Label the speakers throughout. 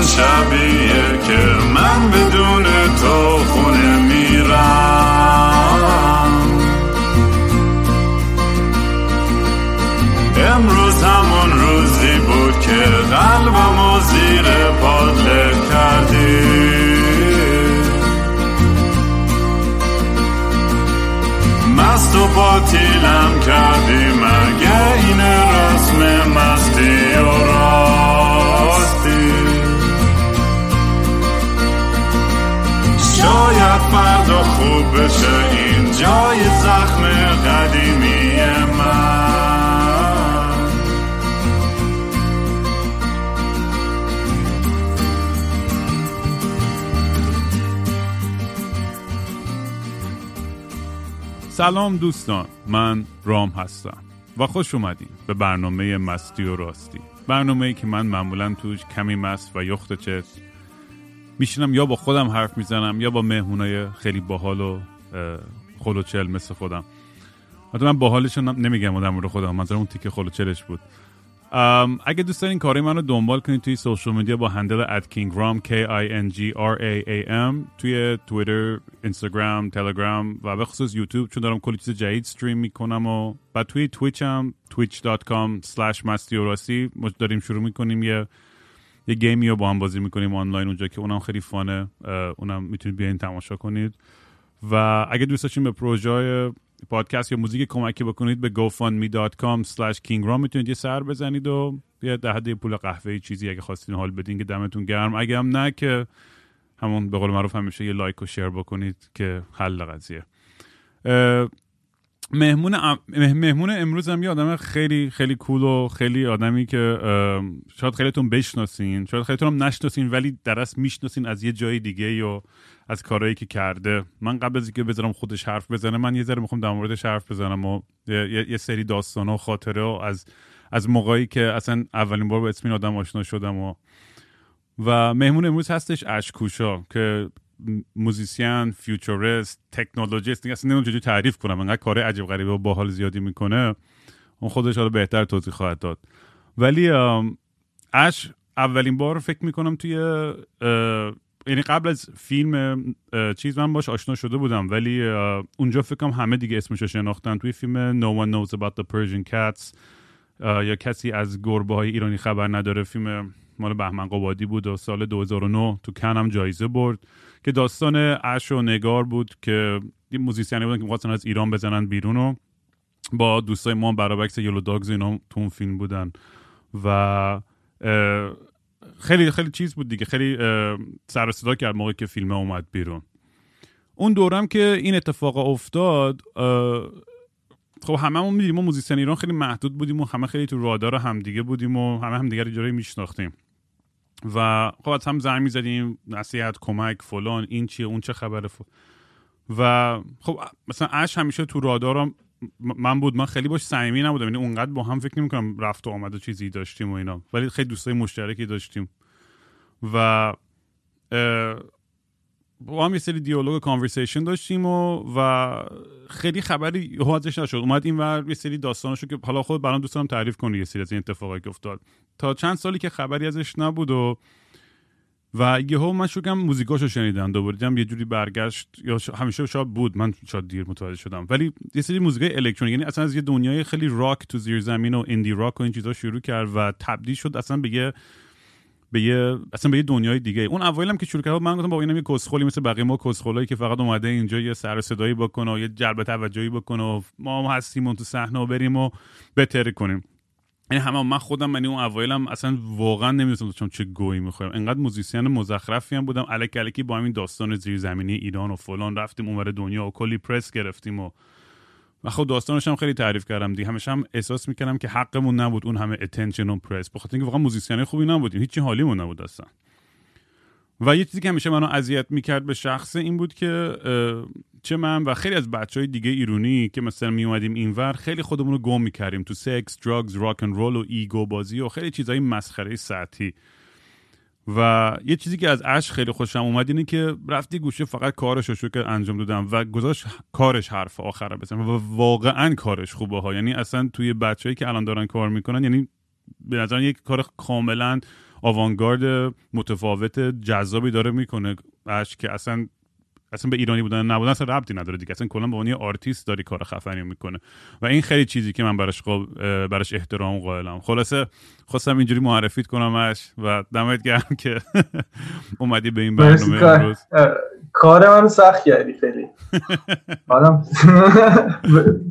Speaker 1: همون شبیه
Speaker 2: سلام دوستان من رام هستم و خوش اومدین به برنامه مستی و راستی. برنامه ای که من معمولا توش کمی مست و یخت چست میشینم یا با خودم حرف می‌زنم یا با مهمونای خیلی باحال و خلوچل مثل خودم. حتی من باحالش نمیگم در مورد خودم منظورم اون تیکه خلوچلش بود. اگه دوست دارین کاری منو دنبال کنید توی سوشال میدیا با هندل at kingram k i n g r a a m توی تویتر اینستاگرام تلگرام و به خصوص یوتیوب چون دارم کلی چیز جدید استریم می‌کنم و بعد توی تویچ هم twitch.com slash مستی و راستی داریم شروع می‌کنیم یه یه گیمی رو با هم بازی می‌کنیم آنلاین اونجا که اونم خیلی فانه اونم می‌تونید بیاین تماشا کنید. و اگه دوست داشتین به پروژه پادکست یا موزیک کمکی بکنید به gofundme.com slash kingram می‌تونید یه سر بزنید و یه ده پول قهوه چیزی اگه خواستین حال بدین که دمتون گرم. اگه هم نه که همون به قول معروف همیشه یه لایک و شیر بکنید که حل قضیه. مهمون, مهمون امروز هم یه آدم خیلی خیلی کول و خیلی آدمی که شاید خیلیتون بشناسین شاید خیلیتون هم نشناسین ولی در اصل می‌شناسین از یه جای دیگه و از کارهایی که کرده. من قبل از اینکه بذارم خودش حرف بزنه من یه ذره می‌خوام در موردش حرف بزنم و یه, یه سری داستان و خاطره و از از موقعی که اصلا اولین بار با اسم این آدم آشنا شدم و و مهمون امروز هستش اش کوشا که musician futurist technologist. اصلا نمی‌دونم چجوری تعریف کنم. انقدر کار عجیب غریبه و باحال زیادی می‌کنه. اون خودش حالا بهتر توضیح خواهد داد. ولی اش اولین بار فکر می‌کنم توی یعنی قبل از فیلم چیز من باش آشنا شده بودم ولی اونجا فکرم همه دیگه اسمش شناختن. توی فیلم No One Knows About the Persian Cats یا کسی از گربه های ایرانی خبر نداره. فیلم مال بهمن قبادی بود و سال 2009 تو کنم جایزه برد که داستان اش و نگار بود که موزیسیانی بودن که می‌خواستن از ایران بزنن بیرون و با دوستای ما برابکس یلو داگز اینا تو اون فیلم بودن. و خیلی خیلی چیز بود دیگه. خیلی سر صدا کرد موقعی که فیلم اومد بیرون. اون دورم که این اتفاق افتاد خب هممون میدیم ما musician ایران خیلی محدود بودیم و همه خیلی تو رادار همدیگه بودیم و همه همدیگه رو جوری میشناختیم. و خب از هم زنگ می‌زدیم نصیحت کمک فلان این چیه اون چه خبره و خب مثلا اش همیشه تو رادارم من بود من خیلی باش صمیمی نبودم. یعنی اونقدر با هم فکر نمی‌کنم رفت و آمد و چیزی داشتیم و اینا. ولی خیلی دوستای مشترکی داشتیم. و با هم یه سری دیالوگ conversation داشتیم و و خیلی خبری ازش نشد. اومد این ور یه سری داستانشو که حالا خود برام دوستانم تعریف کنی یه سری از این اتفاقایی که افتاد. تا چند سالی که خبری ازش نبود و و یهو من شکم موزیکاشو شنیدم. دوباره دیدم یه جوری برگشت. یا همیشه شاید بود. من شاید دیر متوجه شدم. ولی یه سری موزیک الکترونیک یعنی اصلا از یه دنیای خیلی راک تو زیر زمین و ایندی راک و این چیزا شروع کرد و تبدیل شد اصلا به یه به یه اصلا به یه دنیای دیگه. اون اولم که شروع کرد من گفتم با اینم یه کسخلی مثل بقیه ما کسخلایی که فقط اومده اینجا یه سر صدایی بکنه و یه جلب توجهی بکنه و ما هستیم اون تو صحنه و بریم و بهتر کنیم. این همه من خودم من اون اوایلم اصلا واقعا نمی‌دونستم چه گهی می‌خوریم انقدر musician مزخرفی هم بودم. الکی الکی با همین داستان زیرزمینی ایران و فلان رفتیم اونور دنیا و کلی پرس گرفتیم و و خب داستانش هم خیلی تعریف کردم دیگه. همیشه هم احساس می‌کردم که حقمون نبود اون همه attention و پرس بخاطر اینکه واقعا musician خوبی نبودیم. هیچی حالیمون نبود اصلا. و یه چیزی که همیشه منو اذیت می‌کرد به شخص این بود که چه من و خیلی از بچه های دیگه ایرونی که مثلا می اومدیم اینور خیلی خودمون رو گم می‌کردیم تو sex، drugs، rock and roll و ego بازی و خیلی چیزهای مسخره سطحی. و یه چیزی که از اش خیلی خوشم اومد اینه که رفتی گوشه فقط کارش رو که انجام دادم و گذاشت کارش حرف آخر رو بزنه و واقعا کارش خوبه ها. یعنی اصلا توی بچههایی که الان دارن کار می‌کنن یعنی به نظر یک کار کاملا آوانگارد متفاوت جذابی داره می‌کنه. که اصلا اصلا به ایرانی بودن نبودن اصلا ربطی نداره دیگه. اصلا کلا به عنوان آرتیست داری کار خفنی می‌کنه. و این خیلی چیزی که من براش براش احترام قائلم. خلاصه خواستم اینجوری معرفیت کنمش و دمت گرم که اومدی به این برنامه امروز.
Speaker 3: کار من سخت کردی خیلی. حالا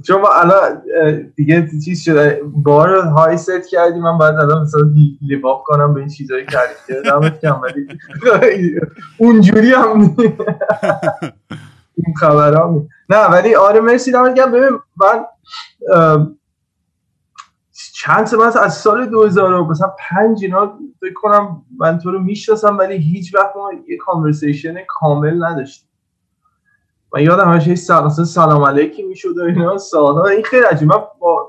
Speaker 3: چون الان دیگه چیز شده bar high set کردی من باید الان مثلا لیواب کنم به این چیزایی کردی. که دمت کم ولی اونجوری هم این خبر نه ولی آره مرسی دمت گرم. ببین من چند سال از سال 2000 مثلا پنج اینا فکر کنم من تو رو می‌شناسم ولی هیچ وقت ما یه کانورسیشن کامل نداشتیم. من یادم همیشه سلام سلام علیکی می‌شد و اینا. سالها این خیلی عجیبه من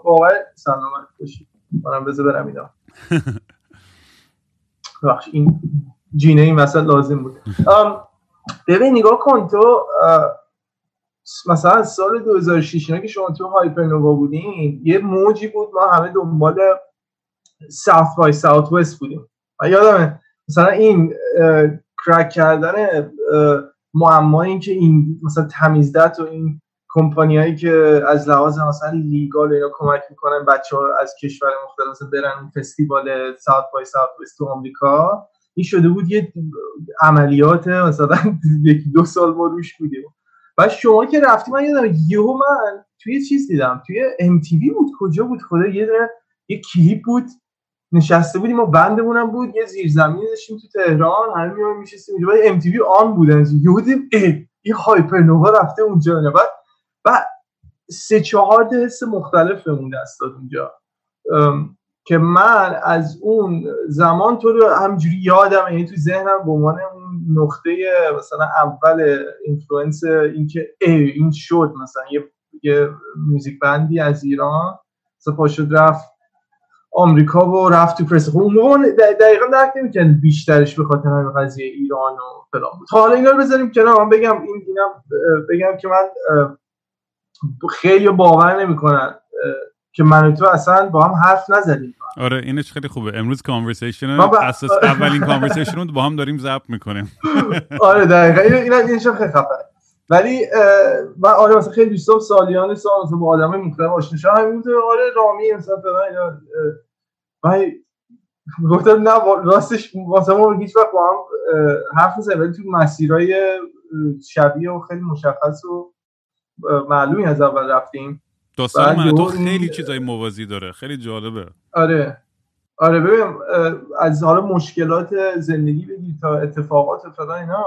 Speaker 3: واقعا سلامت باشی. منم بذار برم اینا. بخش این جینه این مثلا لازم بود. ببین نگاه کن تو مثلا سال 2006 که شما تو هایپرنووا بودین یه موجی بود ما همه دنبال ساوت بای ساوت وست بودیم. و یادمه مثلا این کرک کردن معما این که این مثلا تمیزدت و این کمپانیایی که از لحاظ مثلا لیگال اینا کمک می‌کنن بچه ها از کشور مختلف برن فستیوال ساوت بای ساوت وست تو آمریکا. این شده بود یه عملیات مثلا یکی دو سال ما روش بودیم. و شما که رفتی من یادم یهو من توی چیز دیدم. توی ام بود. کجا بود؟ خدا یه دونه یه کلیپ بود. نشسته بودیم و بندمون هم بود. یه زیرزمینی داشتیم تو تهران. همه میام میشستیم اینجا. بعد ام تی آن بودن یهو دیدیم این هایپرنووا رفته اونجا. بعد و سه چهار حس مختلف بهمون دست اونجا. که من از اون زمان تو رو همجوری یادم یعنی تو ذهنم به عنوان نقطه مثلا اول influence اینکه ای این شد مثلا. یه یه موزیک بندی از ایران مثلا شد رفت آمریکا و رفت تو پرس. خب اون موقع دقیقا درک نمی‌کنه بیشترش به خاطر همین قضیه ایران و فلان بود. حالا اینا رو بذاریم کنار. من بگم این اینا بگم که من خیلی باور نمی‌کنن که من و تو اصلا با هم حرف نزدیم
Speaker 2: آره اینش خیلی خوبه. امروز کانورسیشن با... اساس اولین کانورسیشن رو با هم داریم ضبط می‌کنیم.
Speaker 3: آره دقیقا. این اینش خیلی خفنه ولی من آره مثلا خیلی دوستام سالیان سال مثلا با آدمای مختلف آشنا شدم همین آره رامی مثلا فلان اینا گفتم نه راستش واسه ما هیچ وقت با هم حرف نزدیم. ولی تو مسیرهای شبیه و خیلی مشخص و معلومی از اول رفتیم.
Speaker 2: داستان من تو خیلی چیزای موازی داره. خیلی جالبه.
Speaker 3: آره. آره ببین از حالا مشکلات زندگی بگی تا اتفاقات افتادن اینا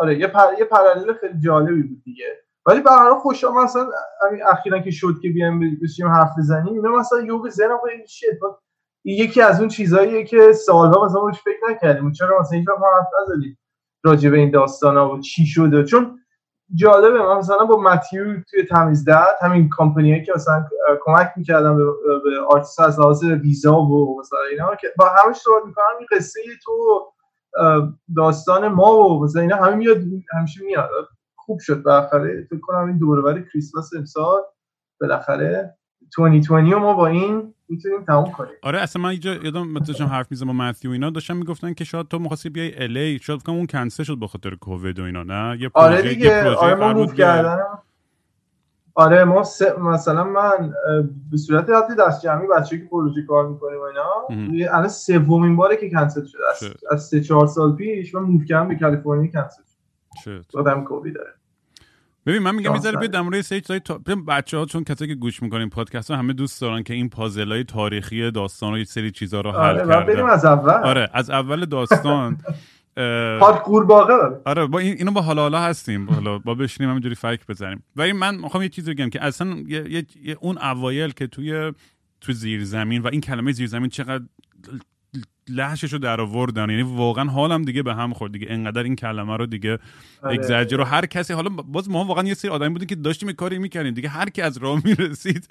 Speaker 3: آره یه پر... یه پرالل خیلی جالبی بود دیگه. ولی به هر خوشا مثلا همین اخیرا که شد که بیایم بشیم حرف بزنیم اینا مثلا یهو به ذهنم شد. یکی از اون چیزاییه که سالها مثلا بهش فکر نکردیم. چرا مثلا هیچ وقت حرف نزدیم راجع به این داستانا و چی شده. چون جالبه. من مثلا با متیو توی Tamizdat همین کمپانیایی که مثلا کمک می‌کردم به, به آرتیست از لحاظ ویزا و مثلا اینا که با همش صحبت می‌کنم این قصه تو داستان ما و مثلا اینا همه میاد همیشه میاد. خوب شد بالاخره. فکر کنم این دوره کریسمس امسال بالاخره 2020 ما با این می‌تونیم تموم کنیم.
Speaker 2: آره اصلا من اینجا یادم داشتم حرف می‌زدم با متیو اینا داشتم می‌گفتن که شاید تو می‌خواستی بیای الی شاید فکر اون کنسل شد به خاطر کووید و اینا نه؟
Speaker 3: یه آره پروژه آره دیگه یه آره ما موو کردن. آره ما مثلا من به صورت حتی دست جمعی بچه که پروژه کار می‌کنیم و اینا الان سومین باره که کنسل شده. از, از سه چهار سال پیش من موو کردم به کالیفرنیا کنسل شد. آدم کووید داره.
Speaker 2: ببین من میگم می‌ذاره بیا در مورد سه چیزای تا... بچه ها چون کسایی که گوش می‌کنیم پادکست ها همه دوست دارن که این پازل های تاریخی داستان و یه سری چیزا رو
Speaker 3: آره
Speaker 2: حل کردن.
Speaker 3: از اول.
Speaker 2: آره از اول داستان
Speaker 3: پارک قورباغه
Speaker 2: آره با این اینو با حالا حالا هستیم. حالا با بشینیم همینجوری فکر بزنیم. ولی من می‌خوام یه چیزی بگم که اصلا یه, یه،, اون اوایل که توی تو زیر زمین و این کلمه زیر زمین چقدر لحشش رو در آوردن. یعنی واقعا حالم دیگه به هم خورد. دیگه انقدر این کلمه رو دیگه آره. رو هر کسی حالا باز ما واقعا یه سری آدمی بودیم که داشتیم کاری می‌کردیم. دیگه هر کی از راه می‌رسید.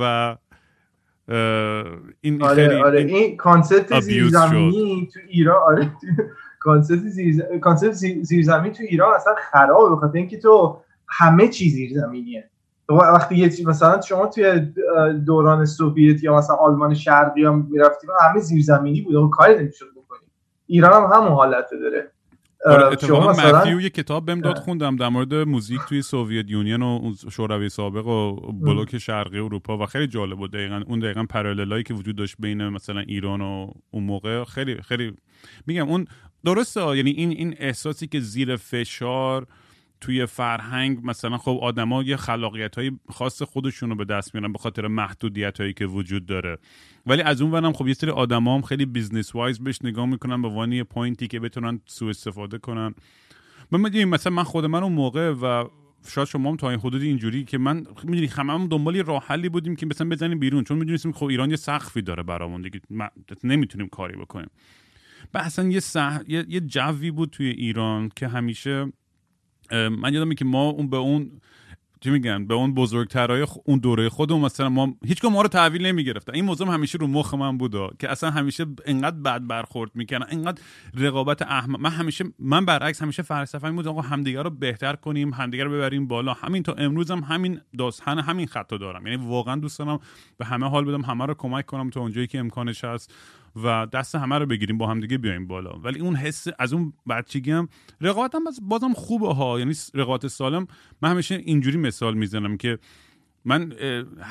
Speaker 2: و این
Speaker 3: آره خیلی آره. این concept زیرزمینی تو ایران آره. concept زیرزمینی تو ایران اصلا خرابه بخاطر اینکه تو همه چیز زیرزمینیه. وقتی یه مثلا شما توی دوران سوویت یا مثلا آلمان شرقی هم می‌رفتی همه زیرزمینی بود و کاری نمی‌شد بکنی ایران هم همون حالت داره.
Speaker 2: اتفاقا مثلا... یه کتاب بهم داد خوندم در مورد موزیک توی سوویت یونین و شوروی سابق و بلوک شرقی اروپا و خیلی جالب بود. دقیقا اون دقیقا پراللایی که وجود داشت بین مثلا ایران و اون موقع خیلی خیلی میگم اون درسته یعنی این این احساسی که زیر فشار توی فرهنگ مثلا خب آدما یه خلاقیت های خاص خودشون رو به دست میارن به خاطر محدودیت هایی که وجود داره. ولی از اون ورم خب یه سری آدما هم خیلی business-wise بهش نگاه می‌کنن به عنوان point ی که بتونن سوء استفاده کنن. مثلا من خود من اون موقع و شاید شما هم تا این حدودی اینجوری که من می‌دونی هممون دنبال یه راه حلی بودیم که مثلا بزنیم بیرون. چون می‌دونستیم خب ایران یه سقفی داره برامون دیگه. نمی‌تونیم کاری بکنیم. و اصلا یه, یه... یه جوی بود توی ایران که همیشه من یادمه که ما اون به اون چی میگن به اون بزرگترای اون دوره خودمون مثلا ما هیچ ما رو تحویل نمی‌گرفتن. این موضوع همیشه رو مخ من بود که اصلا همیشه انقدر بد برخورد می‌کنن انقدر رقابت احمق من همیشه من برعکس همیشه فلسفه بود آقا همدیگه رو بهتر کنیم همدیگه رو ببریم بالا. همین تا امروز هم همین داستان همین خطا دارم. یعنی واقعا دوست دارم به همه حال بدم همه رو کمک کنم تا اونجایی که امکانش هست. و دست همه رو بگیریم با هم دیگه بیایم بالا. ولی اون حس از اون بچگی هم رقابت هم بازم خوبه ها. یعنی رقابت سالم. من همیشه اینجوری مثال می‌زنم که من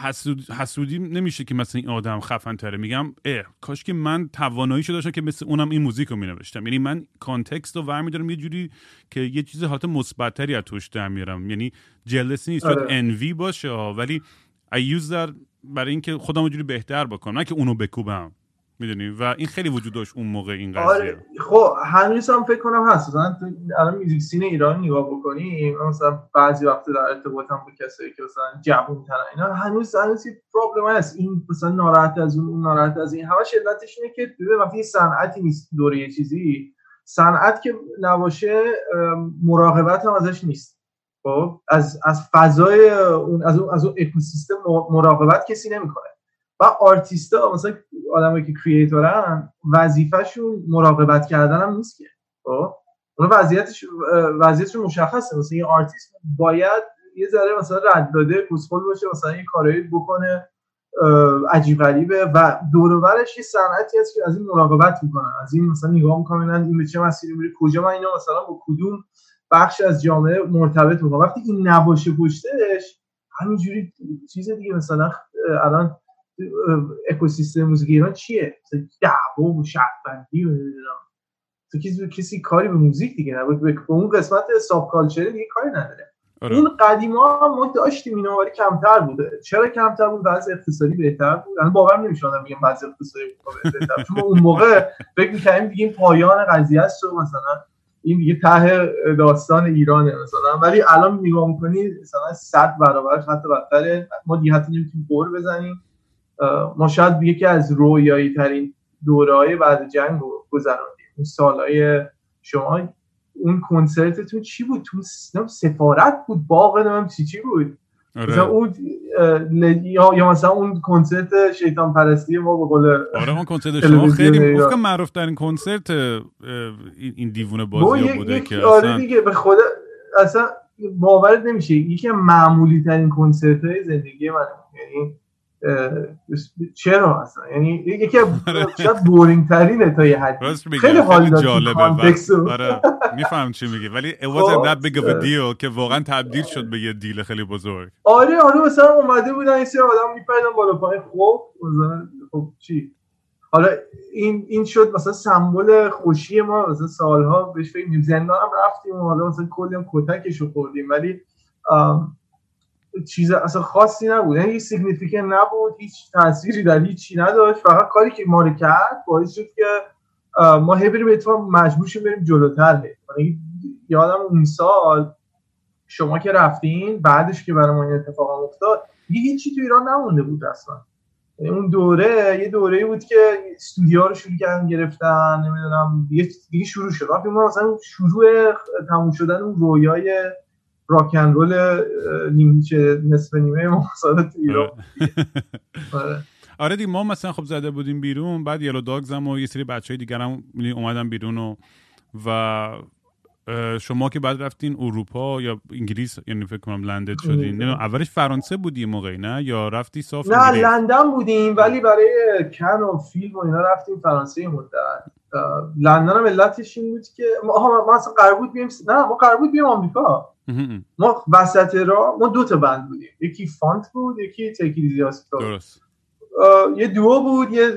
Speaker 2: حسود، حسودی نمیشه که مثلا این آدم خفن تره میگم اه کاش که من تواناییشو داشتم که مثل اونم این موزیک رو مینوشتم. یعنی من کانتکست رو ور یه جوری که یه چیز حالت مثبتتری از توش در میارم. یعنی جلسی نیست آره. انوی باشه ولی I use that برای اینکه خودم جوری بهتر بکنم. نه که اونو بکوبم. می‌دونی؟ و این خیلی وجود داشت اون موقع این قضیه. آره
Speaker 3: خب هنوز هم فکر کنم هست. مثلا الان میوزیک سین ایران نگاه بکنی مثلا بعضی وقت در ارتباطم با کسایی که مثلا جوون ترن اینا هنوز هنوز پرابلم هست. این مثلا ناراحت از اون ناراحت از این. همش علتش اینه که ببین وقتی صنعتی نیست دوره یه چیزی صنعت که نباشه مراقبت هم ازش نیست. خب از از فضای اون از اون از اون اکوسیستم مراقبت کسی نمی‌کنه. و آرتیستا مثلا آدمایی که creator ن وظیفهشون مراقبت کردن هم نیست که. خب؟ اون وضعیتش وضعیتشون مشخصه. مثلا یه آرتیست باید یه ذره مثلا رد داده کوسخل باشه مثلا یه کارایی بکنه عجیب غریبه و دور یه صنعتی هست که از این مراقبت می‌کنن. از این مثلا نگاه می‌کنن این به چه مسیری میره کجا من اینا مثلا با کدوم بخش از جامعه مرتبط بکنم. وقتی این نباشه پشتش همینجوری چیز دیگه مثلا الان اکوسیستم موزیک ایران چیه؟ دعوا و شهروندی و تو کسی کسی کاری به موزیک دیگه نبود به اون قسمت ساب کالچر دیگه کاری نداره. آره. این قدیما ما داشتیم اینا ولی کمتر بوده چرا کمتر بود؟ بعضی اقتصادی بهتر بود. الان باور نمیشه آدم میگم بعضی اقتصادی بهتر چون اون موقع فکر می‌کردیم دیگه این پایان قضیه است و مثلا این دیگه ته داستان ایرانه مثلا. ولی الان نگاه می‌کنی مثلا 100 برابر حتی بدتره. ما دیگه حتی نمی‌تونیم بر بزنیم. ما شاید یکی از رویایی ترین دوره های بعد جنگ رو گذراندیم. اون سالهای شما. اون کنسرتتون چی بود؟ تو سفارت بود؟ باغ نمیم چی چی بود؟ آره. مثلا اون یا, یا مثلا اون کنسرت شیطان پرستی ما به قول
Speaker 2: آره اون کنسرت شما خیلی گفتم معروف ترین کنسرت این دیوونه بازی بوده که
Speaker 3: آره اصلا... دیگه به خدا اصلا باورت نمیشه. یکی معمولی ترین کنسرت های زندگی من یعنی چرا اصلا؟ یعنی یکی شاید بورینگ ترینه تا یه حد خیلی حال
Speaker 2: جالبه آره. میفهم چی میگی. ولی it wasn't that big of a deal که واقعا تبدیل شد به یه دیل خیلی بزرگ.
Speaker 3: آره آره مثلا اومده بودن این سری آدم میپریدن بالا پایین. خب خب چی؟ حالا این این شد مثلا سمبل خوشی ما. مثلا سالها بهش فکر زندان هم رفتیم و حالا مثلا کلی هم کتکشو خوردیم. ولی چیز اصلا خاصی نبود. یعنی سیگنیفیکن نبود هیچ تاثیری در هیچی نداشت. فقط کاری که ما رو کرد باعث شد که ما هی بریم اتفاق مجبور شیم بریم جلوتر یادم اون سال شما که رفتین بعدش که برای ما این اتفاق افتاد دیگه هیچی تو ایران نمونده بود اصلا. یعنی اون دوره یه دوره بود که استودیو رو شروع کردن گرفتن نمی‌دونم دیگه شروع شد. ما مثلا شروع تموم شدن اون رویای راکن رول نیمچه نصف نیمه مسابقات ایران
Speaker 2: آره. آره دیگه ما مثلا خب زده بودیم بیرون بعد یلو داگز هم و یه سری بچه های دیگر هم اومدن بیرون و, و شما که بعد رفتین اروپا یا انگلیس یعنی فکر کنم لندن شدین. نه اولش فرانسه بودی موقعی نه؟ یا رفتی صاف
Speaker 3: نه لندن بودیم ولی برای کن و فیلم و اینا رفتیم فرانسه مدت. لندن هم علتش این بود که ما, ما اصلا قرار بود بیم نه ما قرار بود بیم آمریکا. ما وسط را ما دو تا band بودیم. یکی Font بود یکی Take
Speaker 2: It Easy Hospital.
Speaker 3: یه duo بود یه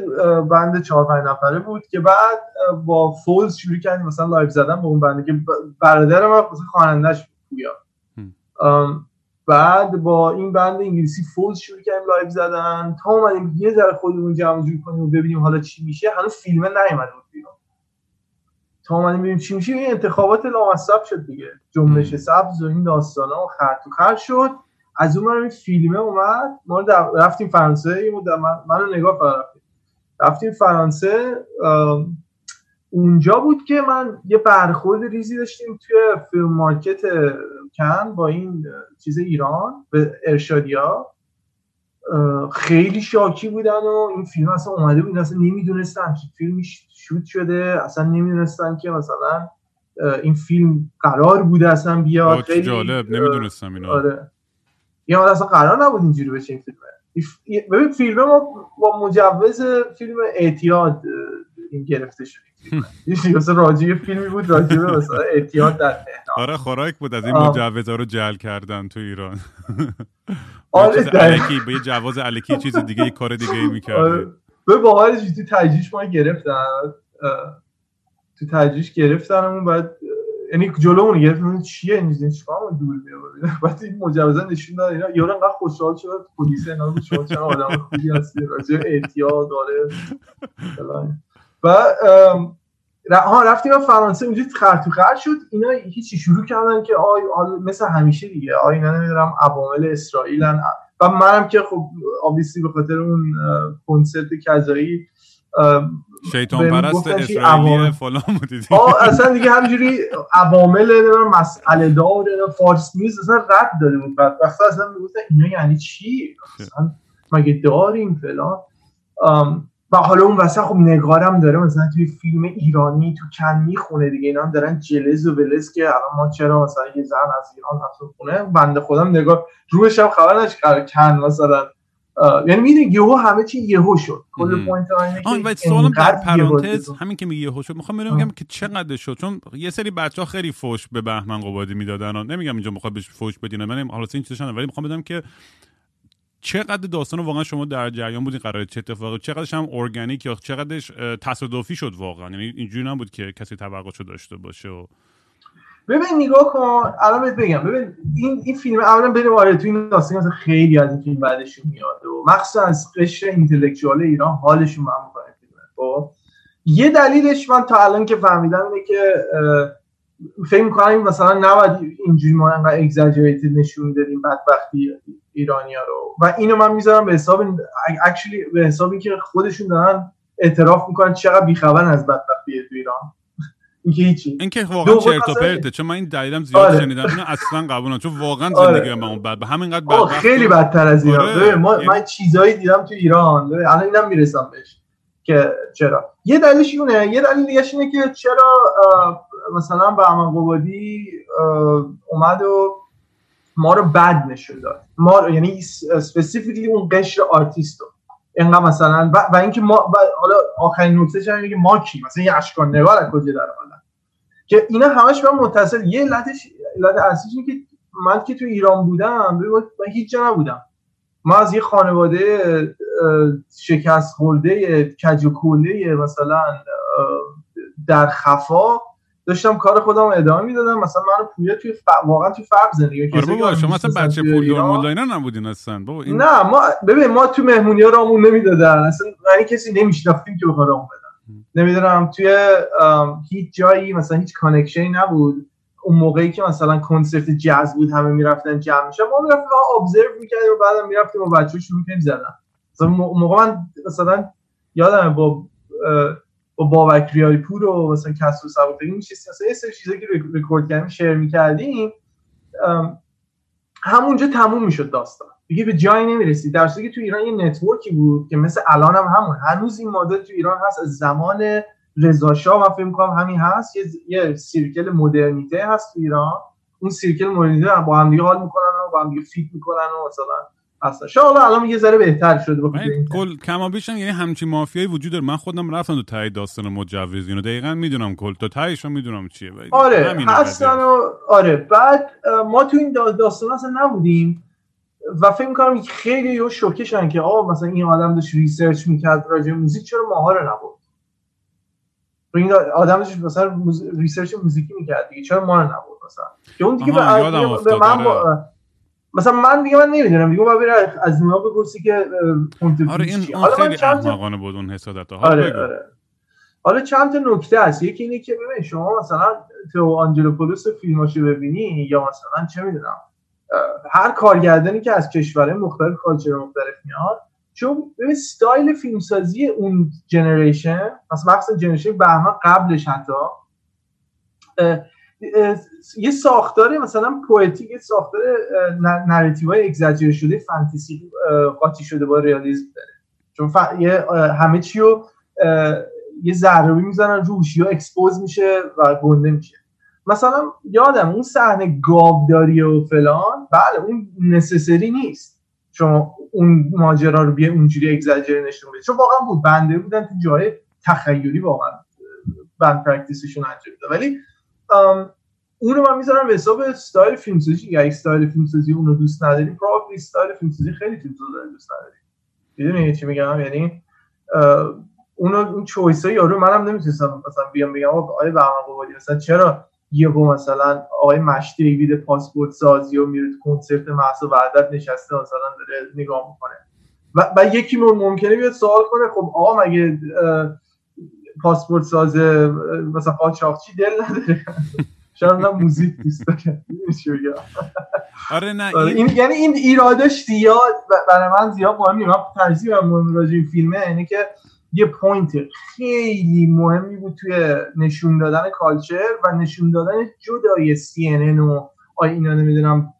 Speaker 3: band چهار پنج نفره بود که بعد با Foals شروع کردیم مثلا live زدن با اون band ه که برادر ما مثلا خوانندش پویا. بعد با این band انگلیسی Foals شروع کردیم live زدن. تا اومدیم یه ذره خودمون جمع جور کنیم و ببینیم حالا چی میشه. هنوز فیلم نیومده بود بیرون. تا اومدیم ببینیم چی میشه. این انتخابات لامصب شد دیگه. جنبش سبز و این داستانا و خر تو خر شد. از اون این فیلمه اومد. ما رفتیم فرانسه من منو نگاه رفتیم رفتیم فرانسه اونجا بود که من یه برخورد ریزی داشتیم توی فیلم مارکت کن با این چیز ایران به ارشادیا. خیلی شاکی بودن و این فیلم اصلا اومده بود. اصلا نمی‌دونستن که فیلم شوت شده. اصلا نمی‌دونستن که مثلا این فیلم قرار بوده اصلا بیاد.
Speaker 2: خیلی جالب. نمی‌دونستم اینا.
Speaker 3: آره. یا اصلا قرار نبود اینجوری بشه این فیلمه. ببین فیلم ما با مجوز فیلم اعتیاد این گرفته شد. مثلا راجی فیلمی بود راجی به مثلا اعتیاد در تهران.
Speaker 2: آره خوراک بود از این مجوزا رو جل کردن تو ایران.
Speaker 3: آره
Speaker 2: به یه جواز الکی چیز دیگه یه کار دیگه می‌کرد آره.
Speaker 3: به باحالش تو تجیش ما گرفتن. تو تجیش گرفتن بعد یعنی جلومون گرفت چیه؟ این چیکار دور میاد بعد این مجوزا نشون داد اینا یارو انقدر خوشحال شد پلیس اینا رو شما چرا آدم خوبی هستی راجع اعتیاد داره و ها رفتیم فرانسه اونجا خر تو خر شد. اینا هیچی شروع کردن که آی مثل همیشه دیگه. آی اینا نمی‌دونم عوامل اسرائیلن. و منم که خب آبیسی به خاطر اون کنسرت کذایی
Speaker 2: شیطان پرست اسرائیلی فلان بودید
Speaker 3: اصلا دیگه همجوری عوامل مسئله دار فارس نیوز اصلا رد داده بود. بعد وقتا اصلا می‌گفتن اینا یعنی چی؟ اصلا مگه داریم فلان؟ و حالا اون وسط خب نگارم داره مثلا توی فیلم ایرانی تو کن می‌خونه دیگه. اینا هم دارن جلز و ولز که الان ما چرا مثلا یه زن از ایران رفت خونه؟ بنده خودم نگاه روش هم خبر نشه کن مثلا یعنی می‌دونی یهو همه چی یهو شد. کل پوینت
Speaker 2: اینه که سوالم در پرانتز همین که میگه یهو شد می‌خوام بگم که چقدر شد. چون یه سری بچه ها خیلی فوش به بهمن قبادی می‌دادن نمیگم اینجا می‌خواد بهش فوش بدین من حالا این چیزشون ولی می‌خوام بدم که چقدر داستان واقعا شما در جریان بودین قرار چه اتفاقی چقدرش هم ارگانیک یا چقدرش تصادفی شد واقعا. یعنی اینجوری نبود که کسی توقعشو داشته باشه و
Speaker 3: ببین نگاه کن الان بهت بگم. ببین این این فیلم اولا بریم آره تو این داستان خیلی از این فیلم بعدشون میاد و مخصوصا از قشر اینتלקچوال ایران حالشون من می‌کنه خب؟ یه دلیلش من تا الان که فهمیدم اینه که فکر می‌کنم مثلا نباید اینجوری ما انقدر اگزاجریتد نشون می‌دادیم بدبختی ایرانیا رو. و اینو من می‌ذارم به حساب اکچولی به حساب اینکه خودشون دارن اعتراف می‌کنن چقدر بیخبرن از بدبختی تو ایران. اینکه هیچی.
Speaker 2: اینکه واقعا چرت و پرته چون من این دلیلم زیاد آره. شنیدم. اینو اصلا قبول چون واقعا آره. زندگی من اون بد همینقدر بد
Speaker 3: خیلی بدتر از ایران. آره. ما یعنی من چیزایی دیدم تو ایران. الان اینم می‌رسم بهش که چرا. یه دلیلش اونه یه دلیل دیگه اینه که چرا مثلا به امان قبادی اومد و ما رو بد نشون داد. ما یعنی specifically اون قشر آرتیست رو. اینقدر مثلا و, و اینکه ما حالا آخرین نکته چه که ما کی؟ مثلا یه اشکان نگار از کجا در حالا که اینا همش من متصل یه علتش علت اصلیش اینه که من که تو ایران بودم من هیچ جا نبودم. ما از یه خانواده شکست خورده کج و مثلا در خفا داشتم کار خودم ادامه می‌دادم. مثلا من پویا توی ف... واقعا توی فقر زندگی
Speaker 2: آره بابا شما مثلا بچه پول دار مول دار اینا نبودین اصلا. بابا
Speaker 3: این... نه ما ببین ما تو مهمونی ها رامون نمی‌دادن. اصلا یعنی کسی نمیشناختیم که بخواد رامون بدن. نمی‌دونم توی هیچ جایی مثلا هیچ connection ی نبود. اون موقعی که مثلا کنسرت جاز بود همه می‌رفتن جمع میشن ما می‌رفتیم observe می‌کردیم و بعدم می‌رفتیم و بچه‌ها شروع کردیم زدن. مثلا موقع من مثلا یادم با با بابک ریاحی پور و مثلا کسری سبکتکین میشستیم مثلا یه سری چیزایی که رکورد کردیم share می‌کردیم همونجا تموم می‌شد داستان. دیگه به جایی نمی‌رسید. در که تو ایران یه network ی بود که مثل الان هم همون. هنوز این مدل تو ایران هست. از زمان رضا شاه من فکر می‌کنم همین هست. یه, یه circle مدرنیته هست تو ایران. اون circle مدرنیته با هم دیگه حال می‌کنن و با هم دیگه fit می‌کنن و مثلا اصلا. شاید الان یه ذره بهتر شده
Speaker 2: کل کما بیشم یعنی همچین مافیایی وجود داره. من خودم رفتم تو ته داستان مجوز اینو. دقیقا می‌دونم کل. تا تهش می‌دونم چیه
Speaker 3: آره هستن و آره. بعد ما تو این داستان اصلا نبودیم و فکر می‌کنم خیلی یه شوکشونه که آقا مثلا این آدم داشت research می‌کرد راجع موزیک چرا ماها رو نبود این آدم داشت مثلا research موزیکی می‌کرد دیگه چرا ما رو نبود مثلا؟ که اون دیگه به من با... مثلا من دیگه من نمی‌دونم دیگه باید از اونا بپرسی که
Speaker 2: آره این اون خیلی احمقانه بود اون حسادت.
Speaker 3: آره آره. حالا چند تا نکته هست. یکی اینه که ببین شما مثلا تو آنجلوپولوس فیلماشو ببینی یا مثلا چه می‌دونم هر کارگردانی که از کشورهای مختلف culture مختلف میاد چون ببین ستایل فیلمسازی اون generation مثلا مخصوصا generation بهمن قبلش حتی یه ساختار مثلا poetic ساختار narrative های اگزاجره شده فانتزی قاطی شده با رئالیسم داره. چون یه همه چی رو یه ضربه می‌زنن روش یا expose میشه و گنده میشه. مثلا یادم اون صحنه گاوداری و فلان بله اون necessary نیست. شما اون ماجرا رو بیا اونجوری اگزاجره نشون بدید چون واقعا بود بنده بودن تو جای تخیلی واقعا بند پرکتیسشون انجام ولی اونو من می‌ذارم به حساب استایل فیلمسازی. یا استایل فیلمسازی اونو دوست نداری پروبلی استایل فیلمسازی خیلی فیلمسازی دوست نداری می‌دونی چی میگم؟ یعنی اونو اون چویس یارو منم نمی‌تونستم مثلا بیام بگم آقا به قبادی مثلا چرا یهو مثلا آقای مشتی دیوید پاسپورت سازی و میره کنسرت محسا وحدت نشسته مثلا داره نگاه می‌کنه. و, و یکی ممکنه بیاد سوال کنه خب آقا مگه پاسپورت ساز مثلا قاچاقچی دل نداره. شاید نه موزیک دوست داره
Speaker 2: آره نه
Speaker 3: آره، این یعنی این ایرادش زیاد برای من زیاد مهم نیست. من ترجیح مهم راجع فیلمه اینه که یه point خیلی مهمی بود توی نشون دادن culture و نشون دادن جدای CNN و اینا نمی‌دونم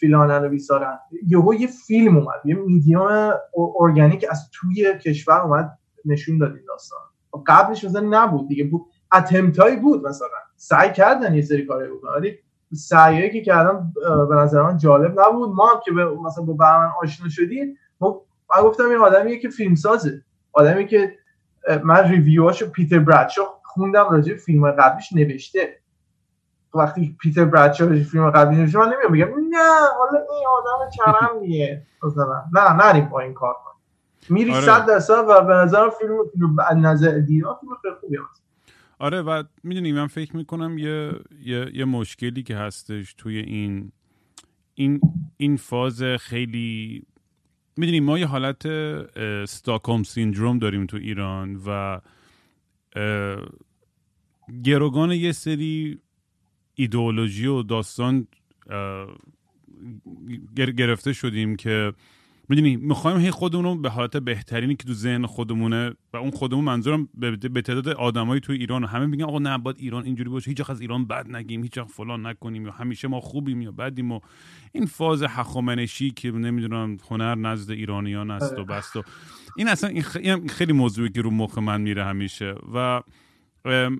Speaker 3: فیلانن و بیسارن. یهو یه فیلم اومد یه میدیوم ارگانیک از توی کشور اومد نشون داد این داستان. قبلش مثلا نبود دیگه. بود. اتمتایی بود مثلا. سعی کردن یه سری کاری بکنن. ولی سعیایی که کردن به نظر من جالب نبود. ما هم که مثلا با برمن آشنا شدیم من گفتم این آدمیه که فیلم سازه. آدمی که من ریویوهاشو پیتر برادشو خوندم راجع فیلم قبلیش نوشته. وقتی پیتر برادشو راجع فیلم قبلی نوشته من نمیام نه حالا این آدم چرمیه. مثلا. نه نریم با این کار میری آره. صد درصد و به نظر فیلم نظر دیدن فیلم خیلی خوبی هست
Speaker 2: آره و می‌دونی من فکر می‌کنم یه, یه, یه مشکلی که هستش توی این این این فاز خیلی می‌دونی ما یه حالت ستاکوم سیندروم داریم تو ایران و گروگان یه سری ایدئولوژی و داستان گرفته شدیم که می‌دونی می‌خوایم هی خودمون رو به حالت بهترینی که تو ذهن خودمونه و اون خودمون منظورم به تعداد آدمایی تو ایران همه میگن آقا نه باید ایران اینجوری باشه هیچ از ایران بد نگیم هیچ فلان نکنیم یا همیشه ما خوبیم یا بدیم و این فاز حخامنشی که نمی‌دونم هنر نزد ایرانیان است و بست و این اصلا این خیلی موضوعی که رو مخ من میره همیشه و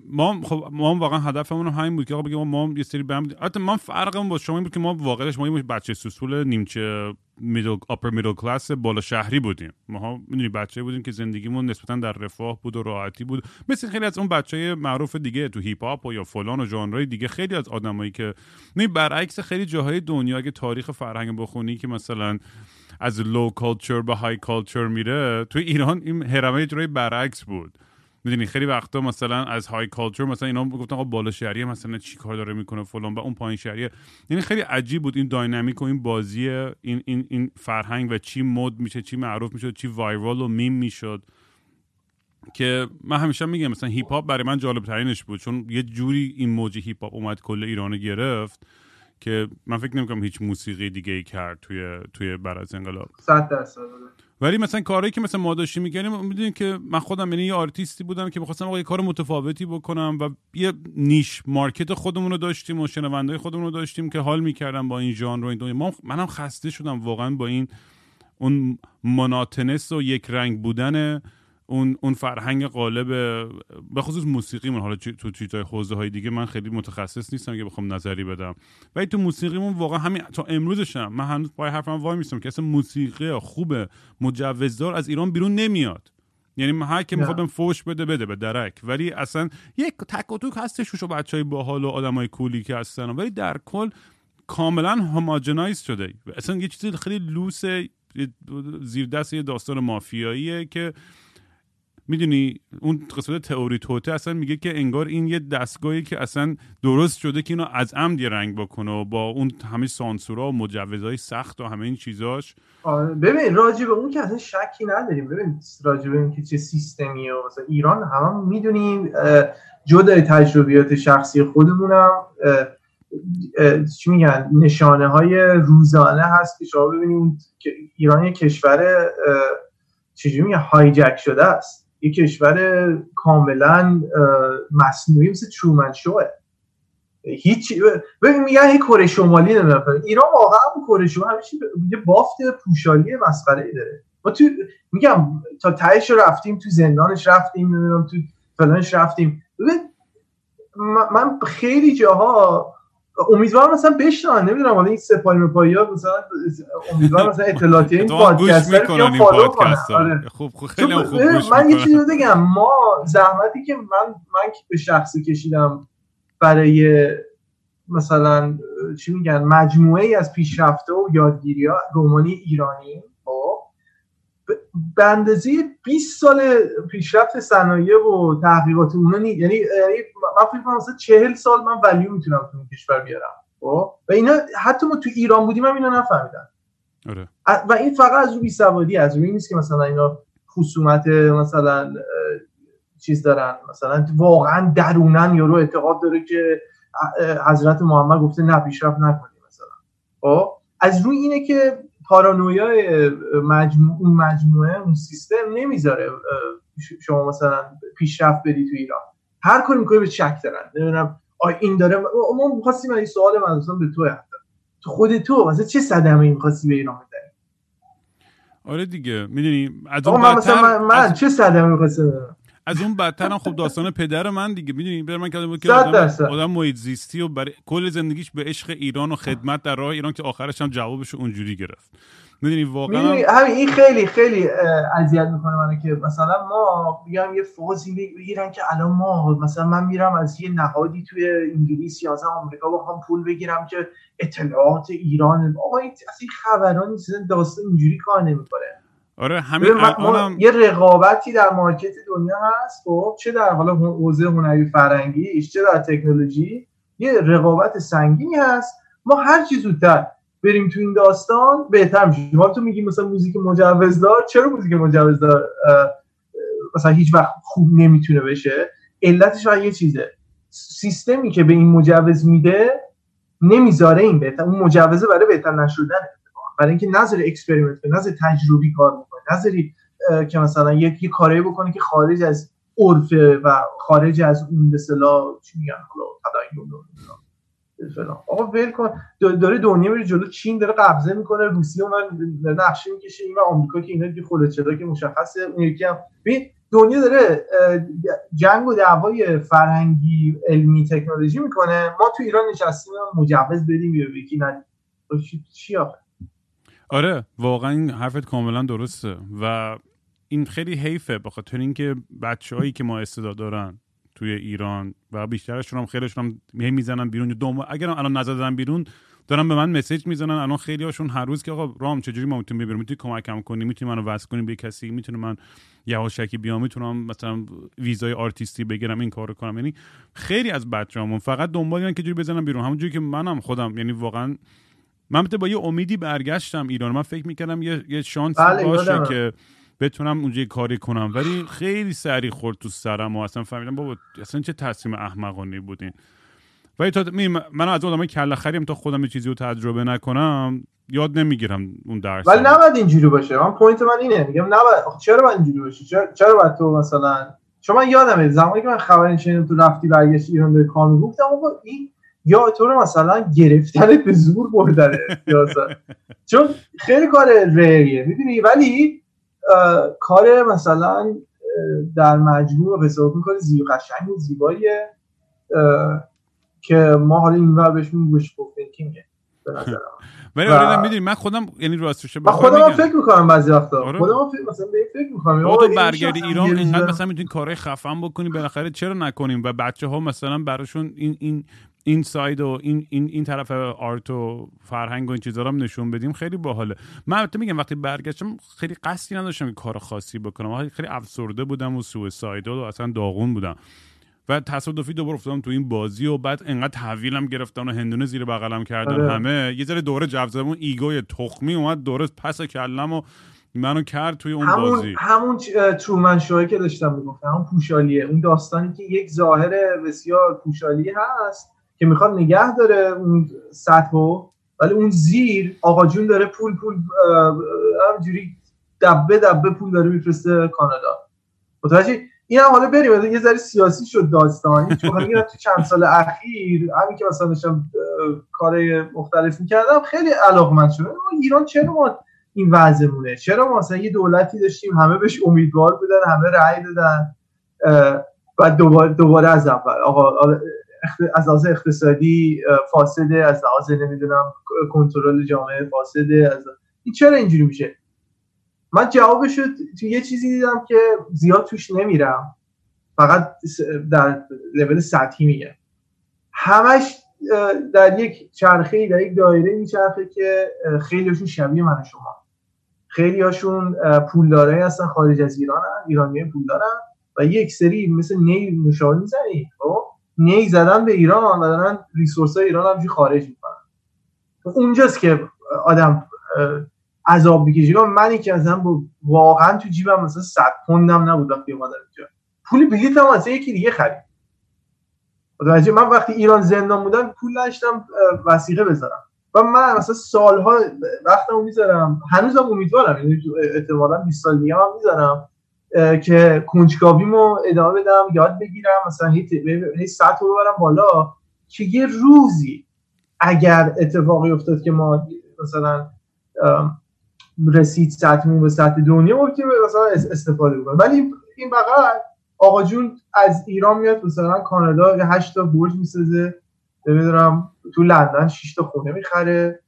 Speaker 2: ما خب ما واقعا هدفمون همین بود که آقا بگیم ما یه سری بهم البته ما فرقمون با شما این بود که ما واقعاش ما بچه سوسول نیمچه میدل اپر میدل کلاس بالا شهری بودیم. ما می‌دونی بچه بودیم که زندگیمون نسبتا در رفاه بود و راحتی بود. مثل خیلی از اون بچه معروف دیگه تو هیپ هاپ یا فلان و ژانرهای دیگه خیلی از آدمایی که می برعکس خیلی جاهای دنیا اگه تاریخ فرهنگ بخونی که مثلا از low culture به high culture میره تو ایران این هرمه جورایی برعکس بود. می‌دونی خیلی وقتا مثلا از high culture مثلا اینا گفتن آقا بالا شهریه مثلا چی کار داره می‌کنه فلان و اون پایین شهریه. یعنی خیلی عجیب بود این dynamic و این بازی این این این فرهنگ و چی مد میشه چی معروف می‌شد چی viral و میم می‌شد. که من همیشه میگم مثلا هیپ هاپ برای من جالب ترینش بود چون یه جوری این موج هیپ هاپ اومد کل ایران گرفت که من فکر نمی‌کنم هیچ موسیقی دیگه ای کرد توی توی بعد از انقلاب.
Speaker 3: 100 درصد.
Speaker 2: ولی مثلا کاری که مثلا ما داشتیم می‌کنیم می‌دونیم که من خودم یعنی یه آرتیستی بودم که می‌خواستم یه کار متفاوتی بکنم و یه niche market خودمون رو داشتیم و شنوندای خودمون رو داشتیم که حال می‌کردم با این ژانر و این دنیا. منم خسته شدم واقعا با این اون مناتنس و یک رنگ بودن اون اون فرهنگ قالب به خصوص موسیقیمون. حالا تو چیزهای حوزه های دیگه من خیلی متخصص نیستم که بخوام نظری بدم. ولی تو موسیقیمون واقعا همین تا امروزشم من هنوز پای حرفم وای میستم که اصلا موسیقی خوب مجوزدار از ایران بیرون نمیاد. یعنی هر که می‌خواد فوش بده بده به درک. ولی اصلا یک تک و توک هستش و بچهای باحال و آدمای کولی که هستن. ولی در کل کاملا هماجنایز شده. اصلا یه چیزی خیلی لوس زیر دست یه داستان مافیاییه که می‌دونی اون قسمت تئوری توته اصلا میگه که انگار این یه دستگاهی که اصلا درست شده که اینو از عمد یه رنگ بکنه با اون همه سانسورا و مجوزهای سخت و همه این چیزاش.
Speaker 3: آره ببین راجع به اون که اصلا شکی نداریم. ببین راجع به که چه سیستمیه و مثلا ایران همه می‌دونیم جدا تجربیات شخصی خودمونم. چی میگن؟ نشانه های روزانه هست که شما ببینید که ایران یه کشور چجوری میگن؟ هایجک شده است. یه کشور کاملا مصنوعی مثل ترومن شوه. هیچ ببین میگن هی کره شمالی نمی‌دونم. ایران واقعا کره شمالی همیشه یه بافت پوشالی مسخره داره. ما تو میگم تا تهش رفتیم تو زندانش رفتیم نمی‌دونم تو فلانش رفتیم. من خیلی جاها امیدوارم مثلا بشنن نمی‌دونم حالا این سپاهی مپایی ها مثلا امیدوارم مثلا اطلاعاتی این پادکست
Speaker 2: رو این پادکست آره. خوب خیلی خوب گوش
Speaker 3: من یه چیزی بگم ما زحمتی که من من به شخصی کشیدم برای مثلا چی میگن مجموعه ای از پیشرفته و یادگیری ها رومانی ایرانی. به اندازه 20 سال پیشرفت صنایع و تحقیقات اونا نی... یعنی من فکر کنم مثلا 40 سال من ولیو می‌تونم تو کشور بیارم. خب؟ و اینا حتی ما تو ایران بودیم هم اینا نفهمیدن.
Speaker 2: آره.
Speaker 3: و این فقط از رو بی سوادی از روی نیست که مثلا اینا خصومت مثلا چیز دارن. مثلا واقعا درونن یارو اعتقاد داره که حضرت محمد گفته نه پیشرفت نکنی مثلا. خب؟ از روی اینه که پارانویای مجموع اون مجموعه اون سیستم نمی‌ذاره شما مثلا پیشرفت بدی تو ایران. هر کاری می‌کنی به شک دارن. نمی‌دونم این داره ما می‌خواستیم این سوال من مثلا به تو تو خود تو مثلا چه صدمه می‌خواستی به ایران بدی؟
Speaker 2: آره دیگه می‌دونی
Speaker 3: از اون من, من, من چه صدمه می‌خواستم
Speaker 2: از اون بدتر هم خب داستان پدر من دیگه می‌دونی؟ بر من که آدم, آدم محیط زیستی و برای کل زندگیش به عشق ایران و خدمت در راه ایران که آخرش هم جوابش اونجوری گرفت. می‌دونی؟ واقعا
Speaker 3: همین این خیلی خیلی اذیت می‌کنه منو که مثلا ما بیام یه فوزی بگیرن که الان ما مثلا من میرم از یه نهادی توی انگلیس یا مثلا آمریکا بخوام پول بگیرم که اطلاعات ایران آقا این از این خبران نیست داستان اینجوری کار نمی‌کنه.
Speaker 2: آره همین
Speaker 3: الانم... یه رقابتی در مارکت دنیا هست خب چه در حالا حوزه هنری فرنگی چه در تکنولوژی یه رقابت سنگینی هست. ما هر چی زودتر بریم تو این داستان بهتر میشه. ما تو میگیم مثلا موزیک مجوزدار چرا موزیک مجوزدار مثلا هیچ وقت خوب نمی‌تونه بشه؟ علتش فقط یه چیزه. سیستمی که به این مجوز میده نمی‌ذاره این بهتر. اون مجوزه برای بهتر نشدنه. برای اینکه نذاره experiment کنه نذاره تجربی کار بکنه نذاره که مثلا یک کاری بکنه که خارج از عرف و خارج از اون به اصطلاح چی میگن حالا آقا ول کن. داره دنیا میره جلو چین داره قبضه می‌کنه روسیه اون نقشه می‌کشه این و آمریکا که اینا دیگه خلوچدا که مشخصه اون یکی هم. دنیا داره جنگ و دعوای فرهنگی علمی تکنولوژی می‌کنه. ما تو ایران نشستیم مجوز بدیم یا یکی ندیم چی آخه
Speaker 2: آره واقعا حرفت کاملا درسته. و این خیلی حیفه بخاطر اینکه بچههایی که ما استعداد دارن توی ایران و بیشترشون هم خیلیشون هم می‌زنن بیرون. دوم اگر الان نزدن بیرون دارن به من مسیج می‌زنن. الان خیلی هاشون هر روز که آقا رام چجوری ما می‌تونیم ببریم؟ می‌تونی کمکم کنی؟ می‌تونی منو وصل کنی به کسی؟ می‌تونه من یواشکی بیام؟ می‌تونم مثلا ویزای آرتیستی بگیرم؟ این کارو کنم؟ یعنی خیلی از بچه‌هامون فقط دنبال که جوری بزنم بیرون. همونجوری که منم خودم یعنی واقعا من با یه امیدی برگشتم ایران. من فکر می‌کردم یه, یه شانسی بله باشه که بتونم اونجا کاری کنم. ولی خیلی سریع خورد تو سرم و اصلا فهمیدم بابا اصلا چه تصمیم احمقانه بودین. ولی تا من از آدمای کله خریم تا خودم چیزی رو تجربه نکنم یاد نمی‌گیرم اون درس
Speaker 3: ولی نباید اینجوری باشه. من point من اینه. میگم نباید چرا باید اینجوری باشه چرا, چرا باید تو مثلا چون من یادمه زمانی که من خبر شنیدم تو رفتی برگشت ایران به کانون گفتم آقا این یا تو رو مثلا گرفتن به زور بردنه چون خیلی کار ریه می‌دونی؟ ولی کار مثلا در مجموع حساب می‌کنه زیبا قشنگ و زیباییه. که ما حالا این ور بهش گوش میگه به نظر
Speaker 2: ولی آره می‌دونی من خودم یعنی راستش
Speaker 3: من خودم فکر می‌کنم بعضی وقتا. آره. خودم فکر مثلا به فکر می‌کنم.
Speaker 2: تو برگردی ایران اینقدر مثلا می‌تونی کارهای خفن بکنی بالاخره چرا نکنیم؟ و بچه ها مثلا براشون این این این side و این این این طرف art و فرهنگ و این چیزا رو هم نشون بدیم خیلی باحاله. من البته میگم وقتی برگشتم خیلی قصدی نداشتم کار خاصی بکنم. خیلی افسرده بودم و suicidal و اصلا داغون بودم. و تصادفی دوباره افتادم تو این بازی و بعد انقدر تحویلم گرفتن و هندونه زیر بغلم کردن آره. همه. یه ذره دوره جو اون ego ی تخمی اومد دوره پس کلم و منو کرد توی اون
Speaker 3: همون
Speaker 2: بازی.
Speaker 3: همون Truman Show ی که داشتم می‌گفتم همون پوشالیه. اون داستانی که یک ظاهر بسیار پوشالی هست. که می‌خواد نگه داره اون سطحو ولی اون زیر آقا جون داره پول پول همجوری دبه دبه پول داره میفرسته کانادا. متوجه؟ این هم حالا بریم یه ذره سیاسی شد داستانی چون تو چند سال اخیر همین که مثلا داشتم کار مختلف می‌کردم خیلی علاقمند شدم. ایران چرا ما این وضعمونه؟ چرا ما مثلا یه دولتی داشتیم همه بهش امیدوار بودن همه رأی دادن و دوباره, دوباره از اول. آقا از لحاظ اقتصادی فاسده از لحاظ نمی‌دونم کنترل جامعه فاسده از این چرا اینجوری میشه؟ من جوابش تو یه چیزی دیدم که زیاد توش نمیرم. فقط در لول سطحی میگه همش در یک چرخه در یک دایره میچرخه که خیلیشون شبیه من شما. خیلی هاشون پولداره هستن خارج از ایران هم. ایرانی پول دارن و یک سری مثل نی مشاور می‌زنی خب؟ نی زدن به ایران و دارن ریسورس های ایران هم خارج می‌کنن. اونجاست که آدم عذاب بکشی منی که اصلا واقعا تو جیبم مثلا 100 پوندم نبود وقتی اومدم اینجا. پول بلیط هم اصلا یکی دیگه خرید. من وقتی ایران زندان بودم پول داشتم وسیقه بذارم. و من مثلا سالها وقتمو می‌ذارم. هنوزم امیدوارم. یعنی احتمالاً 20 سال دیگه هم می‌ذارم. که کنجکاویمو ادامه بدم یاد بگیرم مثلا هی سطح رو ببرم بالا که یه روزی اگر اتفاقی افتاد که ما مثلا رسید سطحمون به سطح دنیا ممکنه مثلا استفاده بکنیم ولی این بغل آقا جون از ایران میاد مثلا کانادا یه 8 تا برج می‌سازه نمی‌دونم تو لندن 6 تا خونه می‌خره.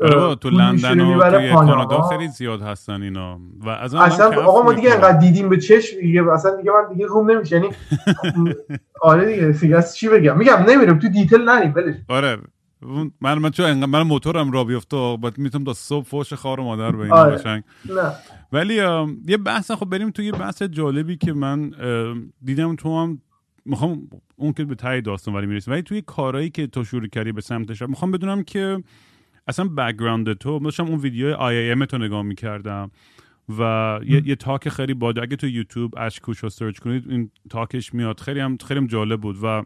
Speaker 2: آره تو لندن و توی کانادا خیلی زیاد هستن اینا. و از
Speaker 3: اصلا آقا ما دیگه انقدر دیدیم به چشم دیگه اصلا دیگه من دیگه روم نمیشه. یعنی آره دیگه دیگه چی بگم؟ میگم نمیرم تو دیتیل نریم ولش
Speaker 2: آره من من چون من موتورم را بیفته بعد می‌تونم تا صبح فوش خار مادر به این آره. نه. ولی یه بحث خب بریم تو یه بحث جالبی که من دیدم تو هم می‌خوام اون که به تای داستان ولی می‌رسیم. ولی توی کارهایی که تو شروع کردی به سمتش می‌خوام بدونم که اصلا background تو داشتم اون ویدیو آی ام تو نگاه می‌کردم و یه, یه talk خیلی باده اگه تو یوتیوب اش کوشا رو سرچ کنید این talk ش میاد. خیلی هم خیلی هم جالب بود و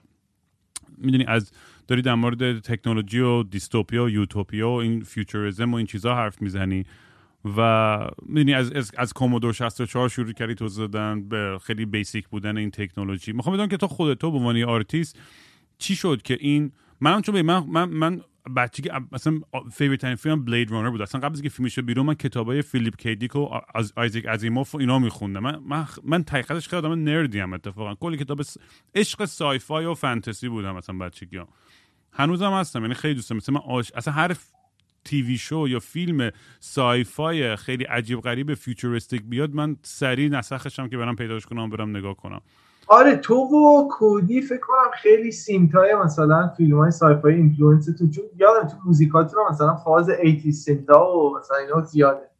Speaker 2: می‌دونی از داری در مورد تکنولوژی و dystopia و یوتوپیا و این futurism و این چیزها حرف می‌زنی و می‌دونی از از, از کومودور 64 شروع کردی توضیح دادن به خیلی basic بودن این تکنولوژی. می‌خوام بدونم که تو خودت تو به عنوان آرتیست چی شد که این من چون من من, من بچگی مثلا favorite ترین فیلم Blade Runner بود. اصلا قبل از که فیلمش بیرون من کتابای فیلیپ کی دیک و از آیزیک آسیموف و اینا میخوندم. من من, من خیلی آدم nerd ی ام اتفاقا. کلی کتاب عشق sci-fi و فانتزی بودم مثلا بچگی ها. هنوزم هستم یعنی خیلی دوستم. مثلا من آش... اصلا هر TV show یا فیلم sci-fi خیلی عجیب غریب futuristic بیاد من سریع نسخشم که برم پیداش کنم برم نگاه کنم.
Speaker 3: آره تو و کودی فکر کنم خیلی synth ای مثلا فیلم های sci-fi influence تو چون یادم تو موزیکات رو مثلا فاز 80 synth ا و مثلا اینا زیاده.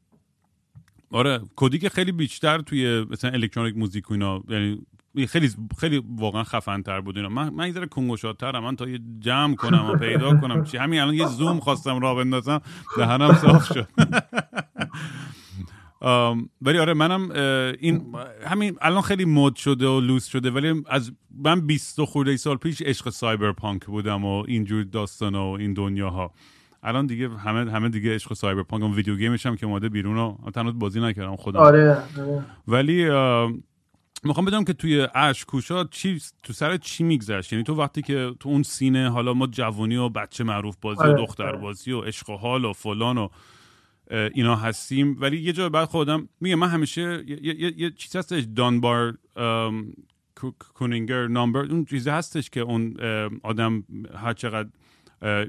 Speaker 2: آره کودی که خیلی بیشتر توی مثلا electronic music و اینا یعنی خیلی خیلی واقعا خفن تر بود اینا. من من یه ذره کنگوشاترم من تا یه جمع کنم و پیدا کنم چی؟ همین الان یه زوم خواستم راه بندازم دهنم صاف شد. ولی آره منم این همین الان خیلی مد شده و لوس شده ولی از من 20 خورده سال پیش عشق cyberpunk بودم و اینجور داستان و این دنیاها الان دیگه همه همه دیگه عشق cyberpunk و video game ش هم که اومده بیرون و تنها بازی نکردم خودم
Speaker 3: آره, آره.
Speaker 2: ولی می‌خوام بدونم که توی اش کوشا چی تو سر چی میگذشت یعنی تو وقتی که تو اون سینه حالا ما جوانی و بچه معروف بازی و آره، دختر آره. بازی و عشق و حال و فلان و اینا هستیم. ولی یه جا بعد خودم میگه من همیشه یه, یه،, یه چیز هستش. دانبار کونینگر نامبر اون چیزی هستش که اون آدم هر چقدر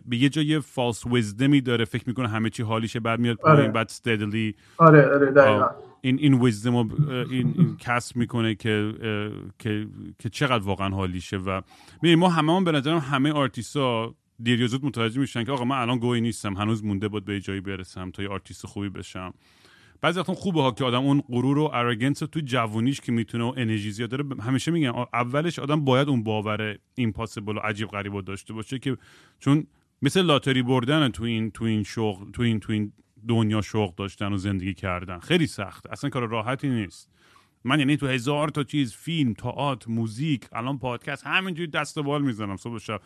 Speaker 2: به یه جای فالس ویزدمی داره فکر می‌کنه همه چی حالیشه بعد میاد آره. بعد استدلی
Speaker 3: آره آره
Speaker 2: این این ویزدم رو این, این کسب می‌کنه که که که چقدر واقعا حالیشه. و ما همه به نظرم همه آرتیستا دیر یا زود متوجه میشن که آقا من الان گهی نیستم هنوز مونده بود به جایی برسم تا یه آرتیست خوبی بشم. بعضی وقتا خوبه ها که آدم اون غرور و arrogance تو جوونیش که می‌تونه و انرژی زیاد داره همیشه میگن اولش آدم باید اون باور impossible و عجیب غریب داشته باشه که چون مثل lottery بردن تو این تو این شغل تو این تو این دنیا شغل داشتن و زندگی کردن. خیلی سخت. اصلا کار راحتی نیست. من یعنی تو هزار تا چیز فیلم تئاتر موزیک الان پادکست همینجوری دست و بال می‌زنم صبح شب.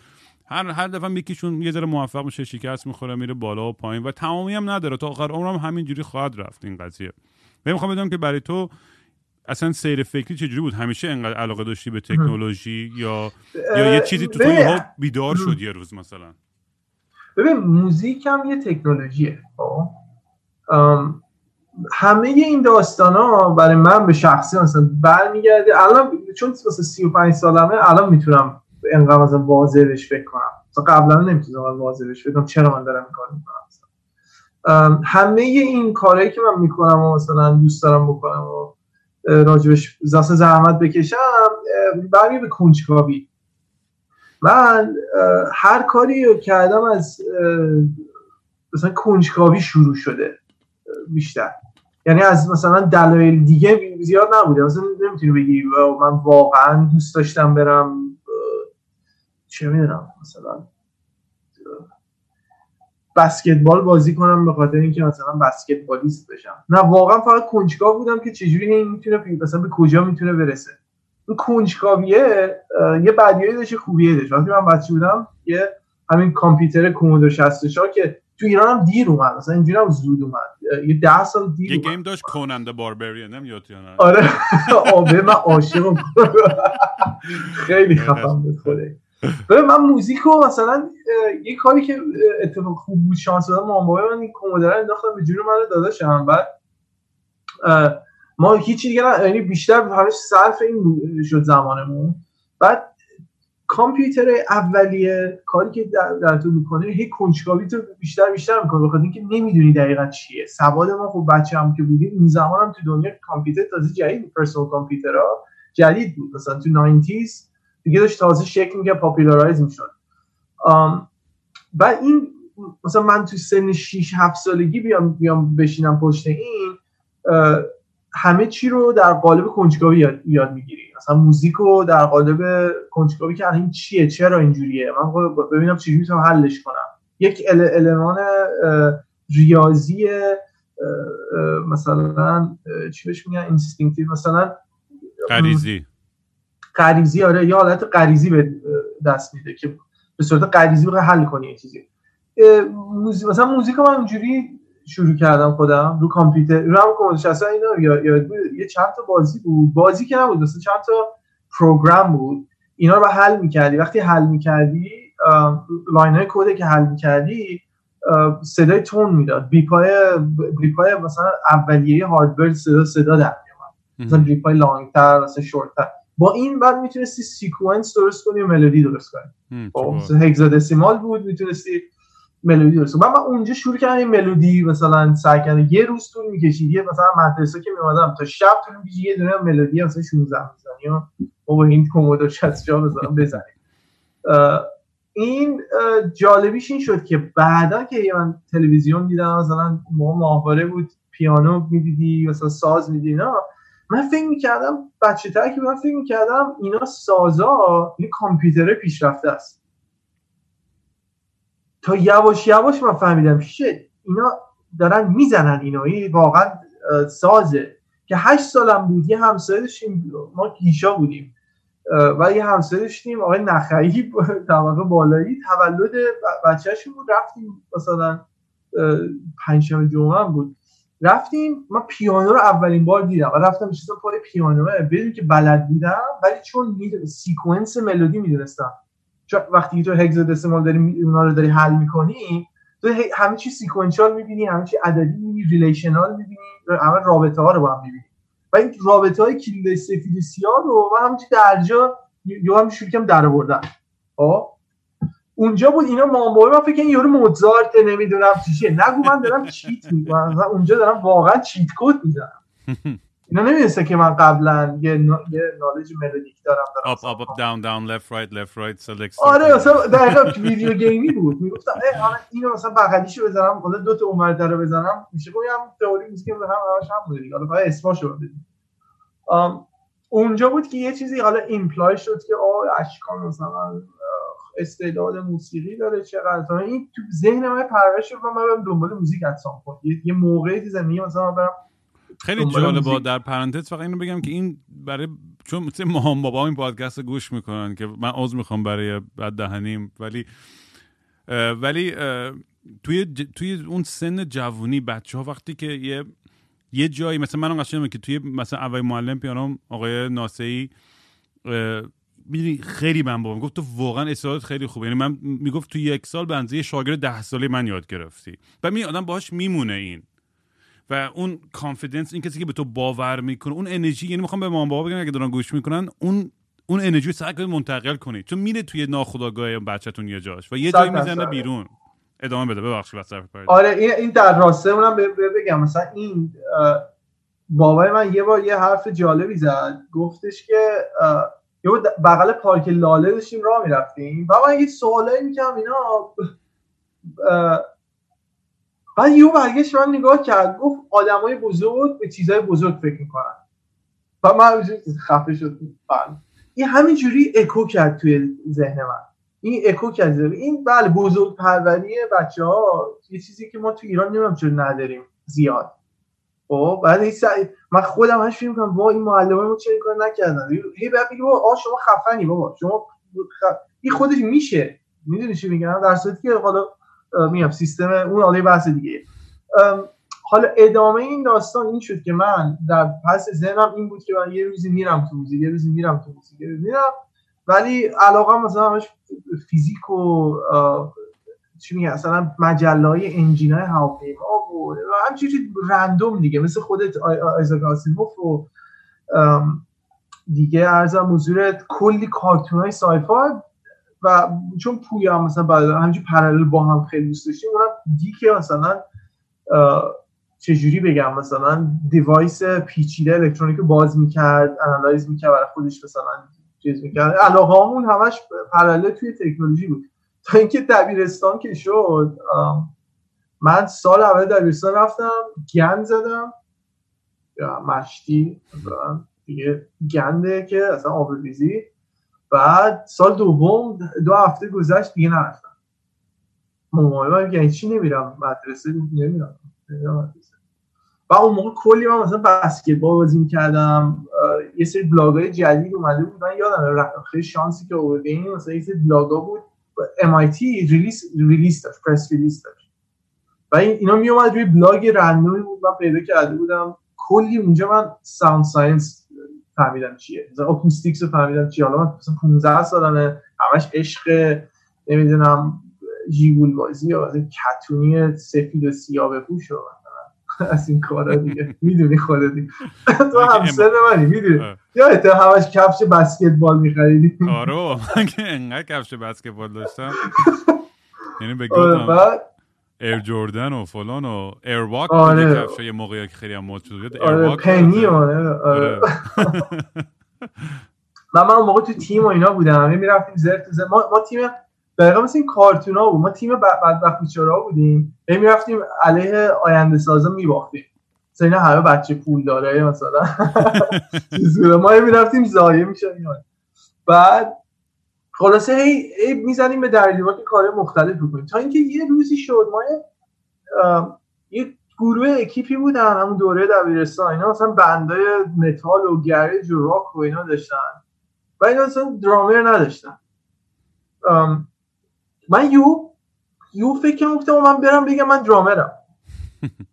Speaker 2: هر هر دفعه یکیشون یه ذره موفق میشه شکست می‌خوره میره بالا و پایین و تمامی هم نداره. تا آخر عمرم همینجوری خواهد رفت این قضیه. من می‌خوام بدونم که برای تو اصلا سیر فکری چجوری بود؟ همیشه انقدر علاقه داشتی به تکنولوژی یا یا یه چیزی تو تو بیدار شد یه روز مثلا؟
Speaker 3: ببین موزیک هم یه تکنولوژیه خب؟ همه این داستان ها برای من به شخصی مثلا برمیگرده. الان چون واسه 35 سالمه الان می‌تونم انقدر مثلا واضح بهش فکر کنم. مثلا قبلا نمی‌تونم واضح بهش فکر چرا من دارم کار می‌کنم همه این کارهایی که من می‌کنم و مثلا دوست دارم بکنم و راجبش زاست زحمت بکشم برمی به کنجکاوی. من هر کاری رو کردم از مثلا کنجکاوی شروع شده بیشتر. یعنی از مثلا دلایل دیگه زیاد نبوده. مثلا نمی‌تونی بگی من واقعا دوست داشتم برم چه می‌دونم مثلا بسکتبال بازی کنم به خاطر اینکه مثلا بسکتبالیست بشم. نه واقعا فقط کنجکاو بودم که چجوری این می‌تونه مثلا به کجا می‌تونه برسه. اون کنجکاویه یه بدیایی داشت خوبیه داشت. وقتی من بچه بودم یه همین کامپیوتر کومودو 64 که تو ایران هم دیر اومد مثلا اینجوری هم زود اومد. یه ده سال دیر
Speaker 2: یه گیم داشت کوننده باربریان نمیاد
Speaker 3: آره. آبه من عاشق خیلی خفم بود خوده من موزیک رو مثلا یه کاری که اتفاق خوب بود شانس دادم مامبای من این کومودره انداختم به جون من داداشم. بعد ما هیچی دیگه یعنی بیشتر همش صرف این شد زمانمون. بعد کامپیوتر اولیه کاری که در, تو می‌کنه هی کنجکاوی تو بیشتر بیشتر می‌کنه بخاطر اینکه نمی‌دونی دقیقا چیه. سواد ما خب بچه هم که بودیم اون زمان هم تو دنیا کامپیوتر تازه جدید پرسونال کامپیوترها جدید بود. مثلا تو 90s دیگه داشت تازه شکل میگه پاپولارایز می‌شد. و این مثلا من تو سن 6 7 سالگی بیام بیام بشینم پشت این همه چی رو در قالب کنجکاوی یاد, یاد می‌گیری. مثلا موزیک رو در قالب کنجکاوی که این چیه چرا اینجوریه؟ من خب ببینم چجوری می‌تونم حلش کنم. یک المان ریاضی مثلا چی بهش میگن؟ instinctive مثلا
Speaker 2: غریزی.
Speaker 3: غریزی آره یه حالت غریزی به دست میده که به صورت غریزی بخوای حل کنی یه چیزی. مثلا موزیک من اونجوری شروع کردم خودم رو کامپیوتر رو هم کامپیوتر اینا یا یه چند تا بازی بود بازی که نبود مثلا چند تا program بود اینا رو حل می‌کردی. وقتی حل می‌کردی line های که حل می‌کردی صدای تون می‌داد. بیپای بیپای مثلا اولیه هاردور صدا صدا در میومد مثلا بیپای لانگ تر مثلا شورت تر با این بعد می‌تونستی سیکونس درست کنی و ملودی درست کنی. خب هگزادسیمال بود می‌تونستی ملودی درست من, من اونجا شروع کردم این ملودی مثلا سعی کردم یه روز طول می‌کشید. یه مثلا مدرسه که میومدم تا شب طول می‌کشید یه دونه ملودی مثلا 16 می‌زنی یا با این کومودو 64 بزنم بزنیم. این جالبیش این شد که بعدا که من تلویزیون دیدم مثلا ماهواره بود پیانو می‌دیدی مثلا ساز می‌دیدی من فکر می‌کردم بچه که من فکر می‌کردم اینا سازا این کامپیوتر پیشرفته است. تا یواش یواش من فهمیدم چه اینا دارن می‌زنن اینایی واقعا سازه. که هشت سالم بود یه همسایه داشتیم ما کیشا بودیم. و یه همسایه داشتیم آقای نخعی طبقه بالایی تولد بچهشون بود. رفتیم مثلا پنجشنبه جمعه بود. رفتیم من پیانو رو اولین بار دیدم و رفتم نشستم پای پیانو. بدون که بلد بودم ولی چون می‌دونم sequence ملودی می‌دونستم. چون وقتی تو decimal داری اونا رو داری حل می‌کنی تو همه چی sequential می‌بینی همه چی عددی می‌بینی relational می‌بینی همه رابطه ها رو با هم می‌بینی. و این رابطه های کلید سفید سیاه رو و همچی درجا یا هم شروع کم در آوردن خب؟ اونجا بود اینا مامبای من فکر یارو موزارت نمی‌دونم چیه. نگو من دارم چیت می‌کنم. اونجا دارم واقعا چیت کد می‌زنم. اینا نمی‌دونسته که من قبلا یه, یه نالج ملودیک دارم دارم
Speaker 2: up up up down down left right left right select
Speaker 3: آره مثلا دقیقا ویدیو گیمی بود. می‌گفتم اینو مثلا بغلیشو بزنم حالا دو تا اونور رو بزنم. میشه گویم تئوری موزیک به هم همش هم بوده حالا فقط اسمشو بدیم. اونجا بود که یه چیزی حالا imply شد که آه اشکان مثلا استعداد موسیقی داره چقدر این تو ذهن من پرورش و من برم دنبال موزیک at some یه موقعی زندگی مثلا برم
Speaker 2: خیلی جالبه در پرانتز فقط اینو بگم که این برای چون مثل مامان بابا این پادکست گوش می‌کنن که من عذر می‌خوام برای بد دهنیم ولی ولی توی توی اون سن جوونی بچه ها وقتی که یه یه جایی مثلا من قشنگه که توی مثلا اول معلم پیانو آقای ناسئی می‌دونی خیلی من بابا گفت تو واقعا استعدادت خیلی خوبه. یعنی من می‌گفت تو یک سال بنزه شاگرد ده ساله من یاد گرفتی. و می آدم باهاش میمونه این. و اون کانفیدنس این کسی که به تو باور می‌کنه اون انرژی یعنی می‌خوام به مامان بابا بگم اگه دارن گوش می‌کنن اون اون انرژی سعی کنید منتقل کنید. چون میره توی ناخودآگاه بچه‌تون یه جاش و یه جایی می‌زنه بیرون. ادامه بده ببخشید واسه
Speaker 3: آره این این در راسته اونم بگم. مثلا این بابای من یه بار یه حرف جالبی زد. گفتش که یه بغل پارک لاله داشتیم راه می‌رفتیم. و من یه سوالایی می‌کنم اینا بعد یهو برگشت من نگاه کرد. گفت آدمای بزرگ به چیزای بزرگ فکر می‌کنن. و من خفه شد. بله این همینجوری اکو کرد توی ذهن من. این اکو کرد. این بله بزرگ پروری بچه ها یه چیزی که ما تو ایران نمیم چون نداریم زیاد. خب بعد این من خودم هاش فکر می‌کنم با این معلمه ما چه کار نکردن؟ هی بعد میگه آ شما خفنی بابا شما خ... این خودش میشه. می‌دونی چی میگم؟ در صورتی که حالا میگم سیستم اون حالا بحث دیگه. حالا ادامه این داستان این شد که من در پس ذهنم این بود که من یه روزی میرم تو موزیک یه روزی میرم تو موزیک یه روزی میرم. ولی علاقه مثلا همش فیزیک و چی میگه اصلا مجله های engine های هواپیما و همچین چیز random دیگه مثل خودت آیزاک آسیموف و دیگه عرضم حضورت کلی کارتون های sci-fi و چون پویا مثلا بعد همینجور parallel با هم خیلی دوست داشتیم اونم دیگه مثلا چجوری بگم؟ مثلا device پیچیده الکترونیک باز می‌کرد analyze می‌کرد برای خودش مثلا چیز می‌کرد. علاقه همون همش parallel توی تکنولوژی بود. تا اینکه دبیرستان که شد من سال اول دبیرستان رفتم گند زدم. مشتی دیگه گنده که اصلا آبروریزی. بعد سال دوم دو هفته گذشت دیگه نرفتم. مامان یعنی چی نمیرم؟ مدرسه نمیرم. و اون موقع کلی من مثلا بسکتبال بازی می‌کردم. یه سری بلاگ های جدید اومده بود. یادم خیلی شانسی که آوردیم مثلا یه سری بلاگ بود. MIT release release داشت press release داشت. و اینا می اومد روی blog random ی بود من پیدا کرده بودم. کلی اونجا من sound science فهمیدم چیه. مثلا acoustics رو فهمیدم چیه. حالا من مثلا 15 سالمه همش عشق نمی‌دونم جیگول بازی یا کتونی سفید و سیاه بپوش و از این کارا دیگه. می‌دونی خودت تو هم سن منی می‌دونی؟ یا تو همش کفش بسکتبال میخریدی؟
Speaker 2: آره من که انقدر کفش بسکتبال داشتم. یعنی به آره Air Jordan و فلان و Airwalk آره. کفش یه موقعی که خیلی هم مد شده
Speaker 3: آره Penny آره, آره. و من اون موقع تو تیم و اینا بودم. می‌رفتیم زر تو زر ما, ما تیم دقیقا مثل این کارتونا بود. ما تیم بدبخت بیچارا بودیم. هی می‌رفتیم علیه آینده سازا میباختیم. مثلا اینا همه بچه پول داره مثلا. ما هی می‌رفتیم زایه می‌شدیم. بعد خلاصه هی, هی می‌زنیم به در که کار مختلف بکنیم. تا اینکه یه روزی شد ما یه گروه اکیپی بودن همون دوره دبیرستان. اینا مثلا بندای متال و گرانج و راک و اینا داشتن. و اینا مثلا درامر نداشتن. من یهو یهو فکر گفتم من برم بگم من درامرم.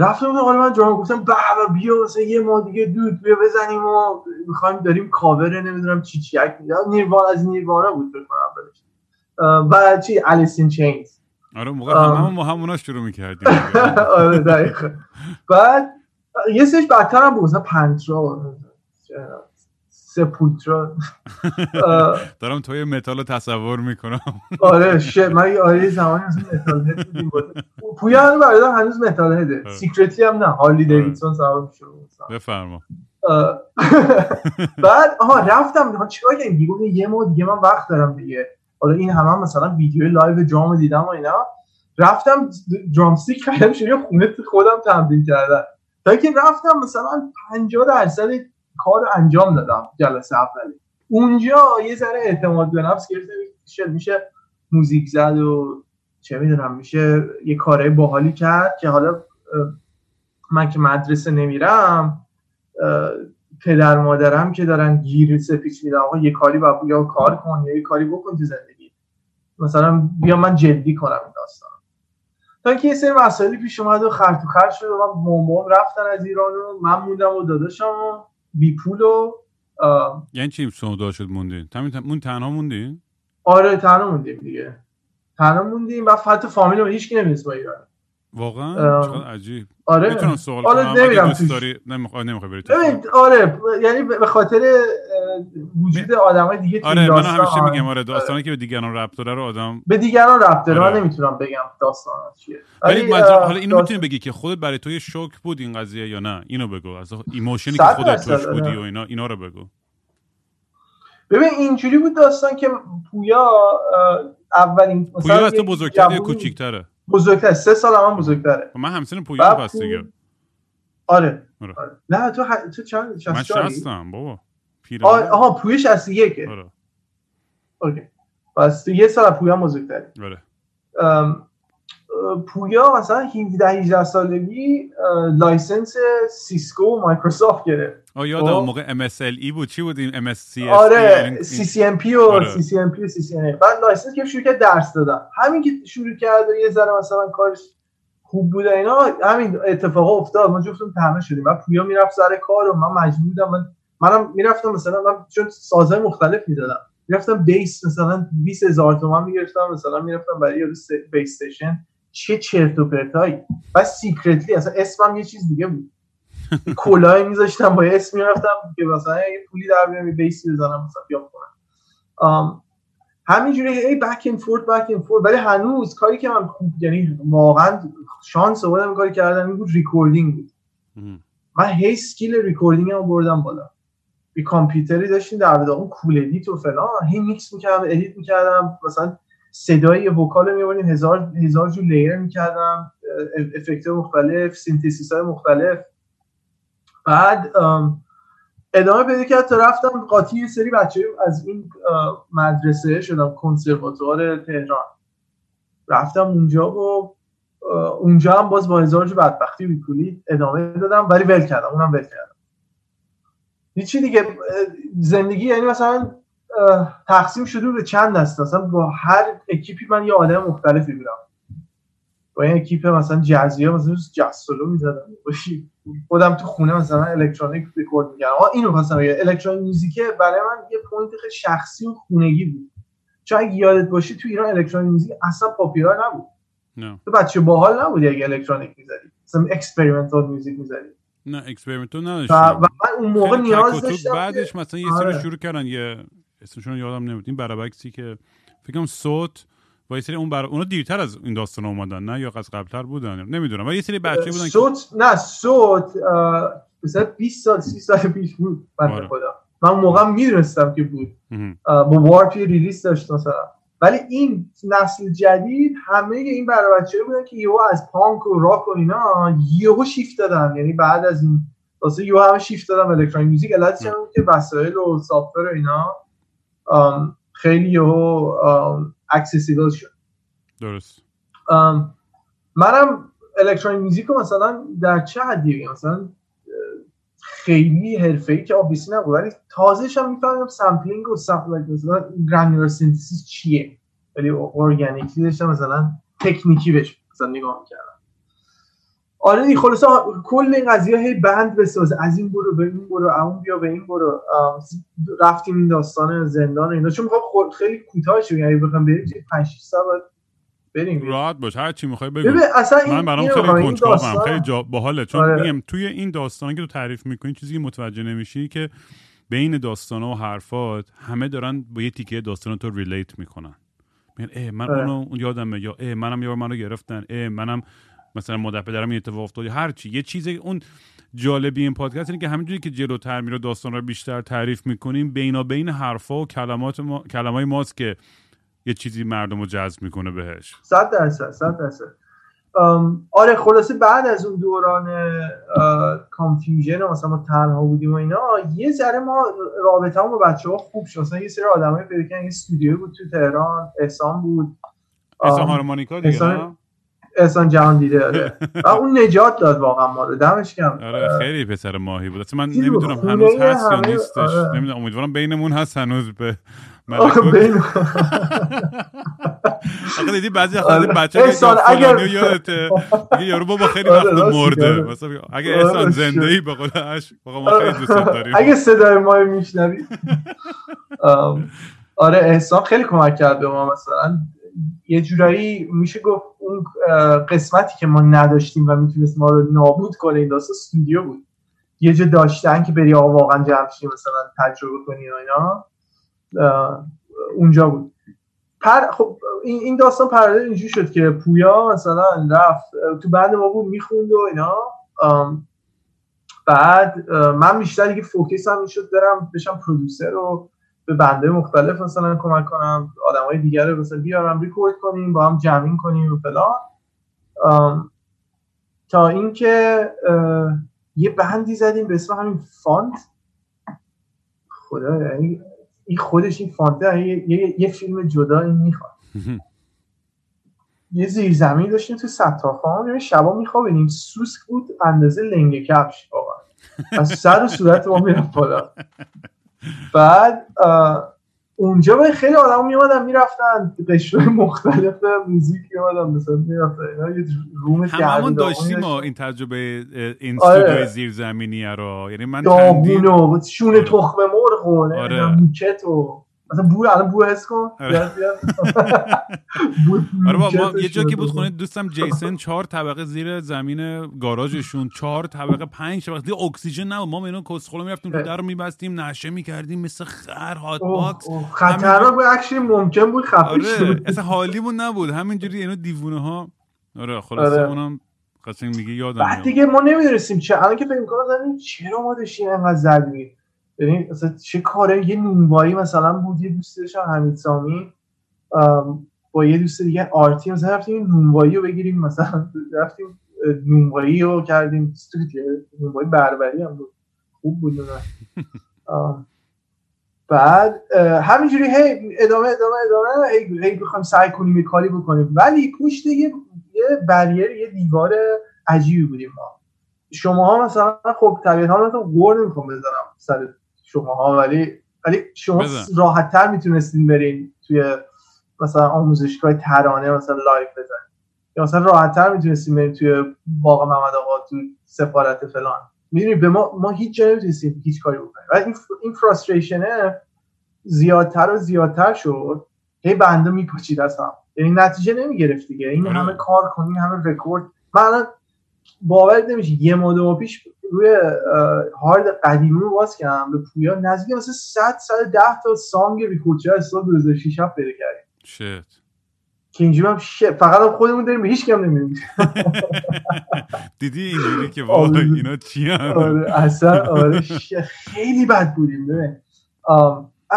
Speaker 3: رفتم حالا من درام گفتم بابا بیا واسه یه ماه دیگه زود بیا بزنیم و می‌خوایم داریم کاور نمی‌دونم چی چی Nirvan از Nirvana بود بکنم اولش. و چی؟ Alice in Chains
Speaker 2: آره موقع. همون ما همونا شروع می‌کردیم.
Speaker 3: آره دقیقا. بعد یه سش بدتر هم بود مثلا Pantera Sepultura
Speaker 2: دارم توی متال رو تصور می‌کنم.
Speaker 3: آره ش من آره زمانی از metalhead پویا هنو برادر هنوز metalhead
Speaker 2: ه.
Speaker 3: secretly هم نه. Harley Davidson سوار میشه.
Speaker 2: بفرما.
Speaker 3: بعد آها رفتم. ها چیکار کردیم؟ دیگه یه ماه دیگه من وقت دارم دیگه. حالا این همه هم مثلا ویدیو live drum دیدم و اینا. رفتم drum stick خریدم شروع خونه خودم تمرین کردم. تا که رفتم مثلا 50 درصد کار انجام دادم جلسه اولی. اونجا یه ذره اعتماد به نفس گرفتم میشه موزیک زد و چه می‌دونم میشه یه کارهای باحالی کرد که حالا من که مدرسه نمیرم پدر مادرم که دارن گیر سه پیچ میدن آقا یه کاری باید یا کار کن یا یه کاری بکن تو زندگی. مثلا بیا من جدی کنم این داستان. تا اینکه یه سری مسائلی پیش اومد و خرط و خرط شد و من مامام رفتن از ایران و من موندم و داداشم و بی پول و
Speaker 2: یعنی چی شما شد موندین؟ مون تنها موندین؟
Speaker 3: آره تنها موندیم دیگه. تنها موندیم و حتی فامیل هیچ کی نمی‌دونست با ایران
Speaker 2: واقعا؟
Speaker 3: ام،
Speaker 2: عجیب.
Speaker 3: آره.
Speaker 2: می‌تونم سوال
Speaker 3: آره،
Speaker 2: کنم. دوست. داری نمی‌خوای نمی‌خوای بری تو
Speaker 3: آره یعنی به خاطر وجود آدمای دیگه تو
Speaker 2: آره من همیشه میگم آره داستانی که به دیگران ربط داره رو آدم
Speaker 3: به دیگران ربط داره
Speaker 2: آره.
Speaker 3: من نمی‌تونم بگم داستان چیه.
Speaker 2: ولی حالا اینو می‌تونی بگی که خودت برای تو یه شوک بود این قضیه یا نه؟ اینو بگو. از ایموشنی که خودت توش بودی
Speaker 3: آره.
Speaker 2: و اینا اینا رو بگو.
Speaker 3: ببین اینجوری بود داستان که پویا اولین
Speaker 2: پویا تو بزرگتر یا کوچیکتره؟
Speaker 3: بزرگتر. سه سال هم بزرگتره.
Speaker 2: من همسن پویا
Speaker 3: بعد
Speaker 2: پس دیگه
Speaker 3: آره
Speaker 2: آره.
Speaker 3: آره. نه تو ح... تو چند
Speaker 2: من
Speaker 3: 64 ی؟
Speaker 2: شصتم بابا. پیر
Speaker 3: آه، آها پویا 61
Speaker 2: آره.
Speaker 3: اوکی. پس تو یه سال پویا هم بزرگتری
Speaker 2: آره.
Speaker 3: ام، پویا مثلا 17 18 سالگی license سیسکو و مایکروسافت گرفت.
Speaker 2: آه یادم
Speaker 3: خب.
Speaker 2: اون موقع MCSE بود. چی بود این MCSE
Speaker 3: آره CCNP و
Speaker 2: آره.
Speaker 3: CCNP و CCNA بعد license که شروع کرد درس دادن. همین که شروع کرد یه ذره مثلا کارش خوب بود اینا همین اتفاق افتاد. ما جفتمون تنها شدیم. بعد پویا می‌رفت سر کار و من مجبور بودم. من منم می‌رفتم مثلا من چون سازهای مختلف می‌زدم می‌رفتم bass مثلا 20 هزار تومن می‌گرفتم مثلا می‌رفتم برای یه bass session. چه چرت و پرتایی. بعد secretly اصلا اسمم یه چیز دیگه بود. کلاه میذاشتم با اسم می‌رفتم که مثلا یه پولی در بیارم یه bass ی بزنم مثلا بیام کنم همینجوری ای back and forth back and forth ولی هنوز کاری که من خوب یعنی واقعا شانس آوردم کاری کردم این بود recording بود. من هی skill recording رو بردم بالا. یه کامپیوتری داشتیم در واقع Cool Edit و فلان. هی میکس می‌کردم edit می‌کردم. مثلا صدای vocal میبردیم هزار هزار جور layer می‌کردم. effect مختلف synthesis های مختلف. بعد ام، ادامه پیدا کرد تا رفتم قاطی یه سری بچه از این مدرسه شدم کنسرواتوار تهران. رفتم اونجا و اونجا هم باز با هزار جو بدبختی بیپولی ادامه دادم ولی ول کردم اونم ول کردم. هیچی دیگه زندگی یعنی مثلا تقسیم شده به چند دسته. مثلا با هر اکیپی من یه آدم مختلفی بودم با این اکیپ مثلا جزیه مثلا جاز سولو می‌زدم. خودم تو خونه مثلا electronic record می‌کردم. اینو خواستم بگم electronic music برای من یه point خیلی شخصی و خونگی بود. چون اگه یادت باشه تو ایران electronic music اصلا popular نبود.
Speaker 2: نه.
Speaker 3: تو بچه باحال نبودی اگه electronic می‌زدی. مثلا experimental music می‌زدی.
Speaker 2: نه experimental
Speaker 3: و,
Speaker 2: نداشتیم
Speaker 3: و من اون موقع نیاز. داشتم
Speaker 2: بعدش مثلا یه
Speaker 3: آره.
Speaker 2: سری شروع کردن. یه اسمشون یادم نمیاد. این برابکسی که فکرم صوت و یه سری اون بر... اونا دیرتر از این داستان اومدن. نه یا از قبلتر بودن. نمی‌دونم. ولی یه سری بچه بودن که
Speaker 3: صوت نه صوت مثلا 20 سال 30 سال پیش بود. بنده
Speaker 2: آره.
Speaker 3: خدا. من موقع می‌دونستم که بود. با Warp یه release داشت مثلا. ولی این نسل جدید همه این برای بچه بودن که یهو از پانک و راک و اینا یهو شیفت دادن. یعنی بعد از این واسه یهو همه شیفت دادن electronic music علتش هم که وسایل و software و اینا خیلی یهو accessible شد.
Speaker 2: درست.
Speaker 3: منم electronic music رو مثلا در چه حدی مثلا خیلی حرفه‌ای که آبیسی نبود. ولی تازهش هم می‌فهمم sampling و sampling مثلا granular synthesis چیه. ولی ارگانیکی داشتم مثلا تکنیکی بهش مثلا نگاه می‌کردم. آره دیگه خلاص کل این قضیه هی band بساز از این برو به این برو اون بیا به این برو. رفتیم این داستان زندان اینا. چون می‌خوام خیلی کوتاه شه یعنی بخوام بریم 5 6 ساعت بریم.
Speaker 2: راحت باش هر چی می‌خوای بگو.
Speaker 3: اصلا این
Speaker 2: من برام خیلی کنجکاوم خیلی جا باحاله. چون آره. میگم توی این داستانی که تو تعریف می‌کنی چیزی که متوجه نمیشی که بین داستان و حرفات همه دارن با یه تیکه داستان تو ریلیت می‌کنن. میگن ای من آره. اونو اون یادمه یا ای منم یه منو گرفتن. ای منم مثلا مدت پدرم این اتفاق افتاد. هر چی. یه چیزی اون جالبی این پادکست اینه که همینجوری که جلوتر میره داستان رو بیشتر تعریف می‌کنیم بینا بین حرفا و کلمات ما کلمای ماست که یه چیزی مردم رو جذب می‌کنه بهش.
Speaker 3: صد درصد صد درصد. آره خلاصه بعد از اون دوران کانفیوژن مثلا ما تنها بودیم و اینا یه ذره ما رابطه با بچه ها خوب شد. مثلا یه سری آدمای پیدا کردن یه استودیو بود تو تهران احسان بود.
Speaker 2: احسان هارمونیکا دیگه
Speaker 3: احسان جهان دیده آره. و اون نجات داد واقعا ما رو دمش کم
Speaker 2: آره خیلی پسر ماهی بود. اصلا من نمی‌دونم هنوز هست یا نیستش. آره. نمی‌دونم امیدوارم بینمون هست هنوز به آخه دیدی بعضی از بچه اگر یادته یارو بابا خیلی وقت مرده. مثلا اگه احسان زنده ای به قول اش ما خیلی دوست داریم.
Speaker 3: اگه صدای ما میشنوی. آره احسان خیلی کمک کرد به ما مثلا. یه جورایی میشه گفت اون قسمتی که ما نداشتیم و می‌تونست ما رو نابود کنه این داستان استودیو بود. یه جا داشتن که بری آقا واقعا جمع مثلا تجربه کنی و اینا. اونجا بود. پر خب این داستان پرده اینجوری شد که پویا مثلا رفت تو بعد ما بود می‌خوند و اینا. بعد من بیشتر دیگه فوکس هم می‌شد برم بشم پرودوسر رو به بنده مختلف مثلا کمک کنم آدم های دیگر رو مثلا بیارم ریکورد کنیم با هم جمعین کنیم و فلان. تا اینکه یه بندی زدیم به اسم همین فانت. خدا یعنی این خودش این فانته یه،, یه،, یه فیلم جدا این می‌خواد. یه زیر زمین داشتیم تو ستاخان یه شبا میخوابیدیم. سوسک بود اندازه لنگ کفش. واقعا از سر و صورت ما می‌رفت بالا. بعد اونجا به خیلی آدم میومدن می‌رفتن قشرهای مختلف موزیک میومدن مثلا می‌رفتن اینا یه روم
Speaker 2: هممون داشتیم ما این تجربه این آره. زیرزمینی رو یعنی من
Speaker 3: داغون و شونه تخم مرغ و آره. موکت و مثلا بو الان بو حس کن. آره,
Speaker 2: آره ما یه جا که بود خونه دوستم جیسن چهار طبقه زیر زمین گاراژشون چهار طبقه پنج طبقه. دیگه اکسیژن نه ما اینو کسخلا می‌رفتیم تو در رو میبستیم نشه می‌کردیم مثل خر hotbox
Speaker 3: خطرناک بود اکشن ممکن بود خفه
Speaker 2: آره اصلا حالیمون نبود. همینجوری اینو دیوونه ها آره خلاص آره. اونم قشنگ میگه یادم
Speaker 3: بعد دیگه ما نمی‌دونستیم چه. الان که فکر کنم چرا ما داشتیم انقدر زدیم ببین مثلا چه کاره؟ یه نونوایی مثلا بود یه دوست داشتم حمید سامی. با یه دوست دیگه آرتی مثلا رفتیم نونوایی رو بگیریم مثلا رفتیم نونوایی رو کردیم. نونوایی بربری هم بود. خوب بود بعد همینجوری هی ادامه ادامه ادامه هی, هی بخوایم سعی کنیم یه کاری بکنیم. ولی پشت یه یه barrier یه دیوار عجیبی بودیم ما. شما ها مثلا خب طبیعتا مثلا غر نمی‌خوام بزنم سر شماها ولی ولی شما راحت تر می‌تونستین برین توی مثلا آموزشگاه ترانه مثلا live بزنین. یا مثلا راحت تر می‌تونستین برین توی باغ محمد آقا تو سفارت فلان. می‌دونی به ما ما هیچ جایی نمی‌تونستیم هیچ کاری بکنیم. و این این فرستریشنه زیادتر و زیادتر شد. هی بنده میپاچید از هم. یعنی نتیجه نمی‌گرفت دیگه. این آره. همه کار کنین همه رکورد من باور نمیشه یه ماه پیش روی هارد قدیمی رو باز کردم به پویا. نزدیک مثلا 100 110 تا سانگ ریکورد شده از سال 2006 هم پیدا کردیم.
Speaker 2: شت
Speaker 3: که اینجوری هم شت فقط هم خودمون داریم به هیچ کم نمیدیم
Speaker 2: دیدی اینجوری که آره. اینا چی هم
Speaker 3: آره اصلا آره خیلی بد بودیم ببین.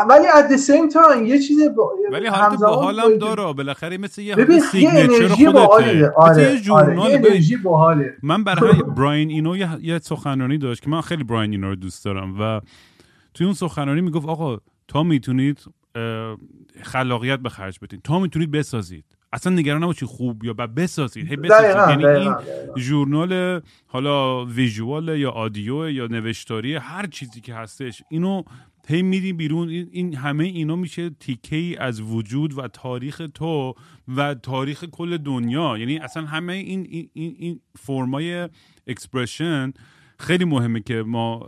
Speaker 3: ولی at the same time یه چیز با...
Speaker 2: ولی حالت با حالم داره بالاخره مثل یه
Speaker 3: ببین یه انرژی باحاله. آره
Speaker 2: یه جورنال
Speaker 3: آره. انرژی باحاله.
Speaker 2: من برای براین اینو یه سخنرانی داشت که من خیلی براین اینو رو دوست دارم و توی اون سخنرانی می‌گفت آقا تا می‌تونید خلاقیت به خرج بدین. تا می‌تونید بسازید. اصلا نگران نباشید خوب یا بسازید. هی بسازید. یعنی این journal حالا visual یا audio یا نوشتاری هر چیزی که هستش اینو هی میری بیرون. این همه اینا میشه تیکه ای از وجود و تاریخ تو و تاریخ کل دنیا. یعنی اصلا همه این این, این, فرمای expression خیلی مهمه که ما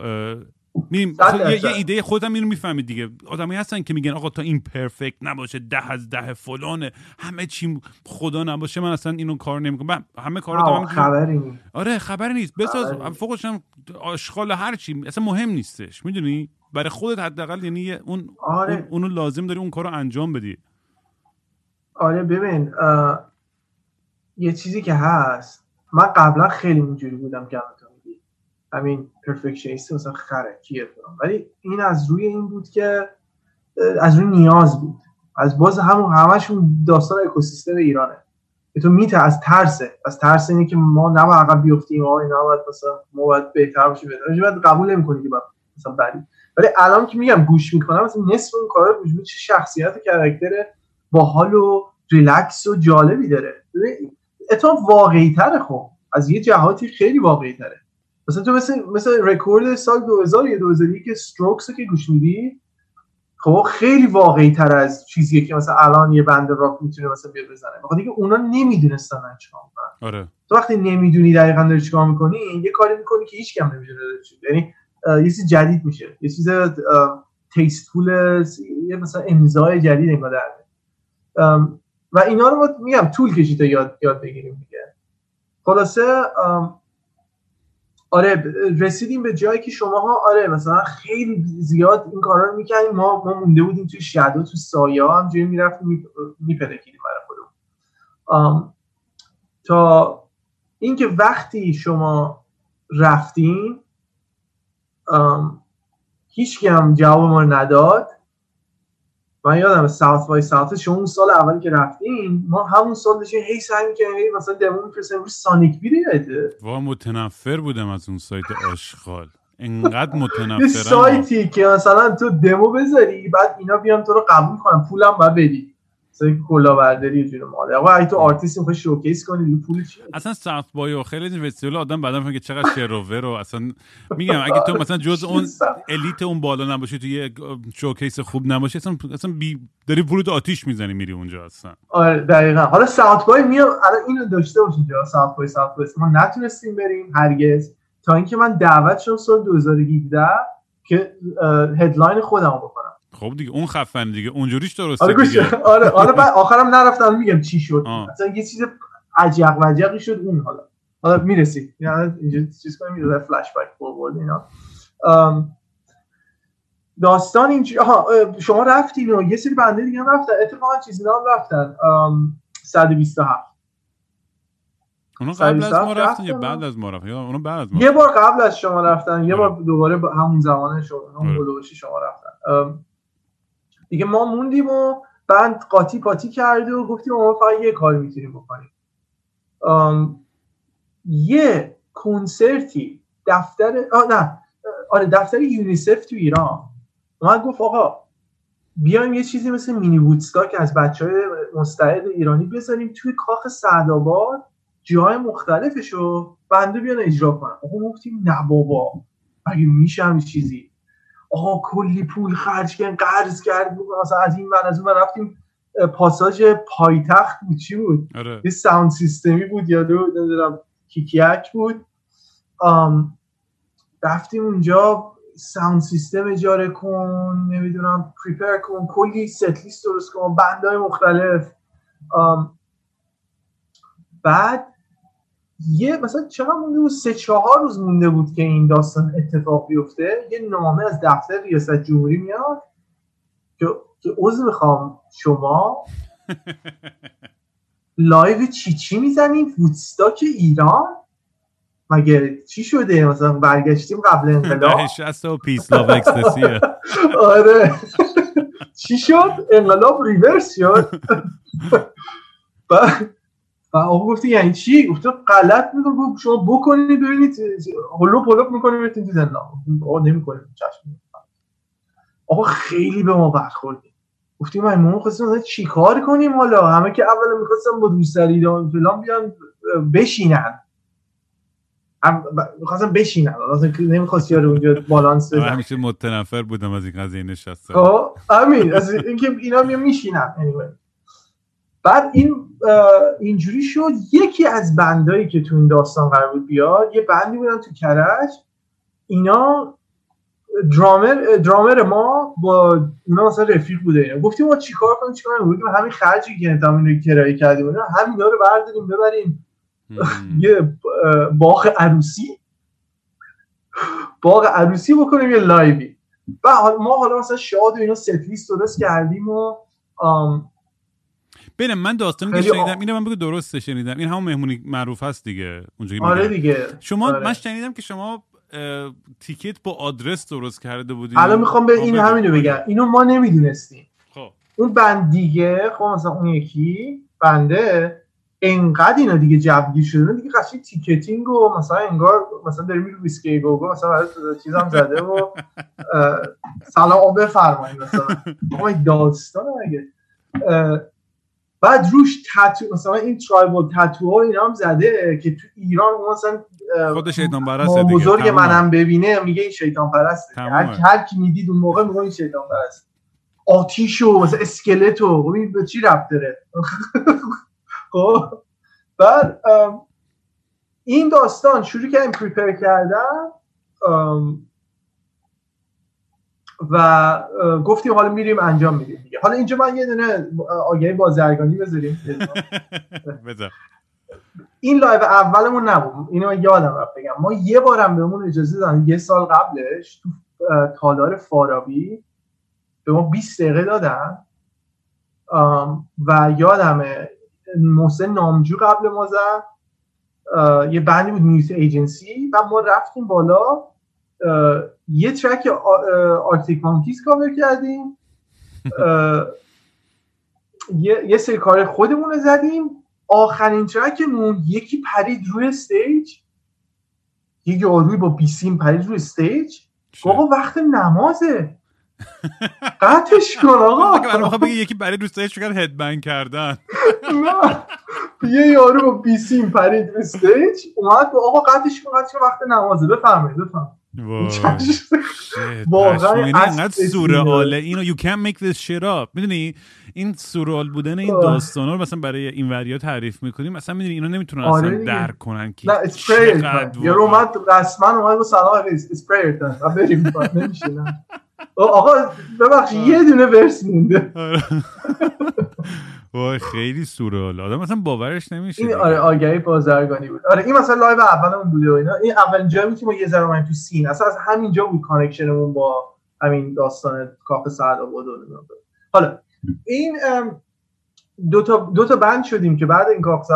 Speaker 2: میریم. یه, یه ایده خودم اینو می‌فهمید دیگه. آدمایی هستن که میگن آقا تا این perfect نباشه ده از ده فلانه همه چی خدا نباشه من اصلا اینو کار نمی‌کنم. همه کارا
Speaker 3: خبری نیست.
Speaker 2: آره خبری نیست. بساز فوقش هم آشغال هر چی. اصلا مهم نیستش. می‌دونی؟ برای خودت حداقل یعنی اون آره. اونو لازم داری اون کارو انجام بدی.
Speaker 3: آره ببین یه چیزی که هست من قبلا خیلی اینجوری بودم که همین پرفکشنیست مثلا خره کیه ولی این از روی این بود که از روی نیاز بود. از باز همون همشون داستان اکوسیستم ایرانه. که تو میته از ترسه. از ترس اینه که ما نباید عقب بیفتیم ما نباید مثلا ما باید بهتر باشیم باید قبول نمی‌کنی که مثلا بری. ولی الان که میگم گوش می‌کنم مثلا نصف اون کارا گوش چه شخصیت و کرکتر باحال و ریلکس و جالبی داره. اتفاق واقعی تره خب. از یه جهاتی خیلی واقعی تره مثلا تو مثل مثل رکورد سال 2000 یا 2001 که استروکس که گوش میدی خب خیلی واقعی تر از چیزیه که مثلا الان یه بند راک می‌تونه مثلا بیاد بزنه. بخاطر اینکه اونا نمی‌دونستن چیکار
Speaker 2: می‌کنن. آره.
Speaker 3: تو وقتی نمی‌دونی دقیقا داری چیکار می‌کنی یه کاری می‌کنی که هیچ کم نمی‌دونه یعنی یه چیز جدید میشه. یه چیز تیستفول یه مثلا امضای جدید انگار در و اینا رو میگم طول کشید تا یاد یاد بگیریم دیگه. خلاصه آره رسیدیم به جایی که شماها آره مثلا خیلی زیاد این کارا رو می‌کنیم ما ما مونده بودیم توی شادو تو سایه هم جایی می‌رفتیم میپلکیدیم برای خودمون. تا اینکه وقتی شما رفتین هیچ هم جواب ما رو نداد. من یادم ساوت بای ساوت شما اون سال اولی که رفتین ما همون سال داشتیم هی سعی که هی مثلا دمو میفرستیم روی سانیک بیری
Speaker 2: وا متنفر بودم از اون سایت آشغال. انقدر متنفرم
Speaker 3: یه سایتی که مثلا تو دمو بذاری بعد اینا بیان تو رو قبول کنن پولم باید بدی. مثلا کلاهبرداری جون مال آقا اگه تو آرتیست می‌خوای شوکیس کنی پول چی
Speaker 2: اصلا ساوت بای و خیلی فستیوال آدم بعدا فکر چقدر شروور و اصلا میگم اگه تو مثلا جز اون الیت اون بالا نباشی تو یه شوکیس خوب نباشی اصلا اصلا بی داری ورود آتیش می‌زنی میری اونجا اصلا.
Speaker 3: آره دقیقاً. حالا ساوت بای میام الان اینو داشته باشین اینجا ساوت بای ساوت بای. ما نتونستیم بریم هرگز. تا اینکه من دعوت شدم سال 2017 که هدلاین خودم بکنم
Speaker 2: خب دیگه اون خفن دیگه. اونجوریش درسته
Speaker 3: آره
Speaker 2: دیگه.
Speaker 3: آره حالا بعد آخرم نرفتم میگم چی شد. مثلا یه چیز عجق وجقی شد اون حالا. حالا می‌رسی. یعنی اینجا چیز کنیم میره فلش بک فورورد اینا. داستان اینجا شما رفتین و یه سری بنده دیگه هم رفتن. اتفاقا چیزی هم رفتن. 127
Speaker 2: اونو قبل از ما رفتن یا بعد از ما رفتن؟ اونو بعد از ما
Speaker 3: یه بار قبل از شما رفتن. یه بار دوباره همون زمان شما همون آره. شما رفتن. دیگه ما موندیم و بند قاطی پاتی کرده و گفتیم ما فقط یه کار می‌تونیم بکنیم. یه کنسرتی دفتر آه نه آره دفتر یونیسف تو ایران. اومد گفت آقا بیایم یه چیزی مثل مینی وودستاک از بچه های مستعد ایرانی بذاریم توی کاخ سعدآباد جای مختلفشو بنده بیان اجرا کنن. آقا گفتیم نه بابا اگه میشه چیزی؟ آقا کلی پول خرج کردن قرض کرد مثلا از این من از اون رفتیم. پاساژ پایتخت بود. چی بود؟
Speaker 2: آره.
Speaker 3: یه ساوند سیستمی بود یا دو نمی‌دونم. کیکیک بود. آم رفتیم اونجا. sound system اجاره کن نمی‌دونم. prepare کن. کلی set list درست کن. band های مختلف. بعد یه مثلا چقدر مونده بود؟ سه چهار روز مونده بود که این داستان اتفاق بیفته. یه نامه از دفتر ریاست جمهوری میاد که که عذر می‌خوام شما. لایو چی چی می‌زنیم؟ وودستاک ایران؟ مگه چی شده؟ مثلا برگشتیم قبل انقلاب؟
Speaker 2: و پیس لاو
Speaker 3: آره. چی شد؟ انقلاب ریورس شد. و آقا گفتی یعنی چی؟ گفت غلط میگم شما بکنید ببینید هلو پلوپ می‌کنید بهتون تو زندان. آقا نمی‌کنید چشم آقا خیلی به ما برخوردیم گفتیم ما خواستیم چی کار کنیم حالا؟ همه که اول می‌خواستم با دوستری فلان بیان بشینن. می‌خواستم بشینم مثلا نمی‌خواست یارو اونجا بالانس بزنه
Speaker 2: همیشه متنفر بودم از این قضیه نشستم.
Speaker 3: خب همین. از اینکه اینا می میشینن. Anyway. بعد این اینجوری شد. یکی از بندایی که تو این داستان قرار بود بیاد یه بندی بودن تو کرج. اینا درامر درامر ما با اونا مثلا رفیق بوده اینا. گفتیم ما چیکار کنیم چیکار کنیم همین خرجی که انتام اینو کرایه کردیم اینا همینا رو برداریم ببریم. یه باغ عروسی. باغ عروسی بکنیم یه لایوی. و ما حالا مثلا شاد و اینا ست لیست درست کردیم و آم،
Speaker 2: ببین من داستانی که شنیدم. اینو من بگو درسته شنیدم. این همون مهمونی معروف هست دیگه اونجا
Speaker 3: آره. دیگه.
Speaker 2: شما
Speaker 3: آره.
Speaker 2: من شنیدم که شما ticket با آدرس درست کرده بودی
Speaker 3: الان می‌خوام به این. همینو بگم. اینو ما نمی‌دونستیم
Speaker 2: خب.
Speaker 3: اون band دیگه خب مثلا اون یکی band ه انقدر اینا دیگه جوگیر شده دیگه قشنگ ticketing و مثلا انگار مثلا داری میری Whisky Go Go مثلا برای چیزم زده و سلام بفرمایید مثلا. آقا این داستان مگه؟ بعد روش تتو مثلا این tribal tattoo ها اینا هم زده که تو ایران اون مثلا
Speaker 2: خود شیطان پرسته دیگه.
Speaker 3: بزرگ. منم ببینه میگه این شیطان پرسته. هر هر کی می‌دید اون موقع میگه این شیطان پرست آتیش و مثلا اسکلت و این به چی ربط داره. خب. بعد این داستان شروع کردیم پریپر کردن ام، و گفتیم حالا میریم انجام میدیم دیگه. حالا اینجا من یه دونه آگهی بازرگانی بذاریم.
Speaker 2: بذار.
Speaker 3: این live اولمون نبود. اینو یادم رفت بگم. ما یه بارم بهمون اجازه دادن یه سال قبلش تو تالار فارابی به ما 20 دقیقه دادن. و یادمه محسن نامجو قبل ما زد. یه band ی بود News Agency و ما رفتیم بالا. یه track Arctic Monkeys cover کردیم. یه, یه سری کار خودمون رو زدیم. آخرین track مون یکی پرید روی stage یه یاروی با بیسیم پرید روی
Speaker 2: stage؟
Speaker 3: آقا وقت نمازه. قطعش کن آقا.
Speaker 2: بگه یکی برای دوستایش فکر headbang کردن.
Speaker 3: نه. یه یارو با بیسیم پرید روی stage اومد با آقا قطعش کن قطعش وقت نمازه. بفرمایید بفرمایید. واقعا
Speaker 2: اینقدر. سورئاله اینو you can't make this shit up. می‌دونی؟ این سورئال بودن این. داستانا رو مثلا برای این وریا تعریف می‌کنیم. مثلا می‌دونی اینا نمی‌تونن
Speaker 3: آره.
Speaker 2: اصلا. درک کنن که چقدر
Speaker 3: یارو
Speaker 2: واقعا-
Speaker 3: اومد رسما اومد با سلام و بریم. نمیشه آقا ببخشید یه دونه verse مونده.
Speaker 2: آره. وای خیلی سورئال آدم مثلا باورش نمیشه
Speaker 3: این. آره آگهی بازرگانی بود. آره این مثلا live اولمون بوده و اینا. این اولین جایی بود که ما یه ذره اومدیم تو scene. اصلا از همینجا بود connection مون با همین داستان کاخ سعدآباد. حالا این دو تا دو تا band شدیم که بعد این کاخ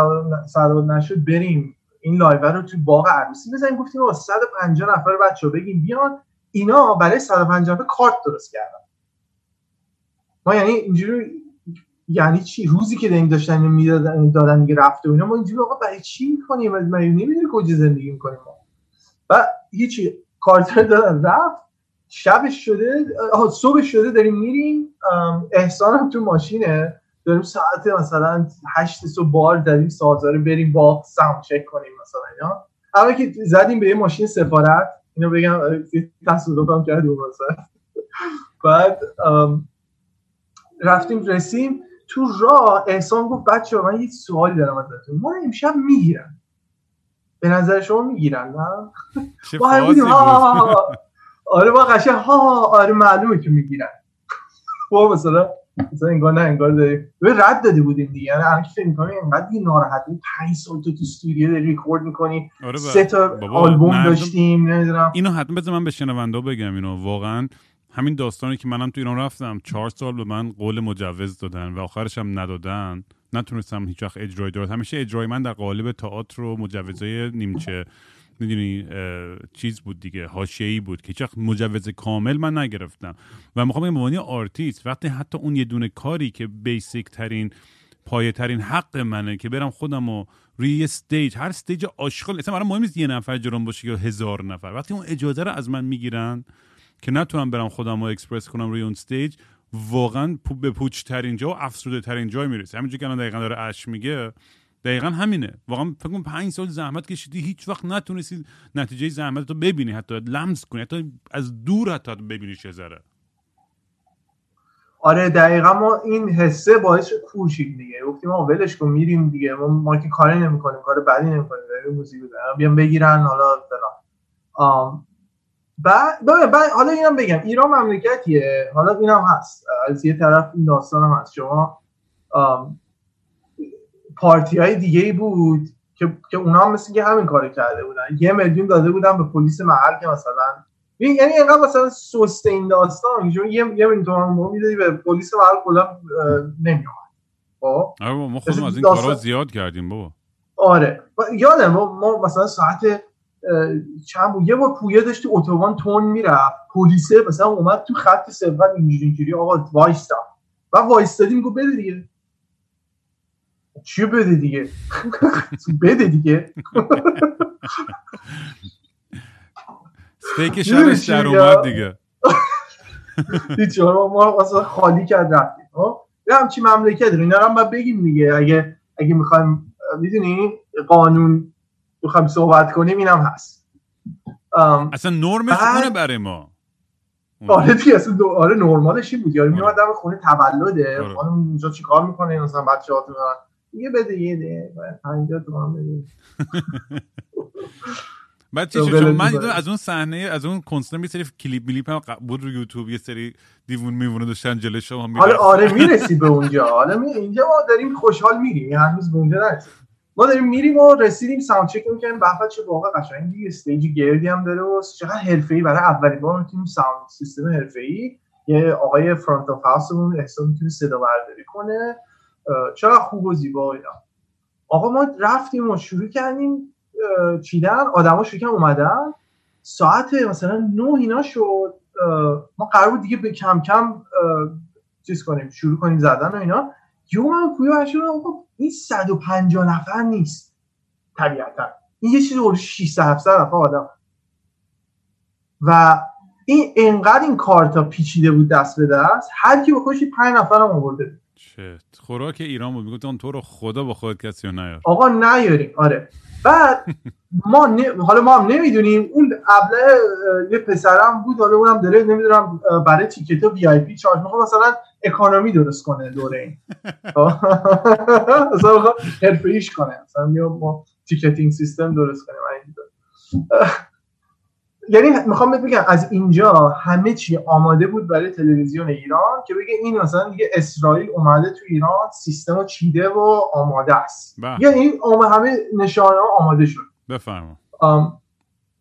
Speaker 3: سعد- نشد بریم. این live رو تو باغ عروسی بزنیم. گفتیم با 150 نفر بچه بگیم بیان. اینا برای 150 نفر کارت درست کردن. ما یعنی اینجوری یعنی چی؟ روزی که داریم داشتن می‌دادن دادن دیگه رفته و اینا ما اینجوری آقا برای چی می‌کنیم؟ من نمی‌دونی کجا زندگی می‌کنیم ما. و هیچی کارتر دادن رفت شبش شده صبح شده داریم میریم ام، احسان هم تو ماشینه. داریم ساعت مثلا هشت صبح بار زدیم سازاره بریم با ساوند چک کنیم مثلا اینا. اول که زدیم به یه ماشین سفارت اینو بگم تصادفم کردیم مثلا بعد رفتیم رسیم تو راه احسان گفت بچه من یه سوالی دارم ازتون. ما امشب می‌گیرن. به نظر شما می‌گیرن نه؟ ما هم ها. آره ما قشنگ ها. آره معلومه که می‌گیرن. ما مثلا مثلا انگار نه انگار داریم به رد داده بودیم دیگه. یعنی الان که فکر می‌کنی انقدر دیگه ناراحتی 5 سال تو تو استودیو داری ریکورد می‌کنی.
Speaker 2: آره
Speaker 3: سه تا آلبوم داشتیم نمی‌دونم.
Speaker 2: اینو حتما بذار من به شنونده بگم اینو. واقعا همین داستانی که منم تو ایران رفتم چهار سال به من قول مجوز دادن و آخرش هم ندادن. نتونستم هیچ وقت اجرای درست همیشه اجرای من در قالب تئاتر و مجوزهای نیمچه. می‌دونی چیز بود دیگه حاشیه‌ای بود که وقت مجوز کامل من نگرفتم. و می‌خوام بگم عنوان آرتیست وقتی حتی اون یه دونه کاری که basic ترین پایه ترین حق منه که برم خودم و روی یه stage هر stage آشغال اصلا برام مهم نیست یه نفر جلوم باشه یا هزار نفر. وقتی اون اجازه رو از من می‌گیرن که نتونم برم خودم رو اکسپرس کنم روی اون stage واقعا به پوچ ترین جا و افسرده ترین جای می‌رسه. همینجور که الان دقیقا داره اش میگه دقیقا همینه. واقعا فکر کن پنج سال زحمت کشیدی هیچ وقت نتونستی نتیجه زحمت رو ببینی حتی لمس کنی حتی از دور حتی ببینی چه ذره.
Speaker 3: آره دقیقا ما این حسه باعث کوشید دیگه. گفتیم ما ولش کن میریم دیگه. ما, ما که کاری نمی‌کنیم کار بدی نمی‌کنیم. بریم موزیک بزنیم بیام بگیرن حالا فلان. بعد بعد حالا اینم بگم. ایران مملکتیه. حالا اینم هست. از یه طرف این داستان هم هست. شما پارتی های دیگه ای بود که که اونا هم مثل که همین کار کرده بودن. یه میلیون داده بودن به پلیس محل که مثلا یعنی اینقدر مثلا سست این داستان یه یه میلیون تومن می‌دادی به پلیس محل کلا نمیومد
Speaker 2: خب؟ آره ما خودمون از این کارا زیاد کردیم بابا.
Speaker 3: آره. یادم ما, ما مثلا ساعت چند بود؟ یه بار پویه داشتی اتوبان تون می‌رفت. پلیسه مثلا اومد تو خط سوم اینجوری اینجوری آقا وایستا. و وایستادیم گفت بده دیگه. چی بده دیگه بده دیگه
Speaker 2: استیک شبش در اومد دیگه
Speaker 3: هیچ ما اصلا خالی کرد رفتیم؟ یه همچی مملکت داره اینا هم باید بگیم دیگه اگه اگه می‌خوایم می‌دونی قانون می‌خوایم صحبت کنیم اینم هست
Speaker 2: اصلا نرمش خونه برای ما
Speaker 3: آره دیگه اصلا دو... آره نرمالش این بود. یاری میومد دم خونه تولده. آره. خانم اینجا چیکار می‌کنه؟ مثلا ها یه بده یه ده 50 تومن بده.
Speaker 2: بعد چی شد؟ من از اون صحنه از اون کنسرت یه سری کلیپ میلیپ هم بود رو یوتیوب یه سری دیوون میوونه داشتن جلوش شما
Speaker 3: حالا آره می‌رسی به اونجا. حالا می... اینجا ما داریم خوشحال میریم. هنوز به اونجا نرسیم. ما داریم میریم و رسیدیم sound check می‌کنیم به چه واقعا قشنگی stage گردی هم داره و چقدر حرفه‌ای برای اولین بار می‌تونیم sound system حرفه‌ای. یه آقای front of house مون احساس می‌تونه صدا برداری کنه. چقدر خوب و زیبا اینا. آقا ما رفتیم و شروع کردیم چیدن. آدما شروع کردن اومدن. ساعت مثلا نه اینا شد. ما قرار بود دیگه به کم کم چیز کنیم شروع کنیم زدن و اینا. یو من کویو آقا این 150 نفر نیست. طبیعتا. این یه چیزی حدود 600 700 نفر آدم. و این انقدر این کارتا پیچیده بود دست به دست هر کی خودش 5 نفر هم آورده
Speaker 2: چه خوراک ایران بود. می‌گفتن تو رو خدا با خودت کسی رو نیار.
Speaker 3: آقا نیاریم آره. بعد ما حالا ما هم نمی‌دونیم. اون ابله یه پسرم بود. حالا اونم داره نمی‌دونم برای ticket VIP charge می‌خواد. مثلا economy درست کنه دوره این. مثلا می‌خواد ایش کنه. مثلا ما ticketing system درست کنه یعنی می‌خوام بگم از اینجا همه چی آماده بود برای تلویزیون ایران که بگه این مثلا دیگه اسرائیل اومده تو ایران سیستم رو چیده و آماده است. یعنی همه نشانه ها آماده شد.
Speaker 2: بفرما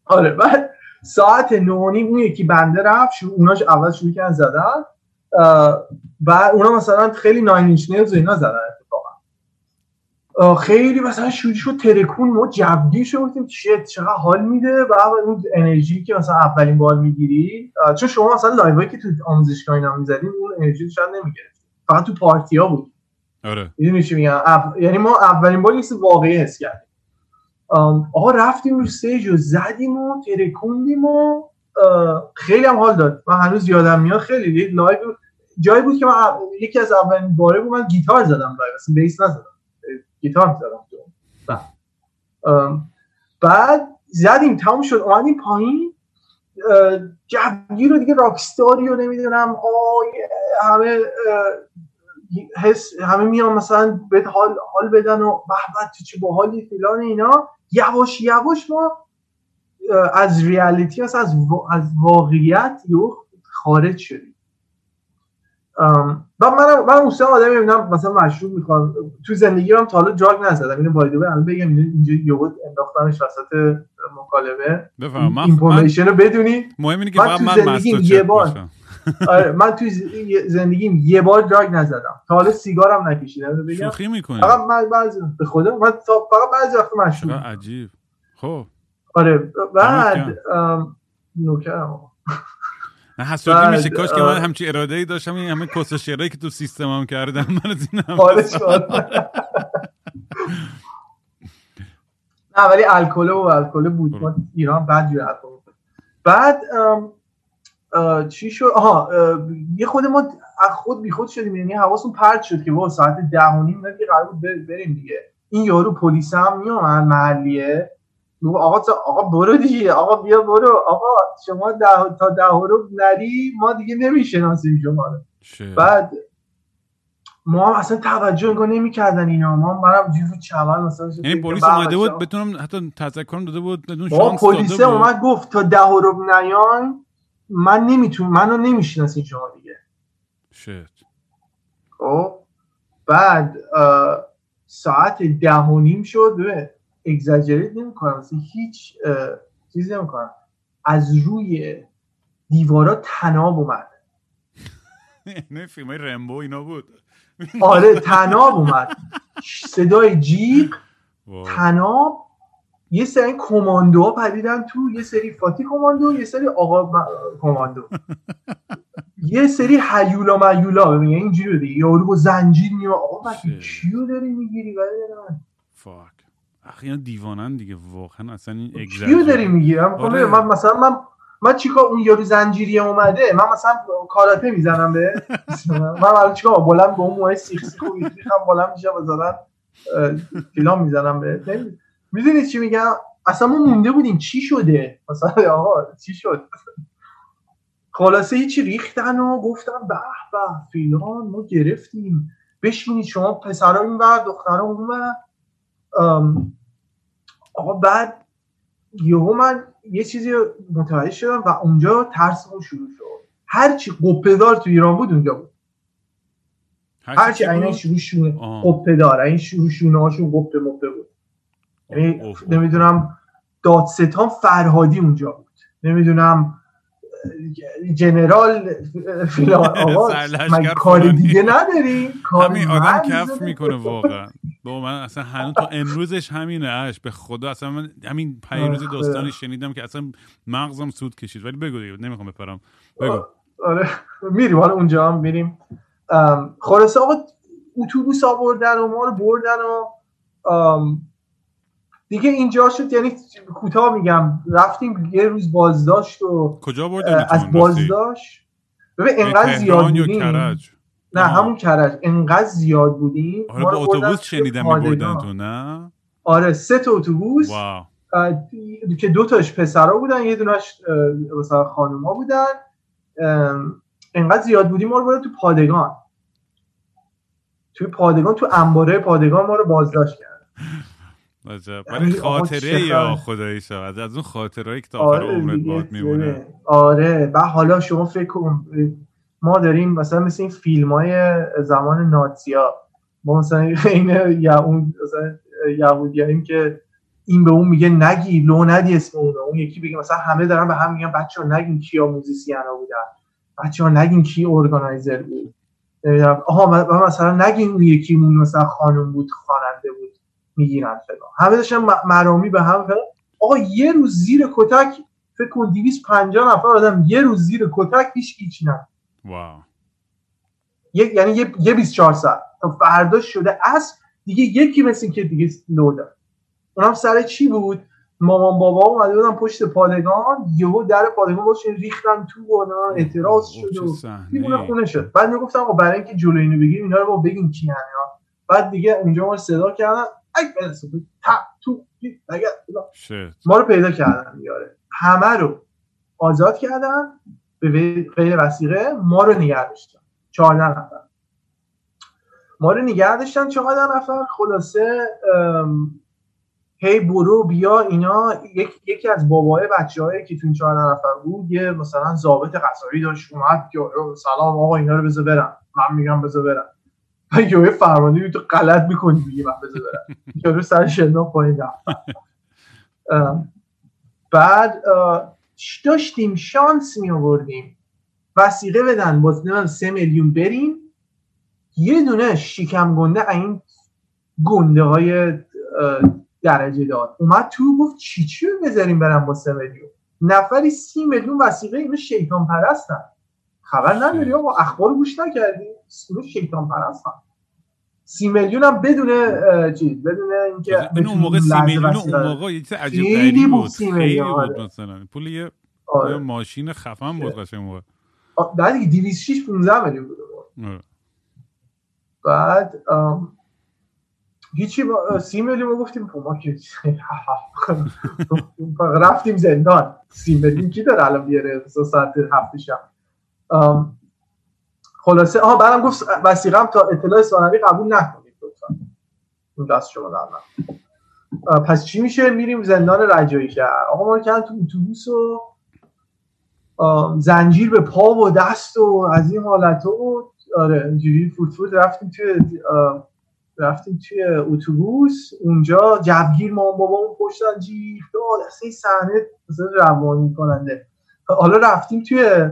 Speaker 3: آره بعد ساعت نونی اون یکی بنده رفت شروع اوناش اول شروع کردن زدن بعد اونا مثلا خیلی ناین اینچ نیلز و اینا زدن. خیلی مثلا شوری شد ترکون ما جبگی شد گفتیم چه چقدر حال میده و اون انرژی که مثلا اولین بار می‌گیری چون شما مثلا لایوایی که تو آموزشگاه اینا می‌زدیم اون انرژی شاید نمی‌گرفت فقط تو پارتی ها بود.
Speaker 2: آره.
Speaker 3: می‌دونی چی میگم؟ یعنی ما اولین بار نیست واقعی حس کردیم. آقا رفتیم رو stage و زدیم و ترکوندیم و خیلی هم حال داد. من هنوز یادم میاد خیلی. live جایی بود که من یکی از اولین باره بود من گیتار زدم live. اصلا bass نزدم. گیتار می‌زدم بعد زدیم تموم شد. اومدیم پایین. جبگی رو دیگه rockstar ی رو نمی‌دونم. همه حس همه میان مثلا به حال حال بدن و به چه باحالی فلان اینا. یواش یواش ما از ریالیتی از از واقعیت یو خارج شدیم. و من من اون آدمی می‌بینم مثلا مشروب می‌خوام تو زندگی هم تا حالا دراگ نزدم اینو بایده الان بگم اینجا یهو انداختمش وسط مکالمه.
Speaker 2: بفهم
Speaker 3: اینفورمیشن رو بدونی.
Speaker 2: مهم اینه که من تو زندگیم یه بار
Speaker 3: آره من تو زندگیم یه بار دراگ نزدم. تا حالا سیگارم نکشیدم بگم
Speaker 2: شوخی می‌کنی.
Speaker 3: فقط من بعضی به خدا من فقط بعضی وقت مشروب.
Speaker 2: عجیب. خب.
Speaker 3: آره بعد نوکرم.
Speaker 2: نه حسودی میشه کاش که من همچی اراده ای داشتم این همه کس که تو سیستم هم کردم من از این هم
Speaker 3: نه ولی الکل و الکل بود. ما ایران بعد جور الکل بعد چی شد؟ آها یه خود ما خود بی خود شدیم یعنی حواسون پرت شد که با ساعت ده و نیم قرار بود بریم دیگه. این یارو پلیس هم میومد محلیه. آقا آقا برو دیگه. آقا بیا برو. آقا شما ده تا ده رو نری ما دیگه نمی‌شناسیم شما رو. بعد ما اصلا توجه نگاه نمی‌کردن اینا. ما منم جیزو چمن مثلا
Speaker 2: یعنی پلیس اومده بود بتونم حتی تذکرم داده بود بدون
Speaker 3: شانس پلیس اومد گفت تا ده رو نیان من نمی‌تونم منو نمی‌شناسین شما دیگه.
Speaker 2: شت.
Speaker 3: خب بعد ساعت ده و نیم شد. اگزاجریت نمی کنم هیچ چیزی نمی کنم از روی دیوارا تناب اومد.
Speaker 2: نه فیلم رمبو اینا بود.
Speaker 3: آره تناب اومد. صدای جیغ تناب یه سری کماندو پریدن تو یه سری فاتی کماندو یه سری آقا کماندو. یه سری هیولا میولا ببین اینجوری دیگه یارو با زنجیر میاد آقا کیو داری می‌گیری؟ ولی
Speaker 2: fuck. آخه اینا دیوانن دیگه واقعا اصلا این
Speaker 3: کیو داری می‌گیرم آره. من مثلا من من چیکار اون یارو زنجیری اومده من مثلا کاراته می‌زنم به من الان چیکار بلند به اون موهای سیخ سیخ می‌خوام بلند میشم بزنم فیلم می‌زنم به می‌دونید چی میگم؟ اصلا ما مونده بودیم چی شده؟ مثلا آقا چی شد؟ خلاصه هیچی ریختن و گفتم به به فیلان ما گرفتیم. بشینید شما پسرا این بر دخترا اون آقا بعد یهو من یه چیزی متوجه شدم و اونجا ترسمون شروع شد. هرچی قپدار تو ایران بود اونجا بود. هرچی این شروع شونه. قپدار این شروع شونه هاشون قپه مپه بود. یعنی نمی‌دونم دادستان فرهادی اونجا بود. نمی‌دونم جنرال فیلان آقا من کار دیگه نداری.
Speaker 2: همین آدم کف می‌کنه واقعا. با من اصلا هنوز تا امروزش همینه اش به خدا اصلا من همین پیروز داستانی شنیدم که اصلا مغزم سود کشید. ولی بگو دیگه نمی‌خوام بپرم. بگو.
Speaker 3: آره. میریم حالا اونجا هم میریم. خلاصه آقا اتوبوس آوردن و ما رو بردن و دیگه اینجا شد یعنی کوتاه میگم. رفتیم یه روز بازداشت و
Speaker 2: کجا بردن
Speaker 3: از بازداشت. ببین انقدر زیاد بودیم. نه همون کرج. انقدر زیاد بودیم.
Speaker 2: آره با اتوبوس شنیدم میبردن نه؟
Speaker 3: آره سه تا اتوبوس. که دو تاش پسرا بودن یه دونش مثلا خانوما بودن. انقدر زیاد بودیم ما رو بردن تو پادگان. توی پادگان تو انباره پادگان ما رو بازداشت کرد
Speaker 2: ولی خاطره یا خدایی شود از اون خاطرهایی که تا آخر آره عمرت باد میمونه.
Speaker 3: آره و حالا شما فکر کن ما داریم مثلا مثل این فیلم های زمان ناتسیا ما مثلا این یا اون که این به اون میگه نگی لو ندی اسم اون اون. یکی بگه مثلا همه دارن به هم میگن بچه ها نگین کیا musician ها بودن. بچه ها نگین کی organizer بود. آها مثلا نگین اون یکی مثلا خانم بود خواننده بود. می‌گیرن فلان. همه داشتن مرامی به هم فلان آقا یه روز زیر کتک فکر کن 250 نفر آدم یه روز زیر کتک هیچ هیچ نه.
Speaker 2: واو.
Speaker 3: یعنی یه یه 24 ساعت. تا فردا شده اصل دیگه یکی مثل که دیگه لو داد. اونم سر چی بود؟ مامان بابا اومده بودن پشت پادگان یهو در پادگان باش ریختن تو و اعتراض شد و دیوونه خونه شد. بعد می‌گفتم آقا برای اینکه جلوی اینو بگیریم اینا رو با بگیم کی بعد دیگه اونجا ما صدا کردن. تو ما رو پیدا کردن یاره. همه رو آزاد کردن به غیر وسیقه ما رو نگه داشتن. چهارده نفر. ما رو نگه داشتن چهارده نفر خلاصه هی برو بیا اینا. یک، یکی از بابای بچه هایی که تو این چهارده نفر بود یه مثلا ضابط قصاری داشت اومد که سلام آقا اینا رو بذار برم. من میگم بذار برم. یه فرمانی تو غلط می‌کنی میگه من بذار برم. یارو سر شنا پایین بعد داشتیم شانس می آوردیم وسیقه بدن باز سه میلیون بریم. یه دونه شکم گنده این گنده های درجه دار اومد تو گفت چی چی بذاریم برم با سه میلیون؟ نفری سی میلیون وسیقه اینو شیطان پرستن. خبر نداری آقا اخبار گوش نکردی؟ اینو شیطان پرستن سی میلیون هم بدون چیز بدون اینکه
Speaker 2: این اون موقع سی میلیون اون موقع یه چیز عجیب غریبی بود خیلی بود آره. مثلا پول یه آره. ماشین خفن بود قشنگ موقع
Speaker 3: بعد دیگه 206 15 میلیون بود آره. بعد هیچی. سی میلیون گفتیم خب ما که رفتیم زندان سی میلیون کی داره الان بیاره ساعت هفته شب خلاصه آها بعدم گفت وسیقم تا اطلاع ثانوی قبول نکنید لطفا. اون دست شما در پس چی میشه؟ میریم زندان رجایی شهر آقا ما کردن تو اتوبوس و زنجیر به پا و دست و از این حالت و آره اینجوری فوت فوت رفتیم توی رفتیم توی اتوبوس. اونجا جبگیر ما بابامون پشتن جیف داد اصلا این صحنه روانی کننده. حالا رفتیم توی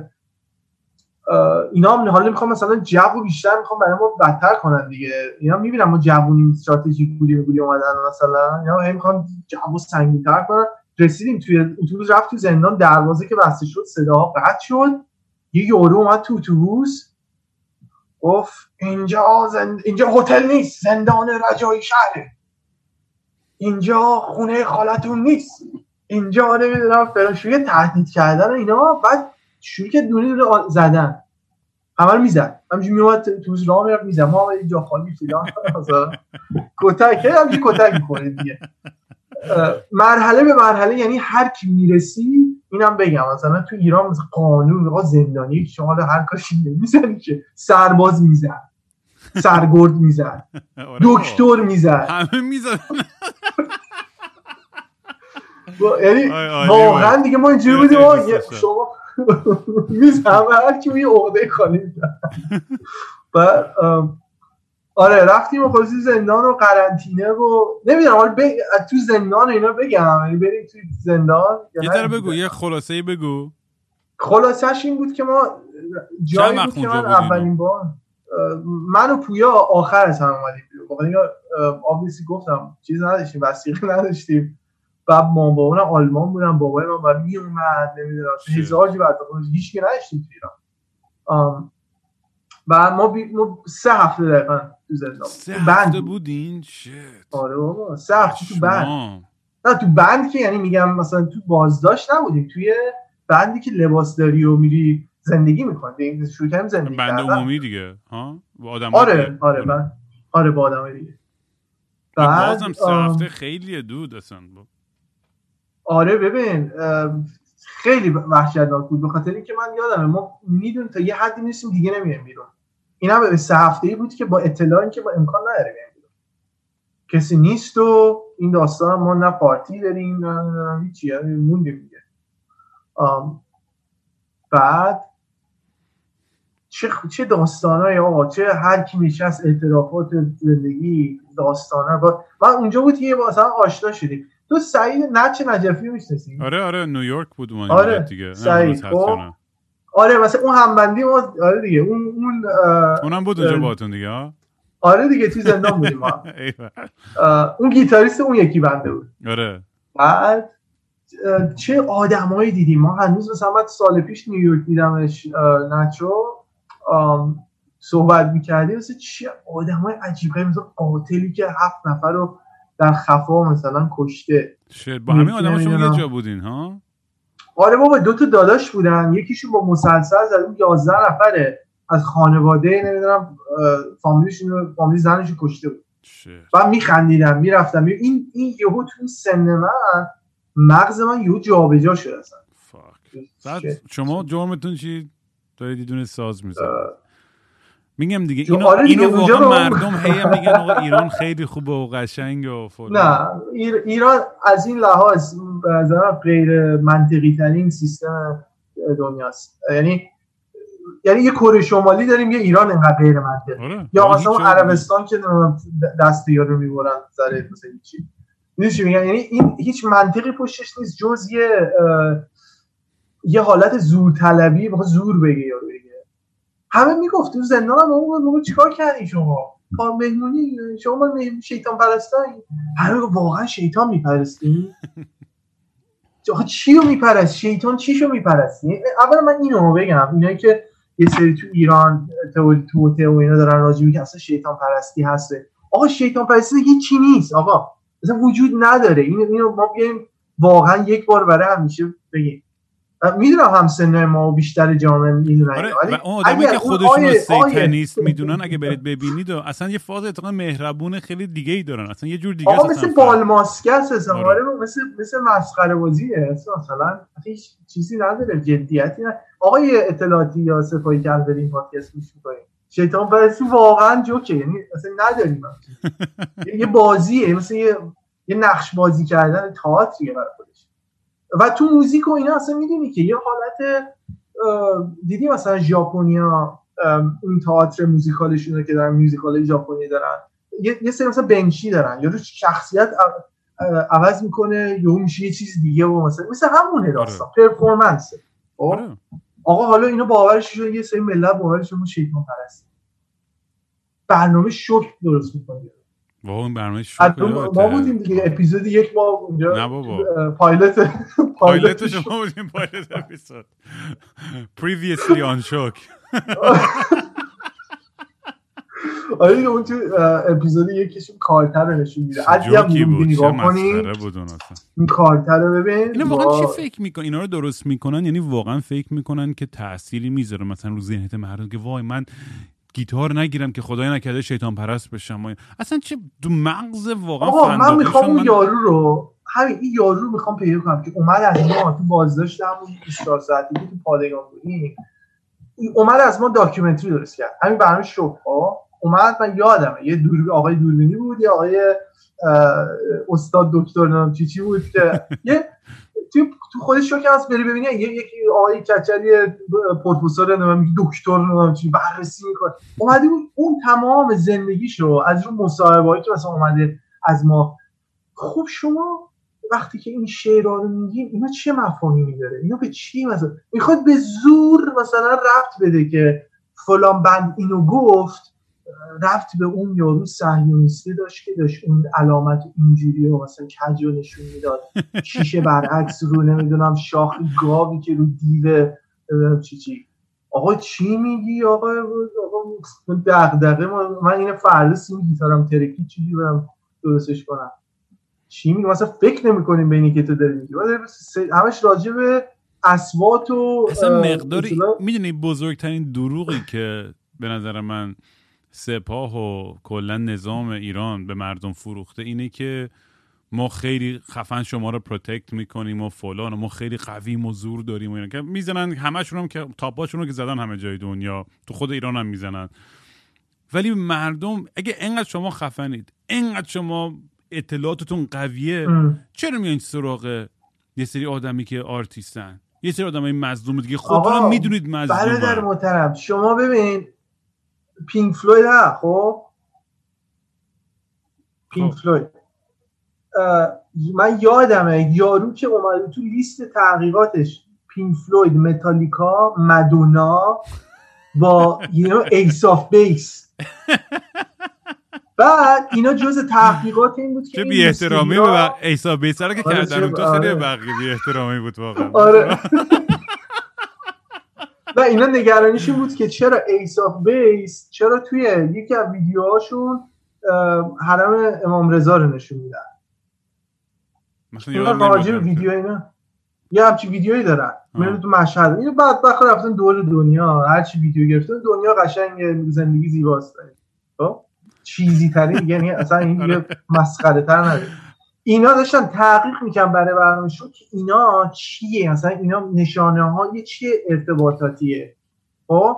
Speaker 3: اینا هم حالا می‌خوام مثلا جو بیشتر می‌خوام برای ما بدتر کنن دیگه. اینا می‌بینم ما جوونی استراتژیک بودیم بودیم اومدن مثلا هم می‌خوان جو سنگین تر کنن. رسیدیم توی اتوبوس رفت تو زندان دروازه که بسته شد صدا قطع شد. یه یورو اومد تو اتوبوس. گفت اینجا زند... اینجا هتل نیست زندان رجایی شهره. اینجا خونه خالتون نیست. اینجا نمی‌دونم فرانشوی تهدید کردن اینا. بعد شروع که دونه دونه زدن. همه رو می‌زد همینجوری میومد توز راه می‌رفت می‌زد. ما اینجا خالی فیلان کتک. همینجوری کتک می‌کنه دیگه. مرحله به مرحله یعنی هر کی می‌رسی اینم بگم. مثلا تو ایران مثلا قانون آقا زندانی شما هر کاری نمی‌زنی که سرباز می‌زد. سرگرد می‌زد. آره دکتر می‌زد.
Speaker 2: همه می‌زد
Speaker 3: یعنی واقعا دیگه ما اینجوری بودیم. شما میز همه هر کی یه عقده خالی بعد آره رفتیم و خلاصی زندان و قرنطینه و نمی‌دونم حالا ب... تو زندان اینا بگم یعنی بریم تو زندان
Speaker 2: یه ذره بگو یه خلاصه بگو.
Speaker 3: خلاصش این بود که ما جایی بود که من اولین بار من و پویا آخر از هم اومدیم واقعا آبیسی گفتم چیز نداشتیم وسیقه نداشتیم. و ما بابا آلمان بودم بابای من بعد می اومد نمی‌دونم هزار جو بعد هیچ نداشتیم تو ایران. و ما, بی... ما سه هفته دقیقا تو زندان
Speaker 2: سه هفته بودین؟ شت
Speaker 3: آره بابا سه هفته تو بند. نه تو بند که یعنی میگم مثلا تو بازداشت نبودیم توی بندی که لباس داری و میری زندگی می‌کنی. شروع کردیم زندگی
Speaker 2: بند عمومی دیگه ها؟ با آدم
Speaker 3: آره دیگه. آره بند. آره با آدم دیگه.
Speaker 2: بعد بازم سه هفته خیلی دود اصلا. با.
Speaker 3: آره ببین خیلی وحشتناک بود. به خاطر اینکه من یادمه ما میدون تا یه حدی نیستیم دیگه نمیایم بیرون. اینا به سه هفته ای بود که با اطلاع که با امکان نداره بیرون. کسی نیست و این داستان ما نه پارتی داریم نه هیچی یعنی موندیم دیگه. بعد چه چه داستانای آقا چه هر کی نشست اعترافات زندگی داستانه با من اونجا بود که مثلا آشنا شدیم. تو سعید نچ نجفی می‌شناسی.
Speaker 2: آره آره نیویورک بود اون
Speaker 3: آره دیگه. سعید خب. آره مثلا اون همبندی ما آره دیگه اون اون
Speaker 2: اونم بود اونجا باهاتون دیگه
Speaker 3: آره دیگه تو زندان بودیم ما. اون گیتاریست اون یکی بنده بود.
Speaker 2: آره.
Speaker 3: بعد چه آدمایی دیدیم ما؟ هنوز مثلا سال پیش نیویورک دیدمش نچو صحبت می‌کردیم. مثلا چه آدمای عجیبه مثلا قاتلی که هفت نفر رو در خفا مثلا کشته.
Speaker 2: شد با همین آدم شما یه جا بودین ها؟
Speaker 3: آره بابا دو تا داداش بودن. یکیشون با مسلسل زد اون 11 نفره. از خانواده نمی‌دونم فامیلیشون فامیلی زنشو کشته بود. و میخندیدم می‌رفتم این این یهو تو سن من مغز من یهو جابجا شد اصلا.
Speaker 2: شما جرمتون چی؟ دارید دونه ساز می‌زنید. میگم دیگه اینو, آره دیگه اینو واقعا مردم هی میگن آقا ایران خیلی خوبه و قشنگ و فلان.
Speaker 3: نه ایران از این لحاظ به غیر منطقی ترین سیستم دنیاست. یعنی یعنی یه کره شمالی داریم یه ایران اینقدر غیر منطقی. آره. یا مثلا عربستان که دست یارو می‌برن سر مثلا چی. چی میگن یعنی این هیچ منطقی پشتش نیست جز یه یه حالت زور طلبی زور بگه یارو همه می‌گفت تو زندان هم اون موقع چیکار کردی شما؟ کار مهمونی شما شیطان پرستایی. همه واقعا شیطان میپرستی؟ چی رو میپرست شیطان چی رو میپرستی اول من اینو بگم اینایی که یه سری تو ایران تو تو و اینا دارن راجع میگن اصلا شیطان پرستی هسته. آقا شیطان پرستی هیچی نیست آقا. اصلا وجود نداره. اینو اینو ما بیایم واقعا یک بار برای همیشه بگیم. می‌دونم هم سن ما و بیشتر جامعه می‌دونن
Speaker 2: آره
Speaker 3: ولی
Speaker 2: و اون آدمی که خودشون سیتنیست می‌دونن اگه برید ببینید و اصلا یه فاز اتقا مهربون خیلی دیگه ای دارن اصلا یه جور دیگه
Speaker 3: آقا مثل
Speaker 2: اصلا
Speaker 3: بال ماسکه است اصلا.
Speaker 2: آره.
Speaker 3: آره مثل مثل مسخره بازیه اصلا مثلا هیچ چیزی نداره جدیتی نداره آقای اطلاعاتی یا سپاهی که داریم پادکست گوش می‌کنیم شیطان پرستی واقعا جوکه یعنی اصلا نداریم. یه- یه بازیه مثل یه یه نقش بازی کردن تئاتریه برای و تو موزیک و اینا اصلا می‌دونی که یه حالت دیدی مثلا ژاپنیا اون تئاتر موزیکالشون رو که دارن موزیکال ژاپنی دارن یه, یه سری مثلا بنشی دارن یا رو شخصیت عوض می‌کنه یا میشه یه چیز دیگه و مثلا مثل همونه داستان پرفورمنس.
Speaker 2: آره.
Speaker 3: آقا حالا اینو باورش شده یه سری ملت باورش شده شیطان پرست برنامه شوک درست می‌کنه.
Speaker 2: واقعا این برنامه شوکه
Speaker 3: ما بودیم دیگه اپیزود یک ما اونجا
Speaker 2: نه بابا.
Speaker 3: پایلت
Speaker 2: پایلت شما بودیم پایلت اپیزود. Previously on shock.
Speaker 3: آره اون تو اپیزود یکیشون کارتر رو نشون میده.
Speaker 2: جوکی بود چه مسخره بود اون اصلا.
Speaker 3: این کاراکتر رو ببین.
Speaker 2: اینا واقعا
Speaker 3: وا-
Speaker 2: چی فکر می‌کنن اینا رو درست می‌کنن؟ یعنی واقعا فکر می‌کنن که تأثیری می‌ذاره مثلا رو ذهنیت مردم که وای من گیتار نگیرم که خدای نکرده شیطان پرست بشم. اصلا چه تو مغز واقعا
Speaker 3: آقا من می‌خوام اون
Speaker 2: من-
Speaker 3: یارو رو همین این یارو رو می‌خوام پیدا کنم که اومد از ما تو بازداشت همون 24 ساعتی که تو پادگان بودیم این اومد از ما documentary درست کرد. همین برنامه شوک ها اومد من یادمه. یه دور آقای دوربینی بود یه آقای استاد دکتر نام چی چی بود که یه تو تو خودش شوک هست بری ببینی. یه یکی آقای کچلی پروفسور میگه دکتر نمی‌دونم چی بررسی می‌کنه. اومده اون تمام زندگیشو از رو مصاحبه‌ای که مثلا اومده از ما. خب شما وقتی که این شعرها رو میگین اینا چه مفاهیمی داره؟ اینا به چی مثلا؟ می‌خواد به زور مثلا رفت بده که فلان بند اینو گفت. رفت به اون یارو صهیونیستی داشت که داشت اون علامت اینجوری و مثلا کج رو نشون می‌داد. شیشه برعکس رو نمی‌دونم شاخ گاوی که رو دیو چی چی. آقا چی میگی آقا؟ آقا دغدغه من این فردا سیم گیتارم ترکی چی برم درستش کنم. چی میگی؟ مثلا فکر نمی‌کنیم به اینی که تو داری میگی. همش راجع به اصوات و
Speaker 2: اصلا مقداری می‌دونی بزرگترین دروغی که به نظر من سپاه و کلا نظام ایران به مردم فروخته اینه که ما خیلی خفن شما رو protect می‌کنیم و فلان و ما خیلی قویم و زور داریم و اینا. که می‌زنن همشون هم که top اشون رو که زدن همه جای دنیا. تو خود ایران هم می‌زنن. ولی مردم اگه انقدر شما خفنید انقدر شما اطلاعاتتون قویه
Speaker 3: ام.
Speaker 2: چرا میایین سراغ یه سری آدمی که آرتیستن؟ یه سری آدمای مظلوم دیگه. خودتون می‌دونید
Speaker 3: برادر
Speaker 2: مظلومن
Speaker 3: محترم شما ببین Pink Floyd ها خب؟ Pink
Speaker 2: خب.
Speaker 3: Floyd اه، من یادمه یارو که اومده تو لیست تحقیقاتش Pink Floyd Metallica Madonna با یو Ace of Base بعد اینا جز تحقیقات این بود که
Speaker 2: چه بی احترامی بق- ایسا بیسر که
Speaker 3: آره،
Speaker 2: کردن. اون تو خیلی
Speaker 3: آره.
Speaker 2: بقیه بی احترامی بود واقعا.
Speaker 3: آره. و اینا نگرانیشون بود که چرا ایس آف بیس چرا توی یکی از ویدیوهاشون حرم امام رضا رو نشون میدن.
Speaker 2: مثلا
Speaker 3: راجع
Speaker 2: نمیاد.
Speaker 3: ویدیو اینا. یه همچی ویدیویی دارن.
Speaker 2: آه.
Speaker 3: میره تو مشهد اینو بعد بخور رفتن دور دنیا. هر چی ویدیو گرفتن دنیا قشنگ زندگی زیباست. خب؟ چیزی ترین یعنی اصلا این
Speaker 2: آره.
Speaker 3: یه مسخره تر نداره. اینا داشتن تحقیق می‌کنن برای برنامه‌شون که اینا چیه؟ مثلا اینا نشانه های چیه ارتباطاتیه؟ خب؟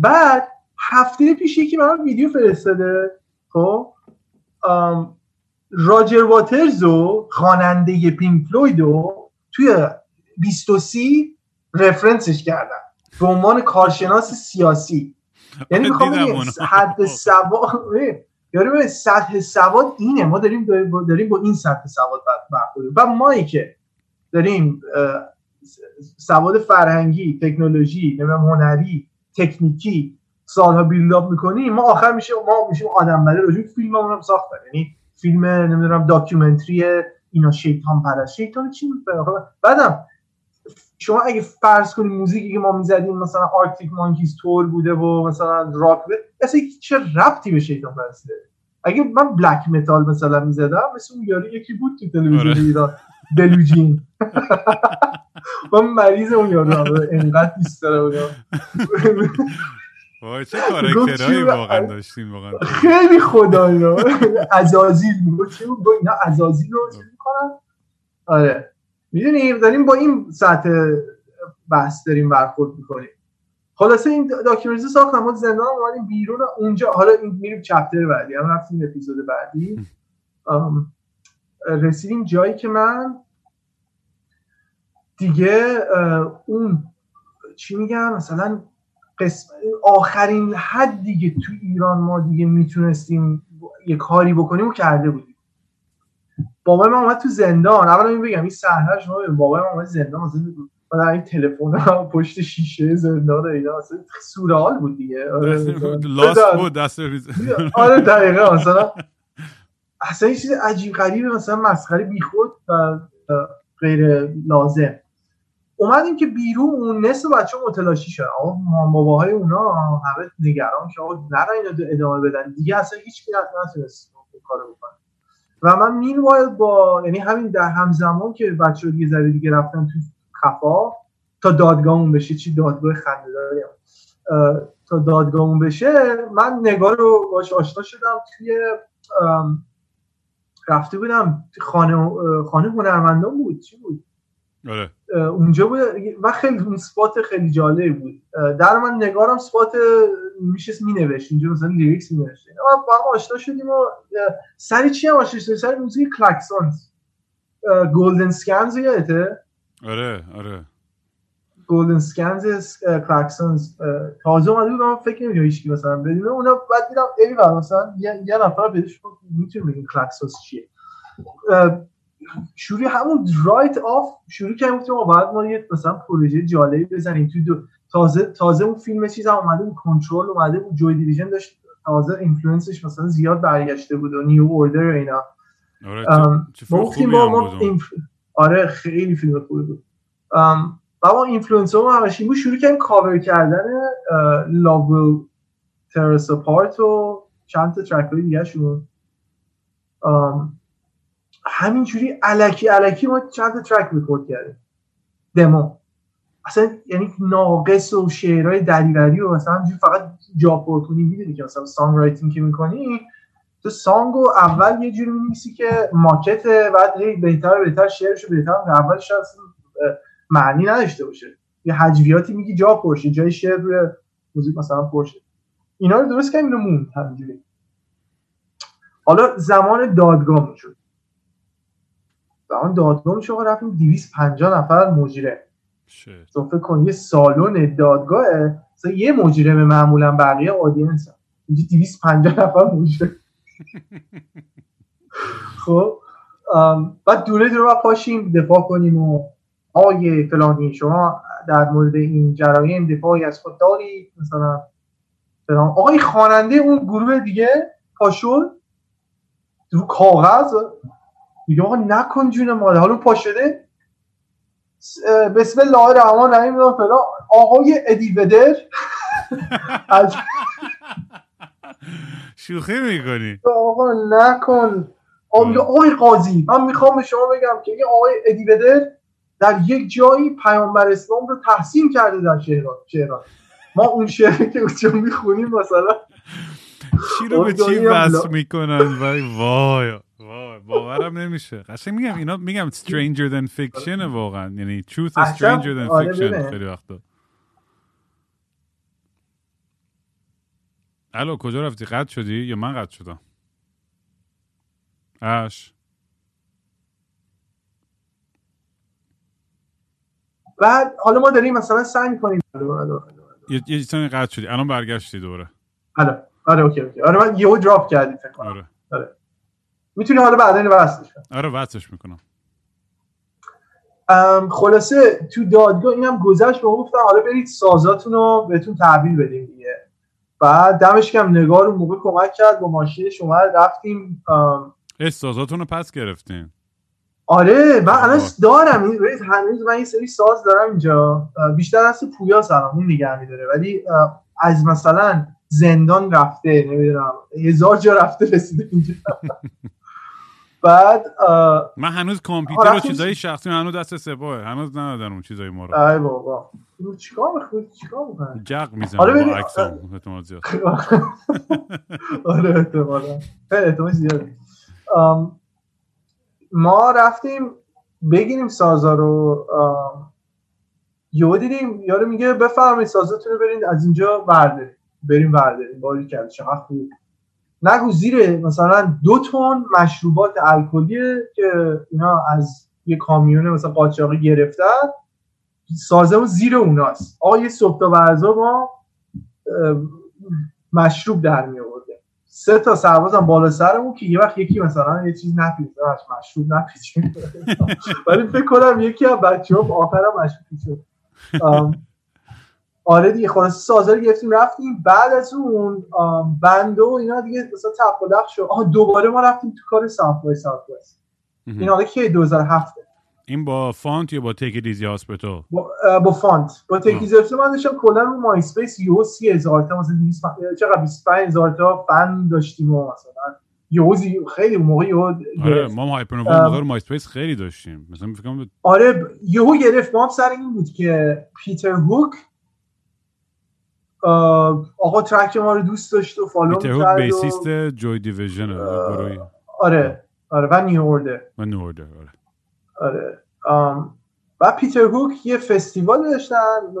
Speaker 3: بعد هفته پیش یکی برام ویدیو فرستاده خب؟ راجر واترز و خواننده پینک فلوید رو توی 23 رفرنسش کردن به عنوان کارشناس سیاسی. یعنی می‌خوام بگم
Speaker 2: اونو.
Speaker 3: حد سواد یعنی ببین سطح سواد اینه. ما داریم داریم با, این سطح سواد برخورد و مایی که داریم سواد فرهنگی تکنولوژی نمی‌دونم هنری تکنیکی سالها بیلداپ می‌کنیم ما آخر میشه ما میشیم آدم بله راجع به فیلممون هم ساختن. یعنی فیلم نمی‌دونم داکیومنتری اینا شیطان پرست. شیطان چی بعدم شما اگه فرض کنید موزیکی که ما می‌زدیم مثلا آرکتیک مانکیز تور بوده و مثلا راک بوده اصلا چه ربطی به شیطان پرستی داره اگه من بلک متال مثلا می‌زدم مثل اون یاری یکی بود تو تلویزیون
Speaker 2: آره.
Speaker 3: ایران بلوجین من مریض اون یارو اینقدر دوست داره بودم
Speaker 2: وای چه کاراکترهایی واقعا داشتین واقعا.
Speaker 3: خیلی خدایا ازازیل میگو چه با اینا ازازیل رو می‌کنن؟ آره. می‌دونیم داریم با این سطح بحث داریم برخورد می‌کنیم. خلاصه این داکیومنتری ساختم ما زندان اومدیم بیرون اونجا حالا این میریم چپتر بعدی هم رفتیم اپیزود بعدی. رسیدیم جایی که من دیگه اون چی میگم مثلا قسم آخرین حد دیگه تو ایران ما دیگه می‌تونستیم یه کاری بکنیم و کرده بودیم. بابای من اومد تو زندان. اولا این بگم این صحنه شما بابای من اومد زندان مثلا این تلفن پشت شیشه زندان اینا اصلا سورال بود دیگه.
Speaker 2: آره لاست بود دست
Speaker 3: آره دقیقا. مثلا اصلا این چیز عجیب غریبه مثلا مسخره بیخود و غیر لازم. اومدیم که بیرون اون نصف بچه متلاشی شد؟ آقا باباهای اونا همه نگران که آقا نرا اینا ادامه بدن. دیگه اصلا هیچ کی نتونست کارو بکنه. و من مین با یعنی همین در همزمان که بچه دیگه ذره دیگه رفتن تو خفا تا دادگاهمون بشه چی؟ دادگاه خنده تا دادگاهمون بشه من نگاه رو باش آشنا شدم توی رفته بودم خانه خانه هنرمندان بود. چی بود؟
Speaker 2: آره.
Speaker 3: اونجا بود و خیلی اون سپات خیلی جالب بود. در من نگارم سپات میشه می نوشت اینجا مثلا لیریکس می نوشت با هم آشنا شدیم و سری چی هم آشنا شدیم؟ سری موزیک کلکسونز گلدن سکنز یادته؟
Speaker 2: آره آره.
Speaker 3: گلدن سکنز کلکسونز تازه اومده بودم فکر نمی‌کنم هیچ مثلا بدونه اونا بعد دیدم ای مثلا یه, یه نفر بهش می‌تونه بگیم کلکسونز چیه؟ شروع همون right off شروع کردیم گفتیم باید ما یه مثلا پروژه جالبی بزنیم. تو دو تازه تازه اون فیلم چیز هم اومده بود کنترل اومده بود Joy Division داشت تازه influence ش مثلا زیاد برگشته بود و New Order و اینا.
Speaker 2: آره ما ما
Speaker 3: آره خیلی فیلم خوبی بود. و ما influence ما همشین بود شروع کردیم کاور کردن Love Will Tear Us Apart و چند تا track های دیگه شون همینجوری علکی علکی ما چند ترک ریکورد کردیم. دمو. اصلا یعنی ناقص و شعرهای دریوری و مثلا همینجوری فقط جا پر کنی می‌دونی که مثلا songwriting که می‌کنی تو song و اول یه جوری می‌نویسی که ماکت بعد هی بهتر بهتر شعرشو بهتر اولش اصلا معنی نداشته باشه. یه هجویاتی میگی جا پرشه جای شعر روی موزیک مثلا پرشه. اینا رو درست کردیم اینو موند همینجوری. حالا زمان دادگاه می‌شد زمان دادگاه میشه آقا رفتیم 250 نفر مجرم. تو فکر کن یه سالن دادگاهه مثلا یه مجرم معمولا بقیه آدینس هم اینجا 250 نفر مجرم. خب بعد دوره دوره پاشیم دفاع کنیم و آیه فلانی شما در مورد این جرایم دفاعی از خود دارید مثلا فلان. آقای خواننده اون گروه دیگه پاشون رو کاغذ؟ میگه آقا نکن جون ماده حالا پا شده بسم الله الرحمن الرحیم. فلان آقای ادی بدر
Speaker 2: شوخی می‌کنی.
Speaker 3: آقا نکن. آقای قاضی من می‌خوام به شما بگم که این آقای ادی بدر در یک جایی پیامبر اسلام رو تحسین کرده در شهران. ما اون شعری که اونجا می‌خونیم مثلا
Speaker 2: چی رو به چی بس می‌کنن؟ وای وای. وای باورم نمیشه. قشنگ میگم اینا میگم stranger than fiction واقعا. یعنی truth is stranger than
Speaker 3: آره
Speaker 2: fiction خیلی وقتا. الو کجا رفتی؟ قد شدی؟ یا من قد شدم؟ اش
Speaker 3: بعد حالا ما داریم مثلا سعی می‌کنیم.
Speaker 2: یه یه چیزی قطع شدی. الان برگشتی دوره
Speaker 3: حالا آره okay okay. آره من یهو drop کردی فکر کنم.
Speaker 2: آره.
Speaker 3: آره. می‌تونی حالا بعدا اینو وصلش کنی
Speaker 2: آره وصلش می‌کنم.
Speaker 3: خلاصه تو دادگاه اینم گذشت به گفتم حالا برید سازاتون رو بهتون تحویل بدیم دیگه. بعد دمش گرم نگار اون موقع کمک کرد با ماشینش اومد رفتیم.
Speaker 2: سازاتون رو پس گرفتیم
Speaker 3: آره من الان دارم. هنوز من این سری ساز دارم اینجا. بیشتر از پویا سلام اون نگه میداره ولی از مثلا زندان رفته نمی‌دونم هزار جا رفته رسیده اینجا. بعد
Speaker 2: من هنوز کامپیوتر و چیزای شخصی من هنوز دست سپاه هنوز ندادن اون چیزای ما رو.
Speaker 3: ای بابا. چیکار می‌خوای چیکار می‌کنی؟
Speaker 2: جق می‌زنم آره با عکسام. احتمال زیاد.
Speaker 3: آره احتمالا. احتمال زیاد ما رفتیم بگیریم سازا رو. یهو دیدیم یارو میگه بفرمایید سازاتون رو برین از اینجا برداریم. بریم برداریم. باری کرد. چقدر خوب. نگو زیر مثلا دو تن مشروبات الکلیه که اینا از یه کامیون مثلا قاچاقی گرفتن سازه زیر اوناست. آقا یه صبح تا ما مشروب در می آورده سه تا سرباز هم بالا سرمون که یه وقت یکی مثلا یه چیز نپیزه مشروب نپیچه ولی فکر کنم یکی از ها آخرم مشروب پیچه آره دیگه خلاص سازا رو گرفتیم رفتیم. بعد از اون بند و اینا دیگه مثلا تقلق شد. آها دوباره ما رفتیم تو کار ساوت وست این حالا که 2007
Speaker 2: این با فانت یا با تک دیزی هاسپیتال
Speaker 3: با, با fun. با Take It Easy Hospital من داشتم کلا رو Myspace یو سی هزار تا مثلا 200 چقدر؟ 25 هزار تا فن داشتیم و مثلا یوزی خیلی موقع یهو
Speaker 2: آره ما Hypernova موقع Myspace خیلی داشتیم. مثلا فکر
Speaker 3: آره یهو گرفت. ما هم سر این بود که Peter Hook آقا track ما رو دوست داشت و follow
Speaker 2: کرد bassist Joy Division
Speaker 3: آره آره و New Order
Speaker 2: و New Order
Speaker 3: آره. آره و Peter Hook یه فستیوال داشتن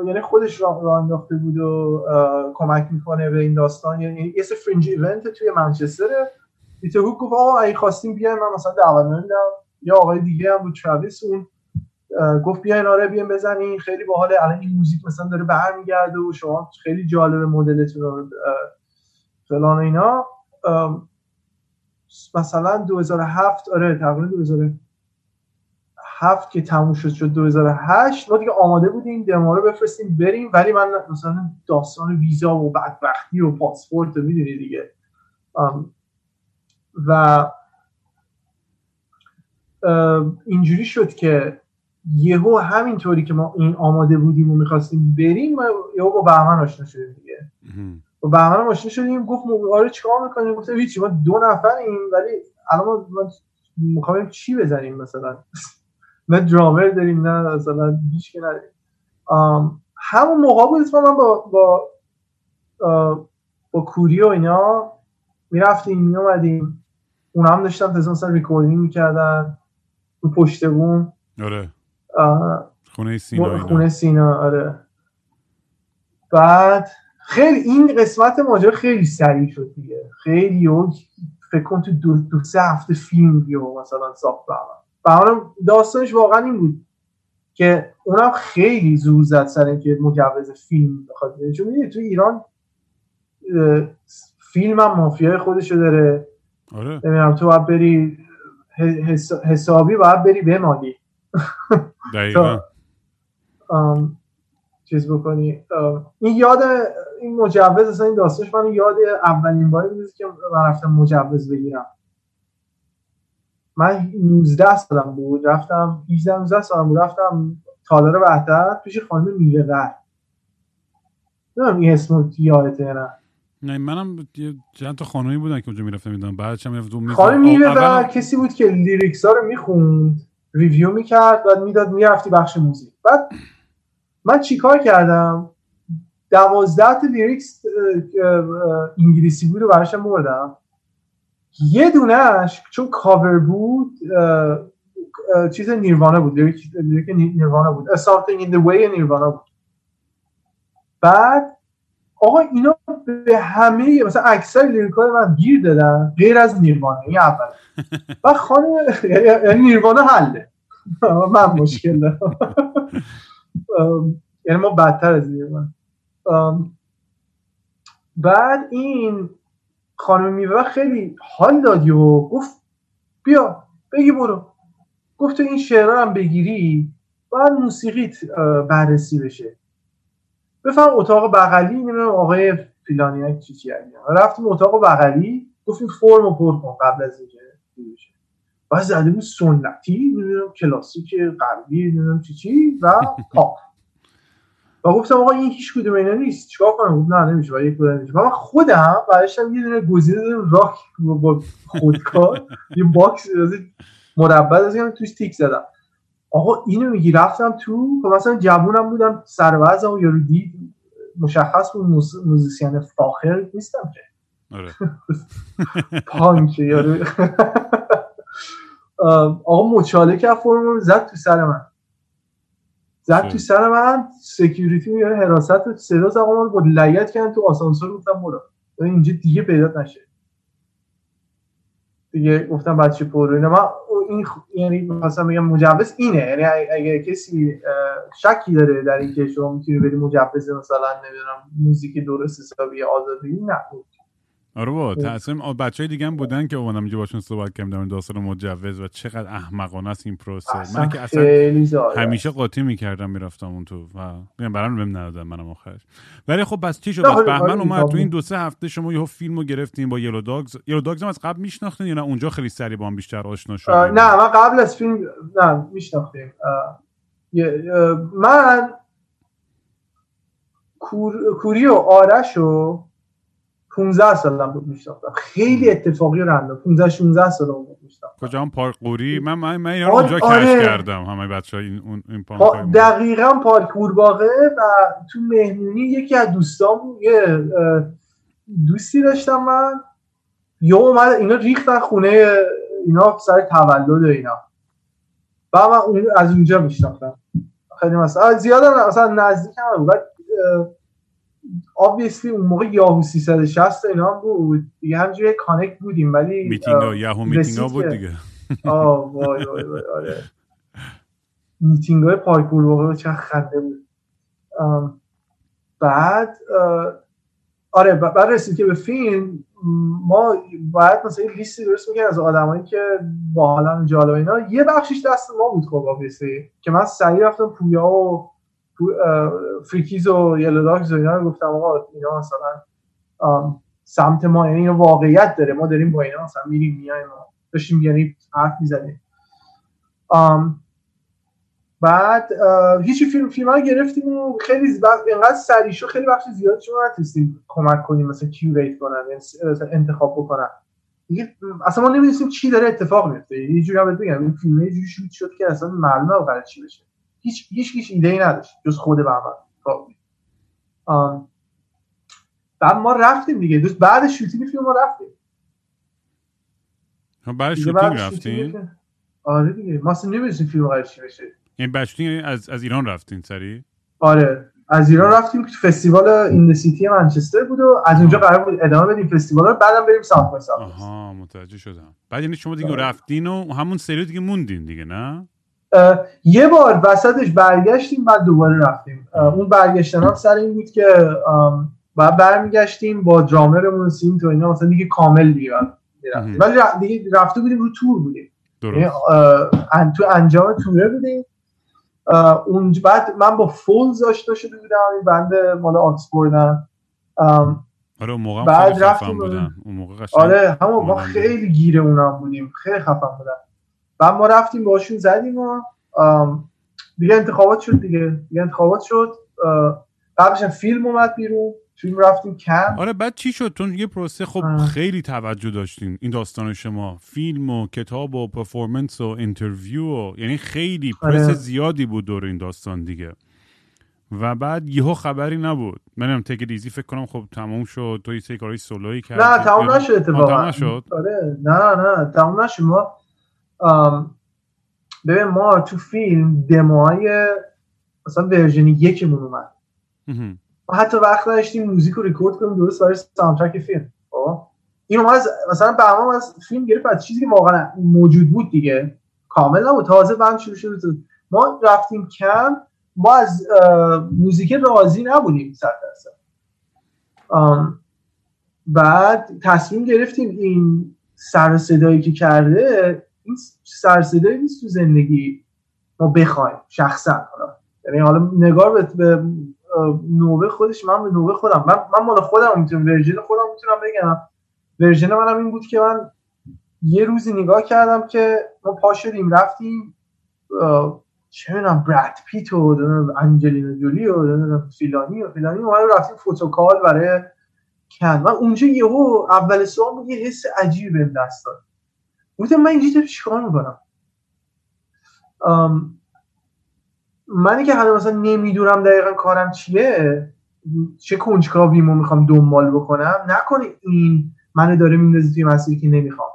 Speaker 3: یعنی خودش راه را انداخته بود و کمک می‌کنه به این داستان. یعنی یه سه fringe event توی منچستر Peter Hook گفت آقا اگه خواستیم بیایم من مثلا دعوت نمیدم. یا آقای دیگه هم بود Travis اون گفت بیاین آره بیاین بزنین. خیلی باحاله الان این موزیک مثلا داره برمیگرده و شما خیلی جالب مدلتون رو فلان اینا. مثلا 2007 آره تقریبا 2007 که تموم شد شد 2008 ما دیگه آماده بودیم دمو رو بفرستیم بریم ولی من مثلا داستان ویزا و بدبختی و پاسپورت می‌دونی دیگه. و اینجوری شد که یهو همینطوری که ما این آماده بودیم و می‌خواستیم بریم یهو با بهمن آشنا شدیم دیگه. با بهمن آشنا شدیم گفت آره چیکار می‌کنیم؟ گفتم هیچی ما دو نفریم ولی الان ما می‌خوایم چی بزنیم مثلا؟ نه درامر داریم نه مثلا هیچ که نداریم. همون موقع بود من با با با کوری و اینا می‌رفتیم میومدیم اونا هم داشتن مثلا recording می‌کردن رو پشت بوم.
Speaker 2: آره. خونه سینا
Speaker 3: خونه سینا آره. بعد خیلی این قسمت ماجرا خیلی سریع شد دیگه. خیلی اون فکر کن تو دو, دو سه هفته فیلم بیو مثلا ساخت بهمن داستانش واقعا این بود که اونم خیلی زور زد سر اینکه مجوز فیلم بخواد چون می‌دونی تو ایران فیلم هم مافیای خودشو داره.
Speaker 2: آره.
Speaker 3: نمی‌دونم تو باید بری حسابی باید بری بمالی.
Speaker 2: دقیقا.
Speaker 3: چیز بکنی. این یاد این مجوز اصلا این داستانش من یاد اولین باری بود که من رفتم مجوز بگیرم. من 19 سالم بود رفتم 18 19 سالم بود رفتم تالار بهتر پیش خانم میوه ور. نمی‌دونم این اسم یادته نه.
Speaker 2: نه منم چند تا خانمی بودن که اونجا می‌رفتم می‌دونم. بعد چم می‌رفتم
Speaker 3: خانم میوه کسی بود که lyrics ها رو می‌خوند. review می‌کرد و می‌داد می‌رفتی بخش موزیک. بعد من چیکار کردم؟ دوازده تا lyrics انگلیسی بود رو براشم بردم. یه دونش چون کاور بود چیز Nirvana بود lyric Nirvana بود. Something in the way Nirvana بود. بعد آقا اینا به همه مثلا اکثر لیریکای من گیر دادن غیر از نیروانه این اول. و خانم یعنی نیروانه حله. من مشکل دارم یعنی ما بدتر از نیروانه بعد این خانم میوه خیلی حال دادی و گفت بیا بگی برو. گفت تو این شعرها هم بگیری باید موسیقیت بررسی بشه. بفهم اتاق بغلی نمی‌دونم آقای فیلانی چی چی رفتیم اتاق بغلی گفتیم فرم و پر کن قبل از اینکه بعد زده بود سنتی نمی‌دونم کلاسیک غربی نمی‌دونم چی چی و پاپ. و گفتم آقا این هیچ کدوم اینا نیست چیکار کنم؟ گفت نه نمیشه باید یک و من خودم برشتم یه دونه گزینه دادم راک با خودکار یه box مربع از توش تیک زدم. آقا اینو میگی رفتم تو خب مثلا جوونم بودم سر وضعم یارو دید مشخص بود musician فاخر نیستم که. آره. پانک یارو. آقا مچاله که فرم زد تو سر من. زد تو سر من security میاره حراست صدا زمان با لیت کردن تو آسانسور گفتم برو. اینجا دیگه پیدا نشه. دیگه گفتم بچه پر اینا. من این یعنی مثلا میگم مجوز اینه. یعنی اگه کسی شکی داره در اینکه شما می‌تونی بری مجوز مثلا نمی‌دونم موزیک درست حسابی آزادی نه.
Speaker 2: آره با تاثیر بچه های دیگه هم بودن که اومدم اینجا باشون صحبت کردم در داستان مجوز و چقدر احمقانه است این پروسه. من که اصلا همیشه قاطی می‌کردم می‌رفتم اون تو و میگم برام بهم ندادم منم آخرش ولی خب بس چی شد؟ بس بهمن اومد تو این دو سه هفته شما یه فیلمو گرفتین با یلو داگز یلو داگز هم از قبل میشناختین یا نه؟ اونجا خیلی سری با هم بیشتر آشنا شد
Speaker 3: نه من قبل از فیلم نه میشناختیم. من کوری و آرش و 15 سالم بود میشناختم. خیلی اتفاقی رندم 15 16 سالم بود میشناختم.
Speaker 2: کجا هم پارک قوری؟ من من, من اینا اونجا آره. کشف کردم. همه بچه‌ها این اون این
Speaker 3: پارک دقیقاً پارک قورباغه و تو مهمونی یکی از دوستام یه دوستی داشتم من. یا اومد اینا ریختن خونه اینا سر تولد اینا. و من از اونجا میشناختم. خیلی مثلا زیاد مثلا نزدیک هم بود obviously اون موقع یاهو 360 اینا بود. دیگه همجوری connect بودیم ولی
Speaker 2: meeting Yahoo meeting ها بود دیگه.
Speaker 3: آه وای وای وای آره. میتینگ های پارک واقعا چه خنده بود. بعد آره بعد رسید که به فیلم ما باید مثلا لیستی درست می‌کنیم از آدمایی که با حالا جالب اینا. یه بخشش دست ما بود خب که من سریع رفتم پویا و Free Keys و Yellow Dogs و اینا گفتم آقا اینا مثلا سمت ما یعنی واقعیت داره. ما داریم با اینا مثلا میریم میایم داشتیم یعنی حرف می‌زنیم بعد هیچی فیلم فیلم ها گرفتیم و خیلی اینقدر سریع شد خیلی بخش زیاد شما نتونستیم کمک کنیم مثلا کیوریت کنن یعنی انتخاب بکنن. اصلا ما نمی‌دونستیم چی داره اتفاق میفته یه جوری هم بگم این فیلم یه جوری شوت شد که اصلا معلومه قرار چی بشه. هیچ هیچ هیچ ایده ای نداشت جز خود بهمن بعد ما رفتیم دیگه. دوست بعد shooting فیلم ما رفتیم.
Speaker 2: بعد shooting رفتیم
Speaker 3: آره دیگه. ما اصلا نمی‌دونستیم فیلم قرار چی بشه.
Speaker 2: این بعد shooting از از ایران رفتین سری؟
Speaker 3: آره. از ایران رفتیم فستیوال In the City منچستر بود و از اونجا قرار بود ادامه بدیم فستیوال رو. بعدم بریم South
Speaker 2: آها متوجه شدم. بعد یعنی شما دیگه آره. رفتین و همون سری دیگه موندین دیگه نه؟
Speaker 3: یه بار وسطش برگشتیم بعد دوباره رفتیم. اون برگشتن هم سر این بود که بعد برمیگشتیم با درامرمون سیم تو اینا مثلا دیگه کامل دیگه ولی دیگه رفته بودیم رو تور بودیم. یعنی، تو انجام توره بودیم. اون بعد من با فولز آشنا شده بودم این بند مال آکسفوردن
Speaker 2: آره اون موقع بعد رفتیم بودن. اون موقع
Speaker 3: آره همون ما خیلی گیره اونم بودیم. خیلی خفن بودن. بعد ما رفتیم باشون زدیم و دیگه انتخابات شد دیگه. دیگه انتخابات شد. قبلش فیلم اومد بیرون. فیلم رفتیم کم.
Speaker 2: آره بعد چی شد؟ تو یه پروسه خب خیلی توجه داشتین این داستان شما. فیلم و کتاب و performance و interview و یعنی خیلی پرس آره. زیادی بود دور این داستان دیگه. و بعد یهو خبری نبود. منم Take It Easy فکر کنم خب تموم شد. تو یه کارهای سولویی کردی.
Speaker 3: نه تموم نشد اتفاقا. نشد؟ آره نه نه تموم نشد. ما ببین ما تو فیلم دموهای مثلا version یکمون اومد. ما حتی وقت داشتیم موزیک رو ریکورد کنیم درست برای soundtrack فیلم. خب؟ این از مثلا بهمن از فیلم گرفت از چیزی که واقعا موجود بود دیگه. کامل نبود. تازه band شروع شد. ما رفتیم کم. ما از موزیک راضی نبودیم صد درصد. بعد تصمیم گرفتیم این سر صدایی که کرده این سرصدایی نیست تو زندگی ما بخوایم شخصا. یعنی حالا نگار به نوبه خودش من به نوبه خودم. من من مال خودم می‌تونم version خودم می‌تونم بگم. version منم این بود که من یه روزی نگاه کردم که ما پا شدیم رفتیم چه می‌دونم براد پیت و انجلینا جولی و فیلانی و فیلانی. ما رفتیم photocall برای کن من اونجا یهو اول سوال بود یه حس عجیبی بهم دست داد. گفتم من اینجا چیکار می‌کنم؟ منی که حالا مثلا نمی‌دونم دقیقا کارم چیه چه کنجکاویمو می‌خوام دنبال بکنم؟ نکنه این منو داره میندازه توی مسیری که نمی‌خوام.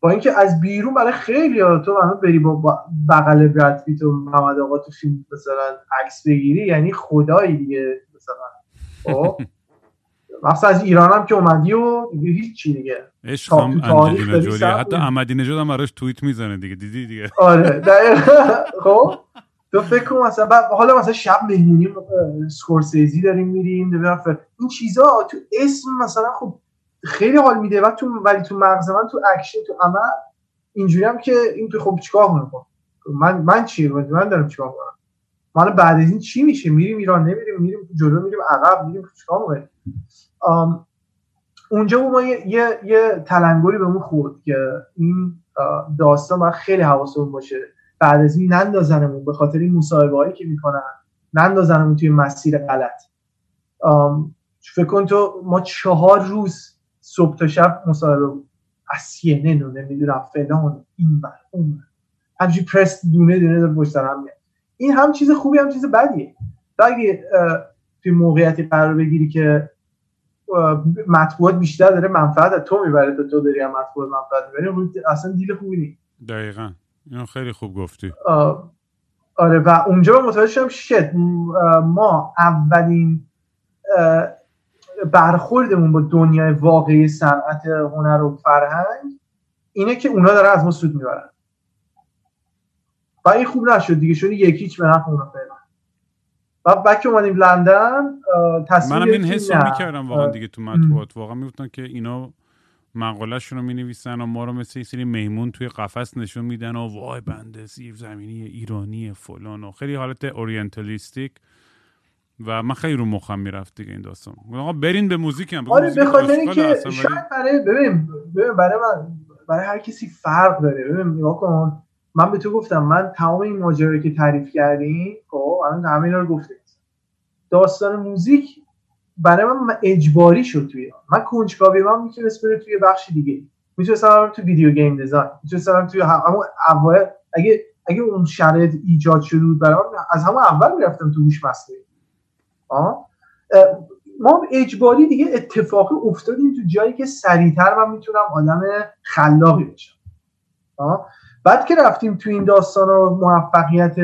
Speaker 3: با اینکه از بیرون برای خیلی ها تو مثلا بری با بغل برد پیت و محمد آقا تو فیلم مثلا عکس بگیری یعنی خدایی دیگه مثلا. مثلا از ایران هم که اومدی و دیگه هیچ دیگه.
Speaker 2: عشق هم انجلینا جولی حتی احمدی نژاد هم براش توییت می‌زنه دیگه. دیدی دیگه؟
Speaker 3: آره خب؟ تو فکر کن مثلا حالا مثلا شب مهمونی سکورسیزی داریم میریم این چیزا تو اسم مثلا خب خیلی حال میده. و تو ولی تو مغز من تو اکشن تو عمل اینجوری هم که این تو خب چیکار کنم؟ من من چی؟ من دارم چیکار کنم؟ من بعد از این چی میشه؟ میریم ایران نمیریم میریم جلو میریم عقب میریم چیکار اونجا ما یه, یه, یه تلنگری بهمون خورد که این داستان باید خیلی حواسمون باشه. بعد از این نندازنمون به خاطر این مصاحبه هایی که می‌کنن نندازنمون توی مسیر غلط. فکر کن تو ما چهار روز صبح تا شب مصاحبه بود از CNN و نمی‌دونم فلان این بر اون همچی پرس دونه دونه داره پشت هم این هم چیز خوبی هم چیز بدیه. اگه توی موقعیتی قرار بگیری که مطبوعات بیشتر داره منفعت تو می‌بره تا تو داری هم مطبوعات منفعت می‌بری اصلا دیل خوبی نیست.
Speaker 2: دقیقا. اینو خیلی خوب گفتی.
Speaker 3: آره و اونجا متوجه شدم شد ما اولین برخوردمون با دنیای واقعی صنعت هنر و فرهنگ اینه که اونا دارن از ما سود می‌برن. و این خوب نشد دیگه شد یکیچ به نفع اونا فعلا. و که اومدیم لندن تصویر
Speaker 2: منم این حس می‌کردم واقعا دیگه تو مطبوعات. واقعا می‌گفتن که اینا مقالهشون رو می نویسن و ما رو مثل یه سری میمون توی قفس نشون میدن و وای بنده زیر زمینی ایرانی فلان و خیلی حالت اورینتالیستیک. و من خیلی رو مخم می‌رفت دیگه این داستان. آقا برین به موزیک هم
Speaker 3: آره به خاطر اینکه شاید برای ببین برای من برای هر کسی فرق داره. ببین نگاه کن. من به تو گفتم من تمام این ماجرایی که تعریف کردی خب الان همه رو گفتم داستان موزیک برای من اجباری شد توی من کنجکاوی من می‌تونست بره توی بخش دیگه. می‌تونست برم تو ویدیو گیم دیزاین. می‌تونست برم توی همون اول اگه اگه اون شرایط ایجاد شده بود برای از همون اول می‌رفتم تو هوش مصنوعی. ما اجباری دیگه اتفاقی افتادیم تو جایی که سریعتر من می‌تونم آدم خلاقی بشم بعد که رفتیم تو این داستان و موفقیت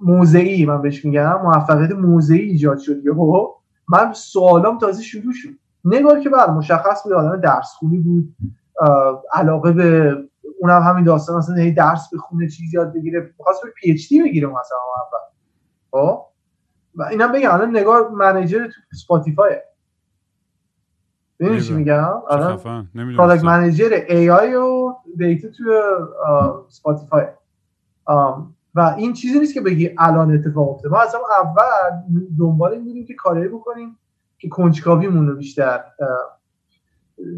Speaker 3: موضعی من بهش میگم موفقیت موضعی ایجاد شد یهو من سوالام تازه شروع شد. نگار که بعد بله، مشخص بود آدم درس خونی بود علاقه به اونم همین داستان مثلا هی درس بخونه چیز یاد بگیره خواست به پی اچ دی بگیره مثلا اول خب؟ و اینم بگم الان نگار manager تو اسپاتیفای ببین چی میگم؟ الان product manager AI و data تو اسپاتیفای و این چیزی نیست که بگی الان اتفاق افتاده. ما از اول دنبال این بودیم که کاری بکنیم که کنجکاویمون رو بیشتر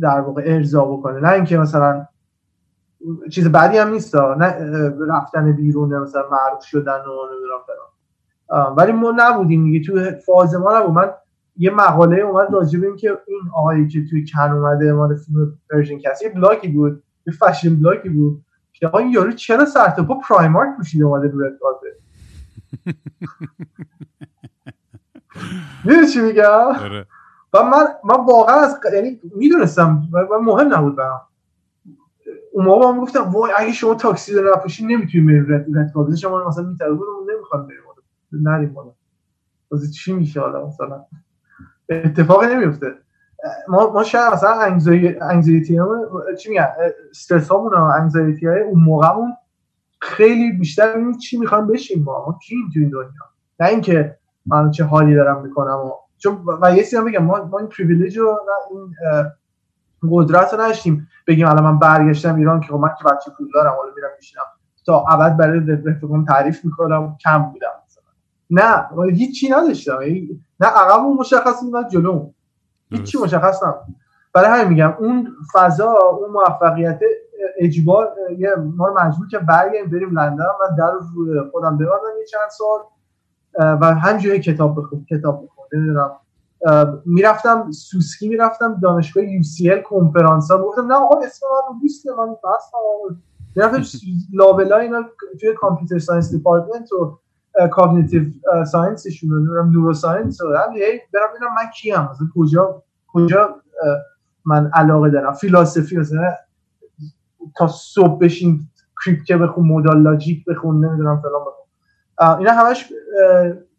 Speaker 3: در واقع ارضا بکنه. نه اینکه مثلا چیز بعدی هم نیست نه رفتن بیرون مثلا معروف شدن و نمی‌دونم فلان. ولی ما نبودیم دیگه. تو فاز ما نبود. من یه مقاله اومد راجع به که این آقایی که توی کن اومده مال فیلم Persian Cats یه بلاکی بود یه fashion blog ی بود که آقا این یارو چرا سر پا Primark پوشیده اومده رو رد می‌دونی چی میگم؟ آره. و من من واقعا از یعنی می‌دونستم و مهم نبود برام. اون موقع من گفتم وای اگه شما تاکسی رو نپوشی نمی‌تونی بری رد رد شما مثلا می‌تونه نمی‌خوام بریم. نریم بالا. چی میشه حالا مثلا؟ اتفاقی نمیفته. ما ما شاید مثلا انگزایتی چی میگن؟ استرس هامون و انگزایتی های اون موقعمون خیلی بیشتر این چی می‌خوام بشیم ما. ما کیم تو این دنیا؟ نه اینکه من چه حالی دارم می‌کنم و چون و یه چیزی بگم ما ما این پریویلیج و این قدرت رو نشیم بگیم الان من برگشتم ایران که خب من که بچه پول دارم حالا میرم میشینم. تا ابد برای رفیقم تعریف می‌کنم کم بودم مثلا. نه هیچی نداشتم. نه عقبمون مشخص نه جلو هیچی مشخص نبود. برای همین میگم اون فضا اون موفقیت اجبار یه ما رو مجبور که برگردیم بریم لندن. من در رو خودم ببندم یه چند سال و همجوری کتاب بخون کتاب بخون نمی‌دونم. می‌رفتم سوسکی می‌رفتم دانشگاه UCL کنفرانس ها گفتم نه آقا اسم من نیست من بس می‌رفتم لابلا اینا توی computer science department و cognitive science شون رو neuroscience رو. برم ببینم من کیم مثلا کجا کجا من علاقه دارم. philosophy مثلا تا صبح بشین کریپته بخون مودال لاجیک بخون نمی‌دونم فلان بخون. اینا همش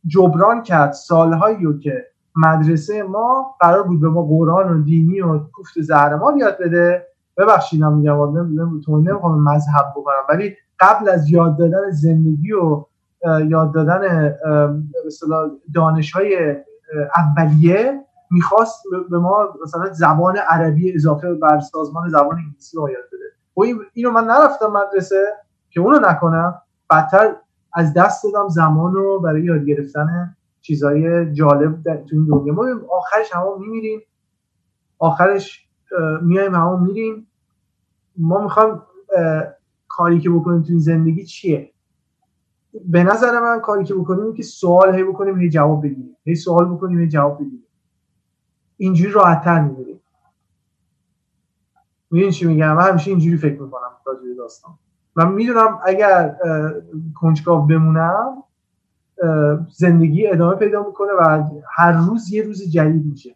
Speaker 3: جبران کرد. سالهایی رو که مدرسه ما قرار بود به ما قرآن و دینی و کوفت زهرمال یاد بده. ببخشید میگم نمی‌خوام مذهب بکنم ولی قبل از یاد دادن زندگی و یاد دادن دانش های اولیه می‌خواست به ما مثلا زبان عربی اضافه بر سازمان زبان انگلیسی رو یاد بده. و اینو من نرفتم مدرسه که اونو نکنم. بدتر از دست دادم زمان رو برای یاد گرفتن چیزهای جالب در تو این دنیا. ما آخرش همون میمیریم. آخرش میایم همون میریم. ما می‌خوام کاری که بکنیم تو این زندگی چیه؟ به نظر من کاری که بکنیم که سوال هی بکنیم هی جواب بگیریم. هی سوال بکنیم هی جواب بگیریم. اینجوری راحتتر می‌بریم می‌دونی چی میگم؟ من همیشه اینجوری فکر می‌کنم راجع داستان. من می‌دونم اگر کنجکاو بمونم زندگی ادامه پیدا می‌کنه و هر روز یه روز جدید میشه.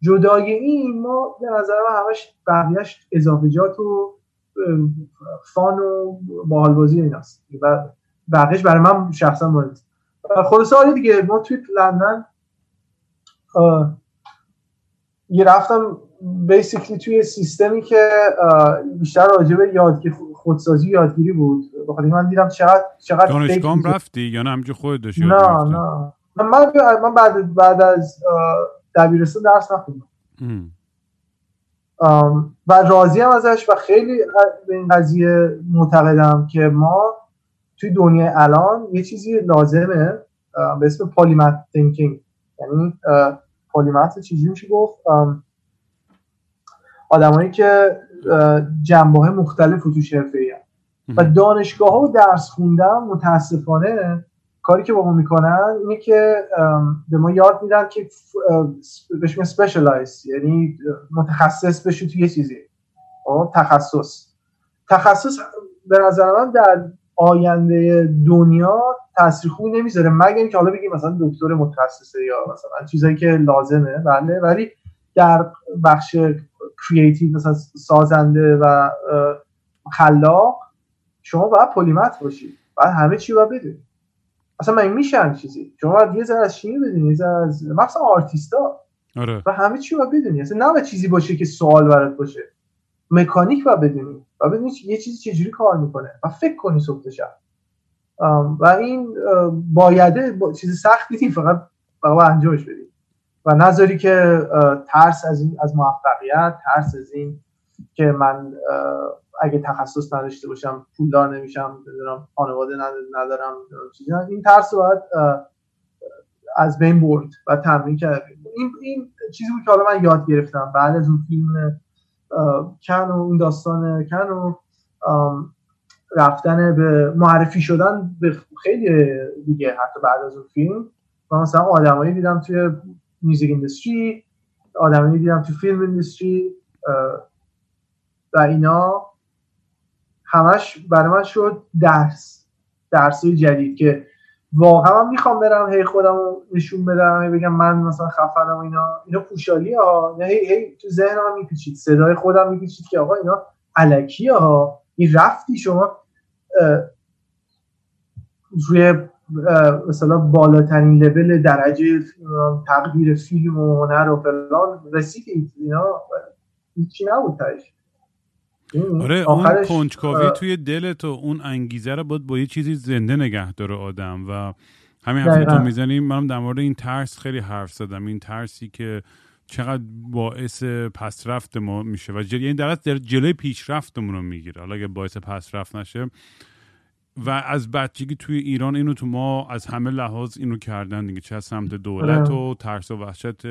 Speaker 3: جدای این ما به نظر من همش بقیهش اضافجات و فان و باحالبازی ایناست. و بقیهش برای من شخصا مهم خلاصه آره دیگه ما توی لندن یه رفتم بیسیکلی توی سیستمی که بیشتر راجع به یادگیری خودسازی یادگیری بود. بخاطر من دیدم چقدر چقدر
Speaker 2: دانشگاه رفتی یا نه؟ همینجوری خودت داشتی
Speaker 3: نه نه. من من بعد بعد از دبیرستان درس نخوندم. و راضی هم ازش و خیلی به این قضیه معتقدم که ما توی دنیای الان یه چیزی لازمه به اسم polymath thinking یعنی polymath چیزی میشه گفت؟ آدمایی که جنبه های مختلف توش حرفه و دانشگاه ها و درس خوندن متاسفانه کاری که با ما می‌کنن اینه که به ما یاد میدن که بهش specialize یعنی متخصص بشو توی یه چیزی. خب، تخصص. تخصص به نظر من در آینده دنیا تاثیر خوبی نمی‌ذاره. مگر اینکه حالا بگیم مثلا دکتر متخصصه یا مثلا چیزایی که لازمه. بله ولی در بخش creative مثلا سازنده و خلاق شما باید polymath باشید باید همه چی باید بدونید اصلا من میشن چیزی؟ شما باید یه ذره از شیمی بدونید یه ذره از مثلا آرتیستا.
Speaker 2: آره.
Speaker 3: و همه چی باید بدونید اصلا نه چیزی باشه که سوال برات باشه. مکانیک باید بدونید و بدونید یه چیزی چجوری کار می‌کنه و فکر کنی صبح شب. و این بایده با چیز سختی فقط فقط انجامش بدید و نظری که ترس از این از موفقیت ترس از این که من اگه تخصص نداشته باشم پولدار نمیشم بدونم خانواده ندارم چیزی این ترس باید از بین برد و تمرین کرد. این این چیزی بود که حالا من یاد گرفتم. بعد از اون فیلم کن و این داستان کن و رفتن به معرفی شدن به خیلی دیگه حتی بعد از اون فیلم. من مثلا آدمایی دیدم توی میوزیک اندستری آدمایی دیدم توی فیلم اندستری و اینا همش برای من شد درس درسی جدید که واقعا من می‌خوام برم هی خودم نشون بدم هی بگم من مثلا خفنم اینا. اینا پوشالی ها هی, هی تو ذهنم میپیچید. صدای خودم میپیچید که آقا اینا علکی ها این رفتی شما روی مثلا بالاترین لول درجه تقدیر فیلم و هنر و فلان. رسید اینا؟ هیچی نبود تایش
Speaker 2: آره اون کنجکاوی توی دلت و اون انگیزه رو باید با یه چیزی زنده نگه داره آدم و همین حرفی تو می‌زنیم منم در مورد این ترس خیلی حرف زدم. این ترسی که چقدر باعث پسرفت ما میشه و جل... یعنی در جلوی پیشرفتمون رو می‌گیره. حالا اگه باعث پسرفت نشه و از بچگی توی ایران اینو تو ما از همه لحاظ اینو کردن دیگه. چه از سمت دولت و آره. ترس و وحشت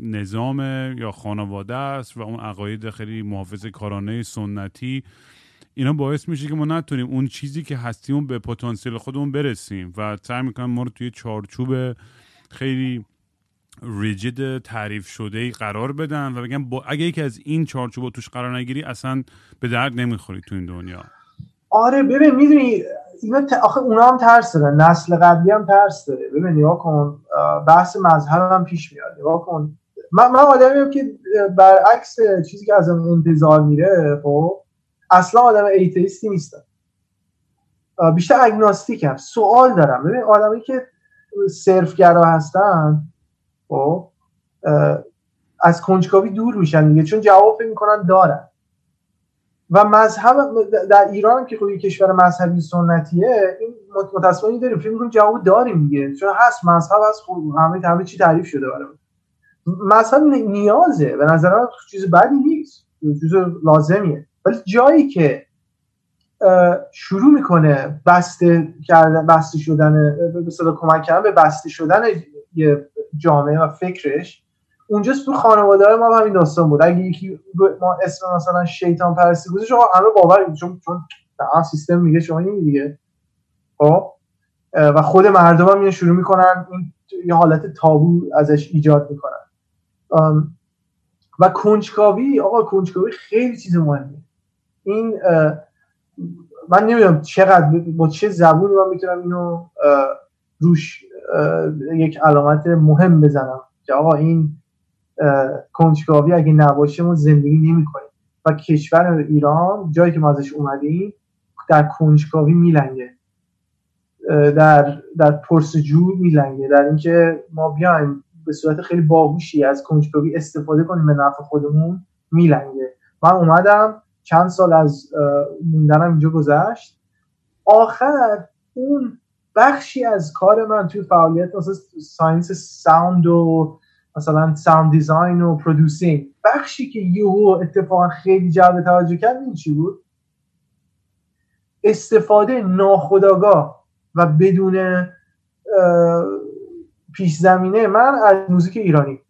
Speaker 2: نظام یا خانواده است و اون عقاید خیلی محافظ کارانه سنتی. اینا باعث میشه که ما نتونیم اون چیزی که هستیم به پتانسیل خودمون برسیم و سعی می‌کنن ما رو توی چارچوب خیلی ریجید تعریف شده ای قرار بدن و بگن با اگه یکی از این چارچوب توش قرار نگیری اصلا به درد نمی‌خوری تو این دنیا.
Speaker 3: آره ببین می‌دونی اینا ت... آخه اونا هم ترس دارن نسل قبلی هم ترس داره. ببین نگاه کن بحث مذهب هم پیش میاد. نگاه کن. من من آدمی که برعکس چیزی که از انتظار میره خب اصلا آدم ایتیستی نیستم. بیشتر اگناستیکم. سوال دارم. ببین آدمی که صرفگرا هستن خب از کنجکاوی دور میشن دیگه. چون جواب می‌کنن دارن. و مذهب در ایران که خب کشور مذهبی سنتیه این متاسفانه داریم فکر می‌کنیم جواب داریم دیگه. چون هست مذهب هست خب همه همه چی تعریف شده برای مذهب نیازه. به نظر من چیز بدی نیست. چیز لازمیه. ولی جایی که شروع می‌کنه بسته کردن بسته شدن به کمک کردن به بسته شدن یه جامعه و فکرش اونجاست تو خانواده های ما همین داستان بود. اگه یکی ما اسم مثلا شیطان پرستی گذاشت آقا همه باور چون چون سیستم میگه شما این دیگه. خب؟ و خود مردم هم شروع می‌کنن این یه حالت تابو ازش ایجاد می‌کنن. و کنجکاوی آقا کنجکاوی خیلی چیز مهمه این من نمی‌دونم چقدر با چه زبونی من می‌تونم اینو روش یک علامت مهم بزنم. که آقا این کنجکاوی اگه نباشه ما زندگی نمی‌کنیم. و کشور ایران جایی که ما ازش اومدیم در کنجکاوی میلنگه. در در پرس‌وجو میلنگه. در اینکه ما بیایم به صورت خیلی باهوشی از کنجکاوی استفاده کنیم به نفع خودمون میلنگه. من اومدم چند سال از موندنم اینجا گذشت. آخر اون بخشی از کار من توی فعالیت مثلا science sound و مثلا sound design و producing بخشی که یهو اتفاقا خیلی جلب توجه کرد این چی بود؟ استفاده ناخودآگاه و بدون پیش زمینه من از موزیک ایرانی.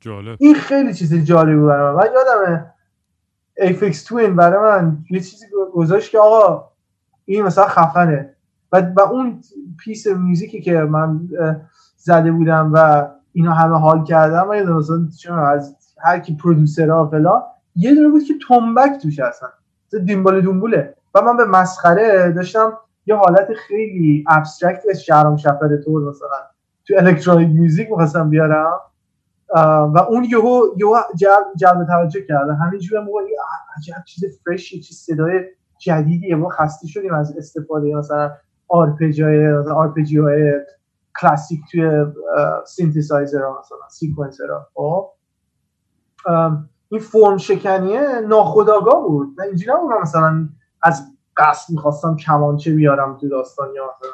Speaker 2: جالب.
Speaker 3: این خیلی چیز جالبی برای من. من یادمه Aphex Twin برای من یه چیزی گذاشت که آقا این مثلا خفنه. و, و اون piece موزیکی که من زده بودم و اینا همه حال کردم و مثلا از هر کی ها فلان یه دونه بود که تنبک توش هستن. دیمبال دیمبوله. و من به مسخره داشتم یه حالت خیلی abstract از شهرام شب‌پره طور مثلا تو electronic music می‌خواستم بیارم. و اون یهو یهو جلب توجه کرده همینجوری هم یه عجب چیز fresh چیز صدای جدیدیه. ما خسته شدیم از استفاده مثلا arpeggio ی arpeggio های کلاسیک توی سینتسایزر ها مثلا sequencer ها خب این فرم شکنیه ناخودآگاه بود. نه اینجوری نبود مثلا از قصد می‌خواستم کمانچه بیارم تو داستان یا مثلا.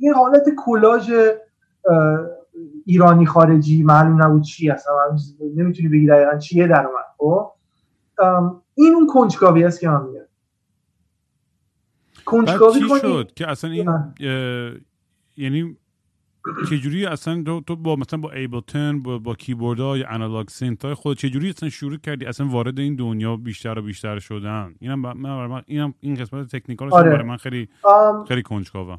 Speaker 3: یه حالت کلاژ ایرانی خارجی معلوم نبود چی اصلا نمی‌تونی بگی دقیقا چیه در اومد. خب؟ این اون کنجکاوی است که من
Speaker 2: کنجکاوی شد که اصلا این یعنی چجوری اصلا تو, تو با مثلا با Ableton با, با کیبورد ها یا analog synth های خود چجوری اصلا شروع کردی اصلا وارد این دنیا بیشتر و بیشتر شدن؟ اینم من من اینم این قسمت technical آره. برای من خیلی خیلی کنجکاوم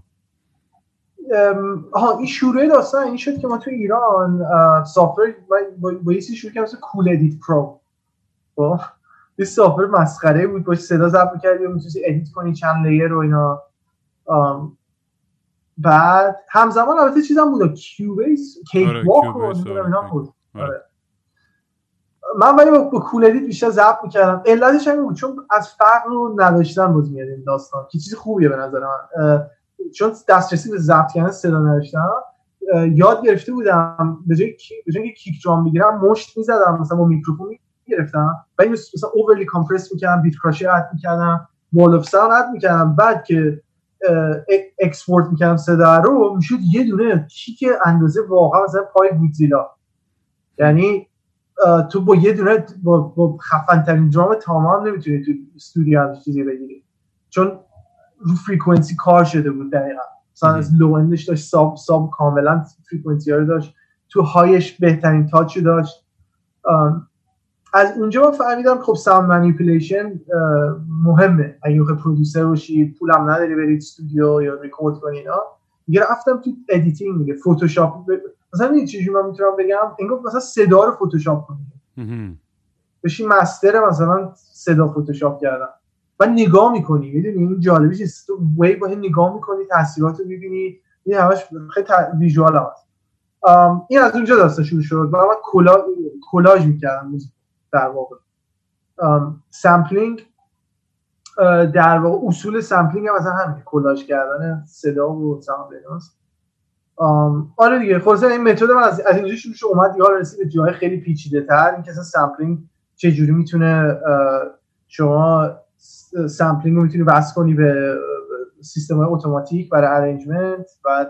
Speaker 3: ها این شروع داستان این شد که ما تو ایران سافر با, با یه شروع کردیم مثل Cool Edit Pro یه software مسخره بود باش صدا ضبط می‌کردی و می‌تونستی edit کنی چند layer رو اینا. بعد همزمان البته چیزم بود Cubase Cakewalk و اینا بود. آره. من ولی با Cool Edit بیشتر ضبط می‌کردم. علتش همین بود چون از فقر رو نداشتن بود میاد این داستان که چیز خوبیه به نظر من. چون دسترسی به ضبط کردن صدا نداشتم یاد گرفته بودم به جای به جای kick drum بگیرم مشت می‌زدم مثلا با میکروفون گرفتم و این مثلا overly compress می‌کردم bitcrusher add می‌کردم و LFO add می‌کردم. بعد که export می‌کردم صدا رو می‌شد یه دونه kick اندازه واقعا مثلا پای گودزیلا. یعنی تو با یه دونه با, با خفن ترین درام تمام نمی‌تونی تو استودیو هم چیزی بگیری. چون رو frequency کار شده بود دقیقا. مثلا از low end ش داشت sub sub کاملا frequency رو داشت. تو high ش بهترین touch داشت. از اونجا من فهمیدم خب sound manipulation مهمه. اگه بخوای producer باشی پولم نداری برید استودیو یا ریکورد کنی اینا. دیگه رفتم تو editing میگه فتوشاپ مثلا این چیزی من می‌تونم بگم؟ انگار مثلا صدا رو فتوشاپ کنی. بشی master مثلا صدا فتوشاپ کردن. و نگاه می‌کنی می‌دونی؟ این جالبی چیست تو وی با نگاه می‌کنی تاثیرات رو می‌بینی. این همش خیلی visual هست این از اونجا داستان شروع شد. و من کلا... کلاژ می‌کردم. در واقع. sampling در واقع اصول sampling هم مثلا همین کلاژ کردن صدا و sound آره دیگه خلاصا این متد من از, از اینجا شروع اومد دیگه رسید به جای خیلی پیچیده تر اینکه اصلا sampling چه جوری می‌تونه شما sampling رو می‌تونی وصل کنی به سیستم های اتوماتیک برای arrangement و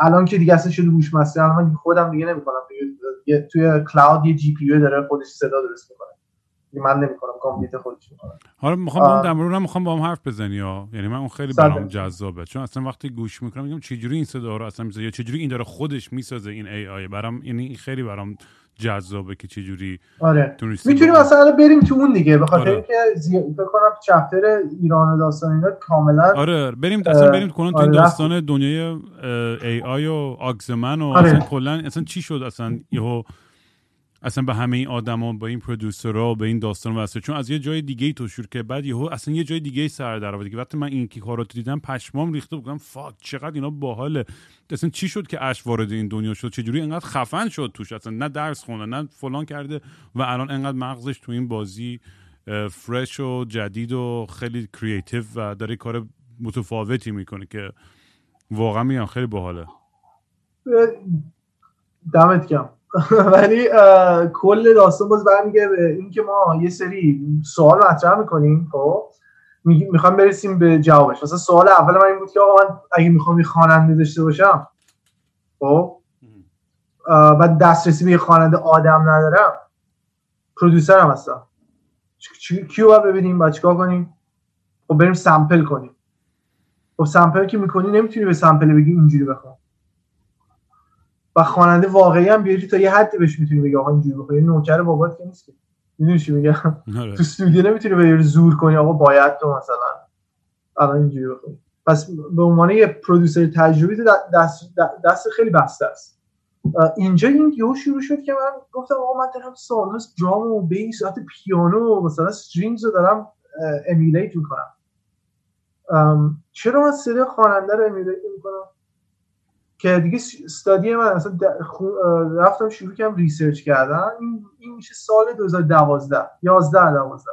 Speaker 3: الان که دیگه اصلا شده هوش مصنوعی الان من خودم دیگه نمی‌کنم. دیگه توی cloud یه GPU داره خودش صدا درست می‌کنه. من نمی‌کنم کامپیوتر خودش می‌کنه.
Speaker 2: حالا می‌خوام با در می‌خوام با هم حرف بزنی یا؟ یعنی من اون خیلی برام جذابه. چون اصلا وقتی گوش می‌کنم میگم چه جوری این صدا رو اصلا می‌سازه یا چه جوری این داره خودش می‌سازه این AI برام یعنی خیلی برام جذابه که چجوری
Speaker 3: آره می‌تونیم مثلا بریم تو اون دیگه به خاطر آره. اینکه زی... فکر کنم چپتر ایران و داستان اینا کاملا
Speaker 2: آره بریم اصلا بریم کنن تو آره داستان دنیای ای آی و آگزمن و آره. اصلا کلا اصلا چی شد اصلا یهو اصلا به همه این آدما با این پرودوسرها به این داستان واسه. چون از یه جای دیگه تو شروع که بعد یهو اصلا یه جای دیگه سر در آورد وقتی من این کی کارو دیدم پشمام ریخته بودم فاک چقدر اینا باحاله. اصلا چی شد که اش وارد این دنیا شد؟ چجوری انقدر خفن شد توش؟ اصلا نه درس خونه نه فلان کرده و الان انقدر مغزش تو این بازی فرش و جدید و خیلی کریتیو و داره کار متفاوتی می‌کنه که واقعا میگم خیلی باحاله.
Speaker 3: دمت گرم. ولی کل داستان باز برمیگه به اینکه ما یه سری سوال مطرح می‌کنیم خب؟ می‌خوام برسیم به جوابش. مثلا سوال اول من این بود که آقا من اگه می‌خوام یه خواننده داشته باشم خب؟ و دسترسی به یه خواننده آدم ندارم پرودوسر هم هستم کیو باید ببینیم؟ باید چیکار کنیم؟ خب بریم سمپل کنیم. خب سمپل که می‌کنی نمی‌تونی به سمپل بگی اینجوری بخوام. و خواننده واقعی هم بیاری تا یه حدی بهش می‌تونی بگی آقا اینجوری بخوای. نوکر بابات که نیست می‌دونی چی میگم؟ آره. تو استودیو نمی‌تونی به زور کنی آقا باید تو مثلا الان اینجوری بخوای. پس به عنوان یه producer تجربی دست, دست خیلی بسته است. اینجا این یهو شروع شد که من گفتم آقا من دارم سالهاست درام و bass و پیانو و مثلا strings رو دارم emulate می‌کنم. چرا من صدای خواننده رو emulate می‌کنم که دیگه study من اصلا رفتم شروع کردم research کردن. این, این میشه سال 2012 11 12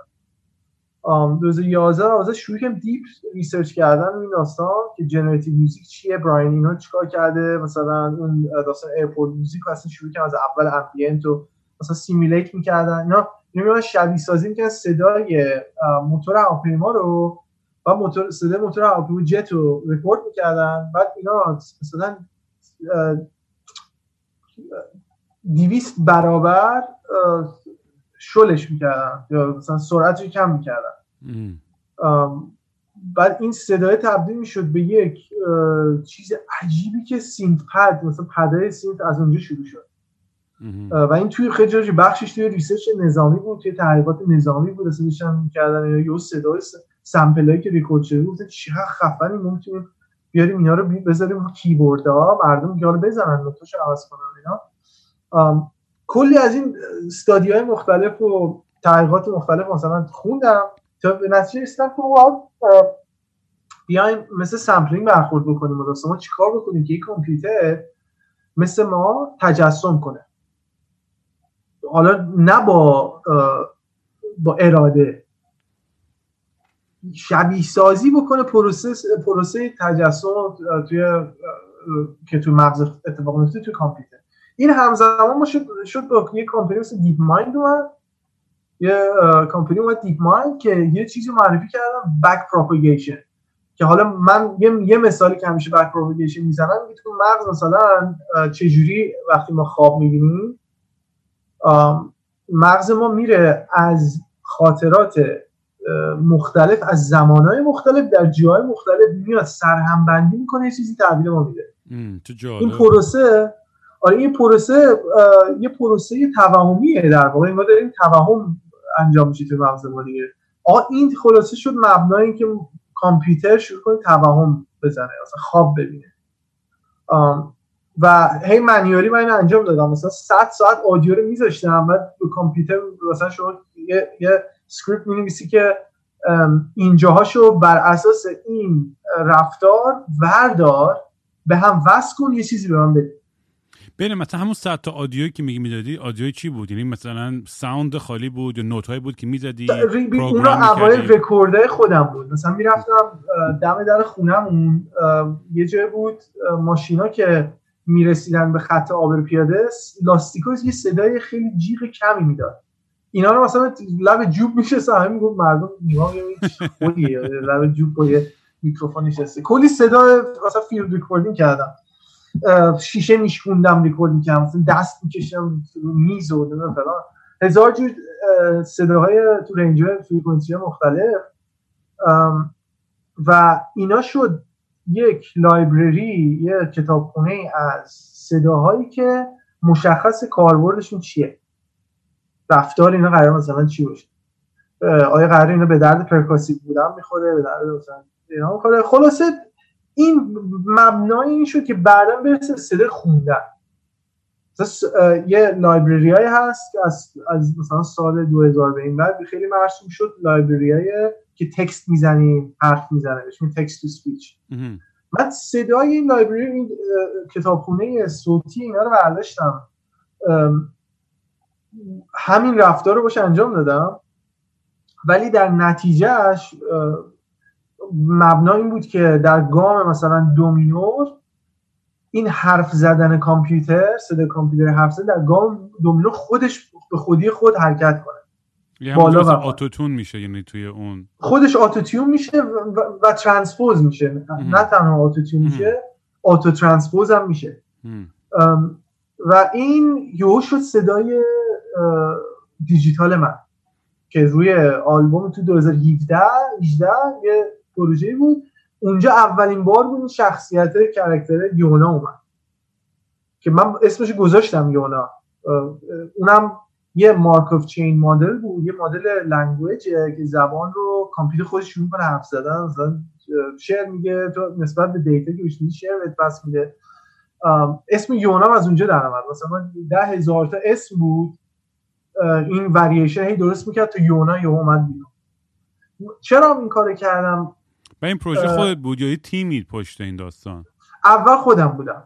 Speaker 3: 2011 12 شروع کردم deep research کردن این داستان که generative music چیه Brian Eno چیکار کرده. مثلا اون داستان airport music اصلا شروع کردم از اول ambient و مثلا simulate می‌کردن. اینا اینا شبیه سازی می‌کردن صدای موتور هواپیما رو و موتور صدای موتور هواپیما جت رو رکورد می‌کردن. بعد اینا مثلا دیویست برابر شلش می‌کردن. یا مثلا سرعت رو کم می‌کردن. بعد این صدای تبدیل می‌شد به یک چیز عجیبی که synth pad مثلا pad ای synth از اونجا شروع شد. و این توی خیلی بخشش توی research نظامی بود توی تحقیقات نظامی بود اصلا داشتن می‌کردن. یا صدای sample ایی که ریکورد شده بود چقدر خفنی ممکنه بیاریم اینا رو بذاریم کیبورد ها مردم دیگه بزنن نوتاشو عوض کنن اینا. کلی از این study های مختلف و تحقیقات مختلف مثلا خوندم. تا به نتیجه رسیدم که بیایم مثل sampling برخورد بکنیم و ما چیکار بکنیم که یک کامپیوتر مثل ما تجسم کنه. حالا نه با با اراده شبیه سازی بکنه پروسه پروسه تجسم توی که توی مغز اتفاق میفته توی کامپیوتر. این همزمان ما شد شد با یه کامپنی مثل DeepMind اومد. یه کامپنی اومد DeepMind که یه چیزی معرفی کردن back propagation که حالا من یه, یه مثالی که همیشه back propagation می‌زنم میگه تو مغز مثلا چجوری وقتی ما خواب می‌بینیم مغز ما میره از خاطرات مختلف از زمانهای مختلف در جای مختلف میاد سرهمبندی می‌کنه یه چیزی تحویل ما میده. این پروسه آره این پروسه یه پروسه توهمیه در واقع. ما داریم توهم انجام میشه تو مغز ما دیگه. آ این خلاصه شد مبنای این که کامپیوتر شروع کنه توهم بزنه مثلا خواب ببینه. و هی منیوری من اینو انجام دادم. مثلا 100 ساعت آدیو رو میذاشتم بعد به کامپیوتر مثلا شما یه, یه سکریپت می‌نویسی که اینجاهاشو بر اساس این رفتار وردار به هم وصل کن یه چیزی به من بده.
Speaker 2: بین مثلا همون صد تا آدیویی که میگی می‌دادی آدیوی چی بود؟ یعنی مثلا ساوند خالی بود یا نوت بود که می‌زدی
Speaker 3: اونا اوایل رکورده خودم بود. مثلا می‌رفتم دم در خونمون یه جای بود ماشینا که می‌رسیدن به خط آبر پیاده لاستیکو یه صدای خیلی جیغ کمی می‌داد. اینا رو مثلا لب جوب میشه همین می‌گفت مردم نگاه خولیه لب جوب با یه میکروفون نشسته. کلی صدا مثلا field recording کردم. شیشه میشکوندم ریکورد می‌کردم مثلا دست می‌کشم میز و فلان. هزار جور صداهای تو range frequency مختلف. و اینا شد یک library یه کتابخونه از صداهایی که مشخص کاربردشون چیه. رفتار اینا قرار مثلا چی باشه؟ آیا قرار اینا به درد percussive بودن می‌خوره؟ به درد مثلا اینا می‌خوره؟ خلاصه این مبنای این شد که بعدا برسه صدای خوندن. یه library های هست که از, از مثلا سال 2000 به این بعد خیلی مرسوم شد library که text می‌زنیم حرف می‌زنه بهش text to speech. من صدای این library این کتابخونه صوتی اینا رو برداشتم. همین رفتار رو باش انجام دادم. ولی در نتیجهش مبنا این بود که در گام مثلا دو مینور این حرف زدن کامپیوتر صدای کامپیوتر حرف زدن در گام دو مینور خودش به خودی خود حرکت کنه.
Speaker 2: یعنی بالا و auto-tune میشه یعنی توی اون.
Speaker 3: خودش auto-tune میشه و, و transpose میشه. نه تنها auto-tune میشه auto-transpose هم میشه. و این یهو شد صدای دیجیتال من که روی آلبوم تو 2017 18 یه پروژه بود. اونجا اولین بار بود شخصیت character یونا اومد که من اسمش گذاشتم یونا. اونم یه Markov chain model بود یه model language که زبان رو کامپیوتر خودش شروع کنه حرف زدن مثلا شعر میگه تو نسبت به data که بهش شعر بهت پس میده. اسم یونا از اونجا در اومد مثلا ده هزار تا اسم بود. این وریشن هی درست می‌کرد تو یونا یه اومد بیرون. چرا این کار کردم؟
Speaker 2: و این پروژه خودت بود یا یه تیمی پشت این داستان؟
Speaker 3: اول خودم بودم.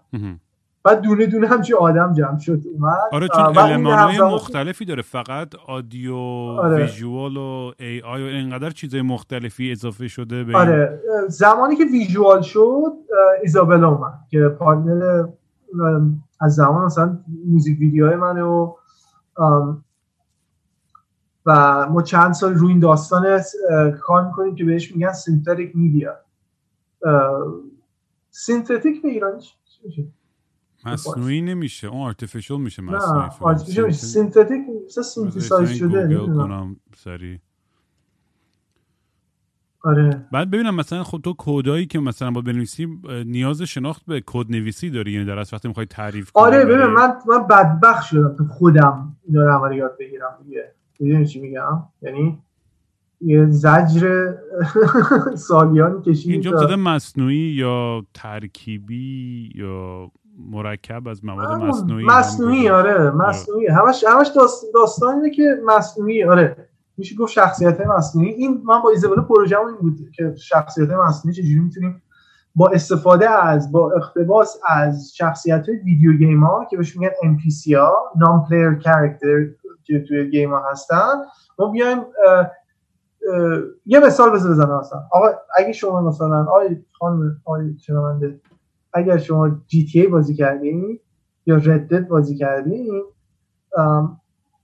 Speaker 3: بعد دونه دونه همچی آدم جمع شد اومد.
Speaker 2: آره چون المانهای مختلفی داره. فقط آدیو آره. ویژوال و ای آی و اینقدر چیزای مختلفی اضافه شده به
Speaker 3: آره. زمانی که visual شد ایزابلا اومد که partner از زمان مثلا music video های من و و ما چند سال روی این داستان کار می‌کنیم که بهش میگن synthetic media synthetic به ایرانی چی
Speaker 2: مصنوعی نمیشه اون artificial میشه مصنوعی
Speaker 3: نه artificial میشه. synthetic مثلا synthesize شده
Speaker 2: کنم سری
Speaker 3: آره.
Speaker 2: بعد ببینم مثلا خود تو کدایی که مثلا با بنویسی نیاز شناخت به کد نویسی داری؟ یعنی در وقتی می‌خوای تعریف
Speaker 3: کنی آره ببین من من بدبخت شدم تو خودم اینا رو یاد بگیرم دیگه. می‌دونی چی میگم؟ یعنی یه زجر سالیان کشید
Speaker 2: اینجا زده مصنوعی یا ترکیبی یا مرکب از مواد مصنوعی؟
Speaker 3: مصنوعی آره مصنوعی. همش همش داستان اینه که مصنوعی آره. میشه گفت شخصیت مصنوعی. این من با ایزابل پروژه این بود که شخصیت مصنوعی چجوری می‌تونیم با استفاده از با اقتباس از شخصیت video game ها که بهش میگن NPC ها non-player character که توی game ها هستن. ما بیایم یه مثال بزن بزنم مثلا. آقا اگه شما مثلا آقای خانم آقای شنونده اگر شما GTA بازی کردین یا Red Dead بازی کردین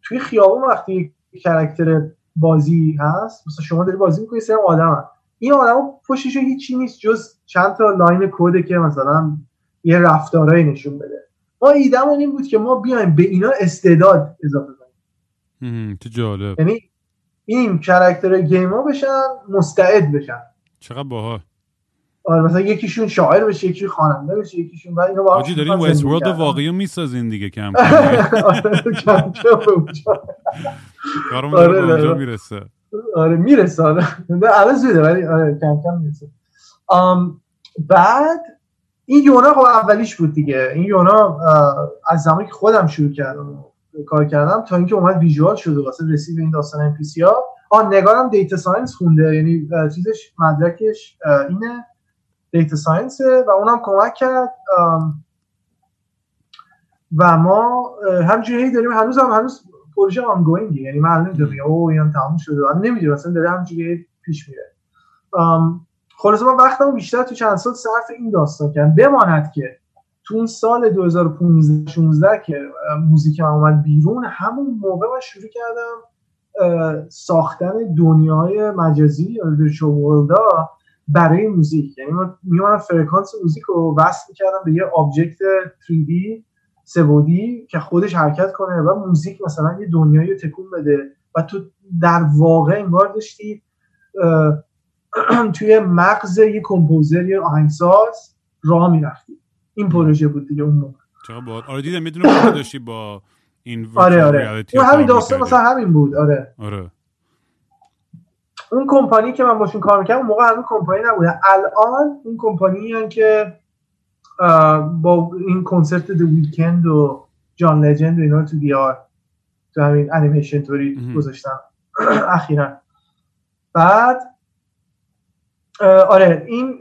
Speaker 3: توی خیابون وقتی character بازی هست مثلا شما داری بازی می‌کنی سر آدم این آدم پشتش هیچی نیست جز چند تا line کده که مثلا یه رفتارهایی نشون بده. ما idea مون این بود که ما بیایم به اینا استعداد اضافه
Speaker 2: کنیم جالب.
Speaker 3: یعنی این character game ا بشن مستعد بشن.
Speaker 2: چقدر باحال.
Speaker 3: آره مثلا یکیشون شاعر بشه یکی خواننده بشه یکیشون بعد اینو تو
Speaker 2: دارین Westworld واقعی می‌سازین دیگه کم
Speaker 3: آره،
Speaker 2: کارمون
Speaker 3: آره،
Speaker 2: به اونجا
Speaker 3: آره.
Speaker 2: می‌رسه.
Speaker 3: آره می‌رسه آره. الان زوده ولی آره کم کم می‌رسه. بعد این یونا خب اولیش بود دیگه. این یونا از زمانی که خودم شروع کردم کار کردم تا اینکه اومد visual شد واسه رسید به این داستان NPC ها اون نگارم data science خونده یعنی چیزش مدرکش اینه data science و اونم کمک کرد و ما همجوری داریم هنوز هم هنوز پروژه ongoing ی یعنی من نمی‌دونم اوه اینم تموم شده من نمی‌دونم اصلا داره همجوری پیش میره. خلاصه من وقتمو بیشتر تو چند سال صرف این داستان کردم بماند که تو اون سال 2015 16 که موزیک اومد بیرون همون موقع من شروع کردم ساختن دنیای مجازی world ا برای موزیک. یعنی من میومدم فرکانس موزیک رو وصل می‌کردم به یه object 3D س بودی که خودش حرکت کنه و موزیک مثلا یه دنیایی رو تکون بده. و تو در واقع انگار داشتی توی مغز یه composer یه آهنگساز راه می‌رفتی. این پروژه بود دیگه اون موقع.
Speaker 2: چقدر باحال. آره دیدم داشتی با این
Speaker 3: آره آره. اون همین داستان. مثلا همین بود آره.
Speaker 2: آره.
Speaker 3: اون کمپانی که من باشون کار می‌کردم اون موقع هنوز کمپانی نبوده الان اون کمپانی ان که با این کنسرت The Weeknd و John Legend و اینا رو تو VR تو همین انیمیشن توری. گذاشتم. اخیرا. بعد آره این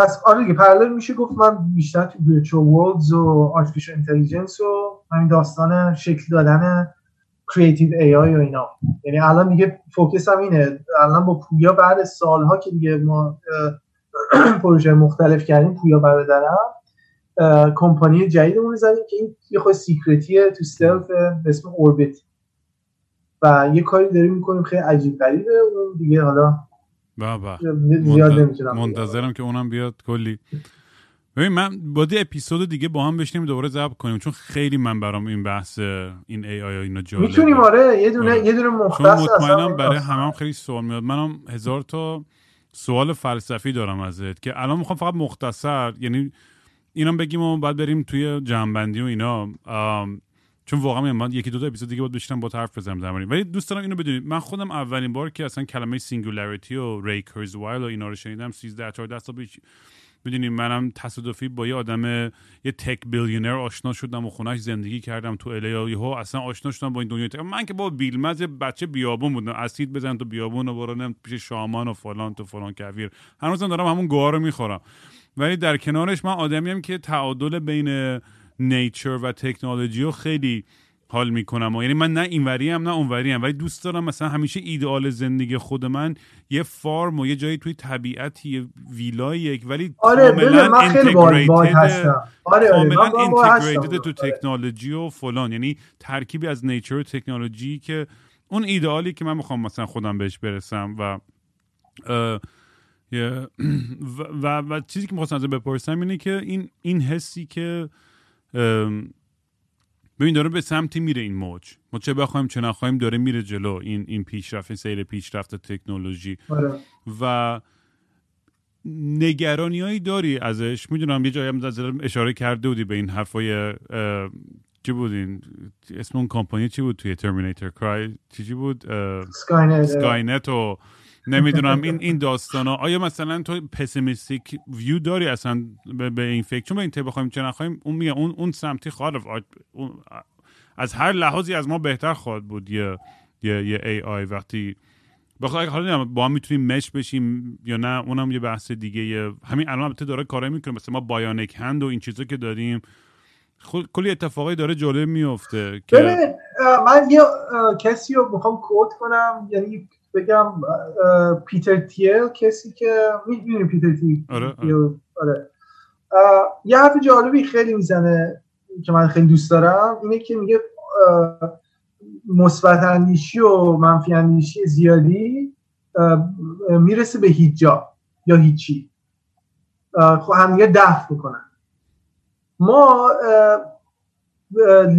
Speaker 3: پس آره دیگه parallel میشه گفت من بیشتر تو virtual worlds و artificial intelligence و همین داستان شکل دادن creative AI و اینا. یعنی الان دیگه focus م اینه. الان با پویا بعد سالها که دیگه ما پروژه مختلف کردیم پویا برادرم کمپانی جدیدمون زدیم که این یه خود secret یه تو stealth به اسم Orbit و یه کاری داریم می‌کنیم خیلی عجیب غریبه. اون دیگه حالا
Speaker 2: به به.
Speaker 3: زیاد
Speaker 2: منت-
Speaker 3: نمی‌تونم
Speaker 2: منتظرم که اونم بیاد کلی. ببین من با اپیزود دیگه با هم بشینیم دوباره ضبط کنیم چون خیلی من برام این بحث این AI اینا جالبه.
Speaker 3: می‌تونیم آره یه دونه
Speaker 2: آره.
Speaker 3: یه دونه مختص اصلا
Speaker 2: مطمئنم برای. همم خیلی سوال میاد. منم هزار تا سوال فلسفی دارم ازت که الان می‌خوام فقط مختصر یعنی اینم بگیم و بعد بریم توی جمعبندی و اینا. چون واقعا میگم من یکی دو تا اپیزود دیگه باید بشینم باهات حرف بزنم در ولی دوست دارم اینو بدونید. من خودم اولین بار که اصلا کلمه singularity و ری وایل و اینا رو شنیدم 13 14 سال پیش. می‌دونیم منم تصادفی با یه آدم یه تک بیلیونر آشنا شدم و خونش زندگی کردم تو الی یهو اصلا آشنا شدم با این دنیای تک. من که با بیلمز بچه بیابون بودم. اسید بزن تو بیابون و برو پیش شامان و فلان تو فلان کویر. هنوزم دارم همون گوها رو می‌خورم. ولی در کنارش من آدمیم که تعادل بین نیچر و تکنولوژی رو خیلی حال می‌کنم. و یعنی من نه اینوری هم نه اونوری هم ولی دوست دارم مثلا همیشه ایدئال زندگی خود من یه فارم و یه جایی توی طبیعتی یه ویلای ولی
Speaker 3: آره
Speaker 2: کاملا
Speaker 3: من خیلی هستم. آره آره
Speaker 2: کاملا
Speaker 3: من هستم.
Speaker 2: اینتگریتد تو
Speaker 3: آره.
Speaker 2: تکنولوژی و فلان. یعنی ترکیبی از نیچر و تکنولوژی که اون ایدئالی که من می‌خوام مثلا خودم بهش برسم و و, و, و چیزی که می‌خواستم ازت بپرسم اینه که این این حسی که ببین داره به سمتی میره این موج. ما چه بخوایم چه نخوایم داره میره جلو این این پیشرفت سیر پیشرفت تکنولوژی.
Speaker 3: آره.
Speaker 2: و نگرانی هایی داری ازش. می‌دونم یه جایی هم اشاره کرده بودی به این حرفای چی بود این؟ اسم اون کمپانی چی بود توی Terminator کرای چی بود؟ Skynet و نمی‌دونم. این این داستان ها آیا مثلا تو pessimistic view داری اصلا به, این فکر؟ چون به این بخوایم چه نخوایم اون میگه اون اون سمتی. اون از هر لحاظی از ما بهتر خواهد بود یه یه یه ای آی وقتی بخاطر حالا با هم می‌تونیم مش بشیم یا نه اونم یه بحث دیگه یه همین الان البته داره کارایی می‌کنه. مثلا ما بایونیک هند و این چیزا که داریم خود کلی اتفاقایی داره جالب میفته که
Speaker 3: من یه کسی رو می‌خوام کوت کنم. یعنی بگم پیتر تیل کسی که می‌دونی پیتر تیل
Speaker 2: آره، آره.
Speaker 3: آره. یه حرف جالبی خیلی می‌زنه که من خیلی دوست دارم اینه که میگه مثبت اندیشی و منفی اندیشی زیادی می‌رسه به هیچ جا یا هیچی خب هم دیگه دفع می‌کنن ما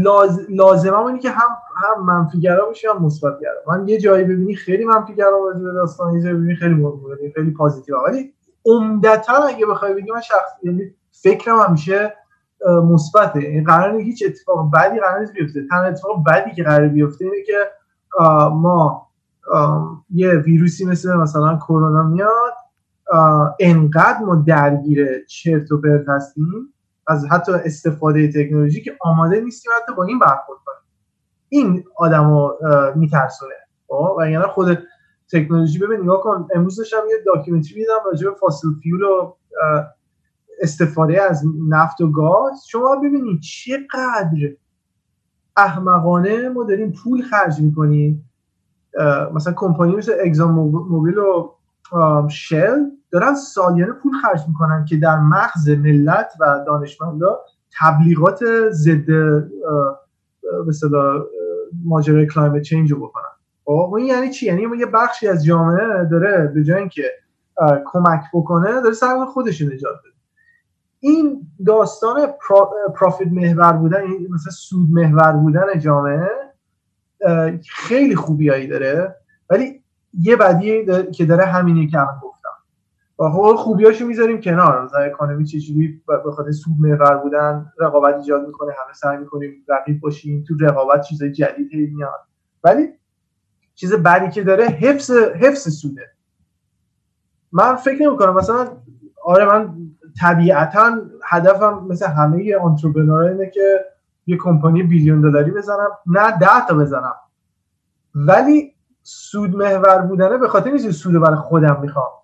Speaker 3: لاز... لازمه اینه که هم هم منفیگرا باشی هم مثبتگرا من یه جایی ببینی خیلی منفیگرا راجع به داستان یه جایی ببینی خیلی مثبت خیلی positive ولی عمدتا اگه بخوای بگی من شخصی یعنی فکرم همیشه مثبته. این قرار نیست هیچ اتفاق بدی قرار نیست بیفته. تنها اتفاق بدی که قرار بیفته اینه که ما یه ویروسی مثل مثلا کرونا میاد انقدر ما درگیر چرت و پرت هستیم از حتی استفاده تکنولوژی که آماده نیستیم حتی با این برخورد کنیم. این آدم رو میترسونه. خب؟ و یعنی خود تکنولوژی ببین نگاه کن امروز داشتم یه documentary دیدم راجع به fossil fuel و استفاده از نفت و گاز. شما ببینید چقدر احمقانه ما داریم پول خرج می‌کنیم. مثلا کمپانی مثل ExxonMobil و Shell دارن سالیانه پول خرج می‌کنن که در مغز ملت و دانشمندا تبلیغات ضد مثلا ماجرای climate change رو بکنن. خب این یعنی چی؟ یعنی یه بخشی از جامعه داره به جای اینکه کمک بکنه داره سر خودش نجات بده. این داستان پرافیت محور بودن مثلا سود محور بودن جامعه خیلی خوبیایی داره. ولی یه بدی که داره همینی که خب خوبیاشو می‌ذاریم کنار. مثلا اکانومی چجوری به سود محور بودن رقابت ایجاد می‌کنه همه سعی می‌کنیم رقیب باشیم تو رقابت چیزای جدید میاد. ولی چیز بعدی که داره حفظ حفظ سوده. من فکر نمی کنم مثلا آره من طبیعتا هدفم مثل همه آنترپرنورها اینه که یه کمپانی بیلیون دلاری بزنم. نه ده تا بزنم. ولی سود محور بودنه به خاطر نیست سود برای خودم می‌خوام.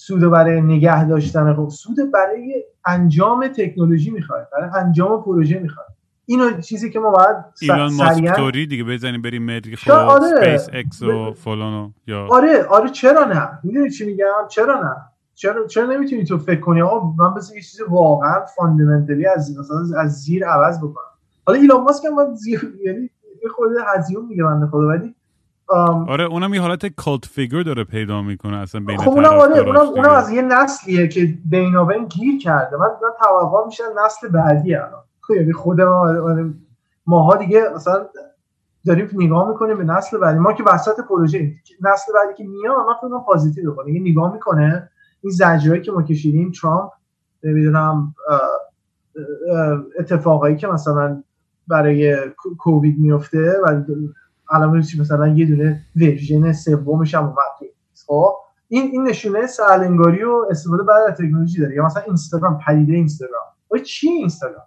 Speaker 3: سود برای نگه داشتن خب سود برای انجام تکنولوژی می‌خواد برای انجام پروژه می‌خواد اینو چیزی که ما باید
Speaker 2: ایلان ماسک طوری دیگه بزنیم بریم مریخ و آره. سپیس اکس و فلانو یا
Speaker 3: آره آره چرا نه؟ می‌دونی چی میگم؟ چرا نه؟ چرا چرا نمی‌تونی تو فکر کنی؟ آقا من بس یه چیز واقعا fundamental ی از مثلا از زیر عوض بکنم. حالا ایلان ماسک هم زیر یعنی یه خورده هذیون میگه بنده خدا ولی
Speaker 2: آره اونم یه حالت cult figure داره پیدا می‌کنه اصلا بین
Speaker 3: خب اونم آره اونم, اونم از یه نسلیه که بینابین گیر کرده. من من توقع میشه نسل بعدی الان. خب، یعنی خود ما ماها دیگه مثلا داریم نگاه می‌کنیم به نسل بعدی. ما که وسط پروژه نسل بعدی که میاد ما خودمون positive بکنه. یه نگاه می‌کنه. این زجرایی که ما کشیدیم ترامپ نمی‌دونم اتفاقایی که مثلا برای کووید میفته و الان مثلا یه دونه version سومش هم اومد. خب این این نشونه سهل‌انگاری و استفاده بد از تکنولوژی داره. یا مثلا اینستاگرام پدیده اینستاگرام. و چی اینستاگرام؟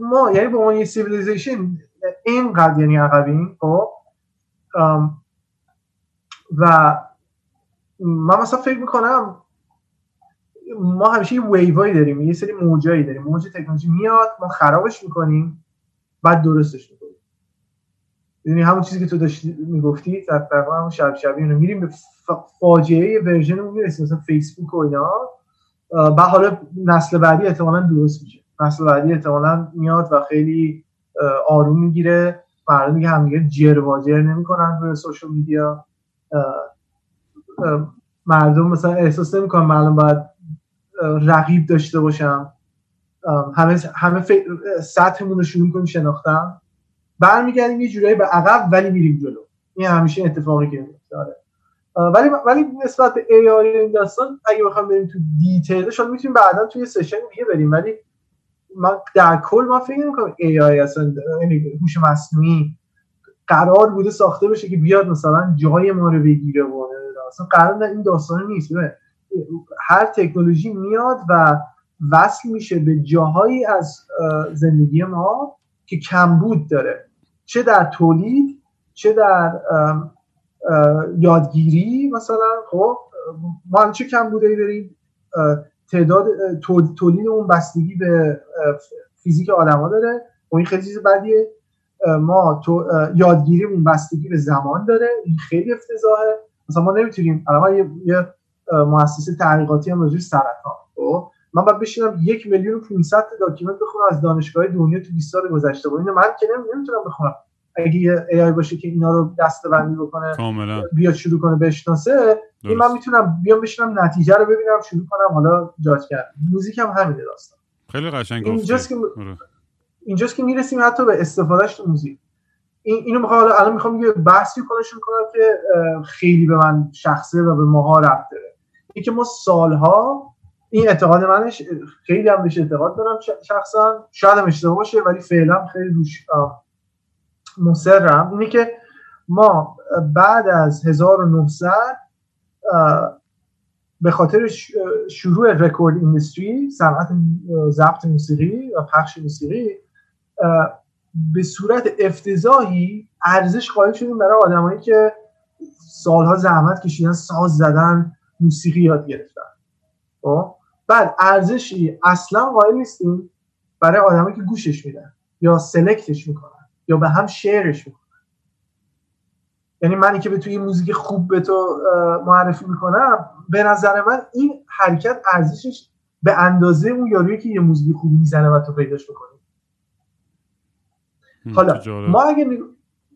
Speaker 3: ما یعنی به عنوان یه civilization اینقدر یعنی عقبیم. خب و من مثلا فکر می‌کنم ما همیشه یه ویوایی داریم یه سری موجایی داریم. موج تکنولوژی میاد ما خرابش می‌کنیم بعد درستش می‌کنیم. یعنی همون چیزی که تو داشتی می‌گفتی تقریبا همون شب شبیه اینو میریم به فاجعه ورژنمون می‌رسیم مثلا فیسبوک و اینا. بعد حالا نسل بعدی احتمالا درست میشه. نسل بعدی احتمالا میاد و خیلی آروم می‌گیره. مردم دیگه هم دیگه جر واجر نمی‌کنن روی سوشال میدیا. مردم مثلا احساس نمی‌کنن مردم باید رقیب داشته باشم. همه همه سطحمون رو شروع کنیم شناختم برمیگردیم یه جورایی به عقب ولی میریم جلو. این همیشه اتفاقی که داره ولی ولی نسبت به AI این داستان اگه بخوام بریم تو detail شاید می‌تونیم بعدا توی session دیگه بریم. ولی من در کل ما فکر نمی‌کنم AI اصلا یعنی هوش مصنوعی قرار بوده ساخته بشه که بیاد مثلا جای ما رو بگیره و اصلا قرار این داستان نیست. هر تکنولوژی میاد و وصل میشه به جاهایی از زندگی ما که کمبود داره. چه در تولید چه در یادگیری مثلا خب؟ ما چه کمبودی داریم؟ تعداد تولید اون بستگی به فیزیک آدما داره. و این خیلی چیز بدیه. ما تو یادگیریمون بستگی به زمان داره. این خیلی افتضاحه. مثلا ما نمی‌تونیم الان یه, یه مؤسسه تحقیقاتی هم راجع سرطان خب؟ من باید بشینم یک میلیون و 500 document بخونم از دانشگاه دنیا تو 20 سال گذشته. و اینو من که نمی‌تونم بخونم. اگه یه ای باشه که اینا رو دسته بندی بکنه
Speaker 2: کاملا.
Speaker 3: بیاد شروع کنه بشناسه این من می‌تونم بیام بشینم نتیجه رو ببینم شروع کنم حالا جاج کردن. موزیک هم همینه داستان.
Speaker 2: خیلی قشنگ
Speaker 3: اینجاست که آره. اینجاست که می‌رسیم حتی به استفادهش تو موزیک. این اینو می‌خوام الان می‌خوام یه بحثی کنشون کنم که خیلی به من شخصه و به ماها ربط داره. اینکه ما سالها این اعتقاد منش خیلی هم بهش اعتقاد دارم شخصا. شاید هم اشتباه باشه ولی فعلا خیلی روش مصرم. اینه که ما بعد از 1900 به خاطر شروع رکورد ایندستری صنعت ضبط موسیقی و پخش موسیقی به صورت افتضاحی ارزش قائل شدیم برای آدمایی که سالها زحمت کشیدن ساز زدن موسیقی یاد گرفتن. خب؟ بعد ارزشی اصلا قائل نیستیم برای آدمایی که گوشش میدن یا سلکتش می‌کنن یا به هم شعرش می‌کنن. یعنی منی که به توی موزیک خوب به تو معرفی می‌کنم به نظر من این حرکت ارزشش به اندازه اون یارویی که یه موزیک خوب می‌زنه و تو پیداش می‌کنی حالا ما اگه نگ...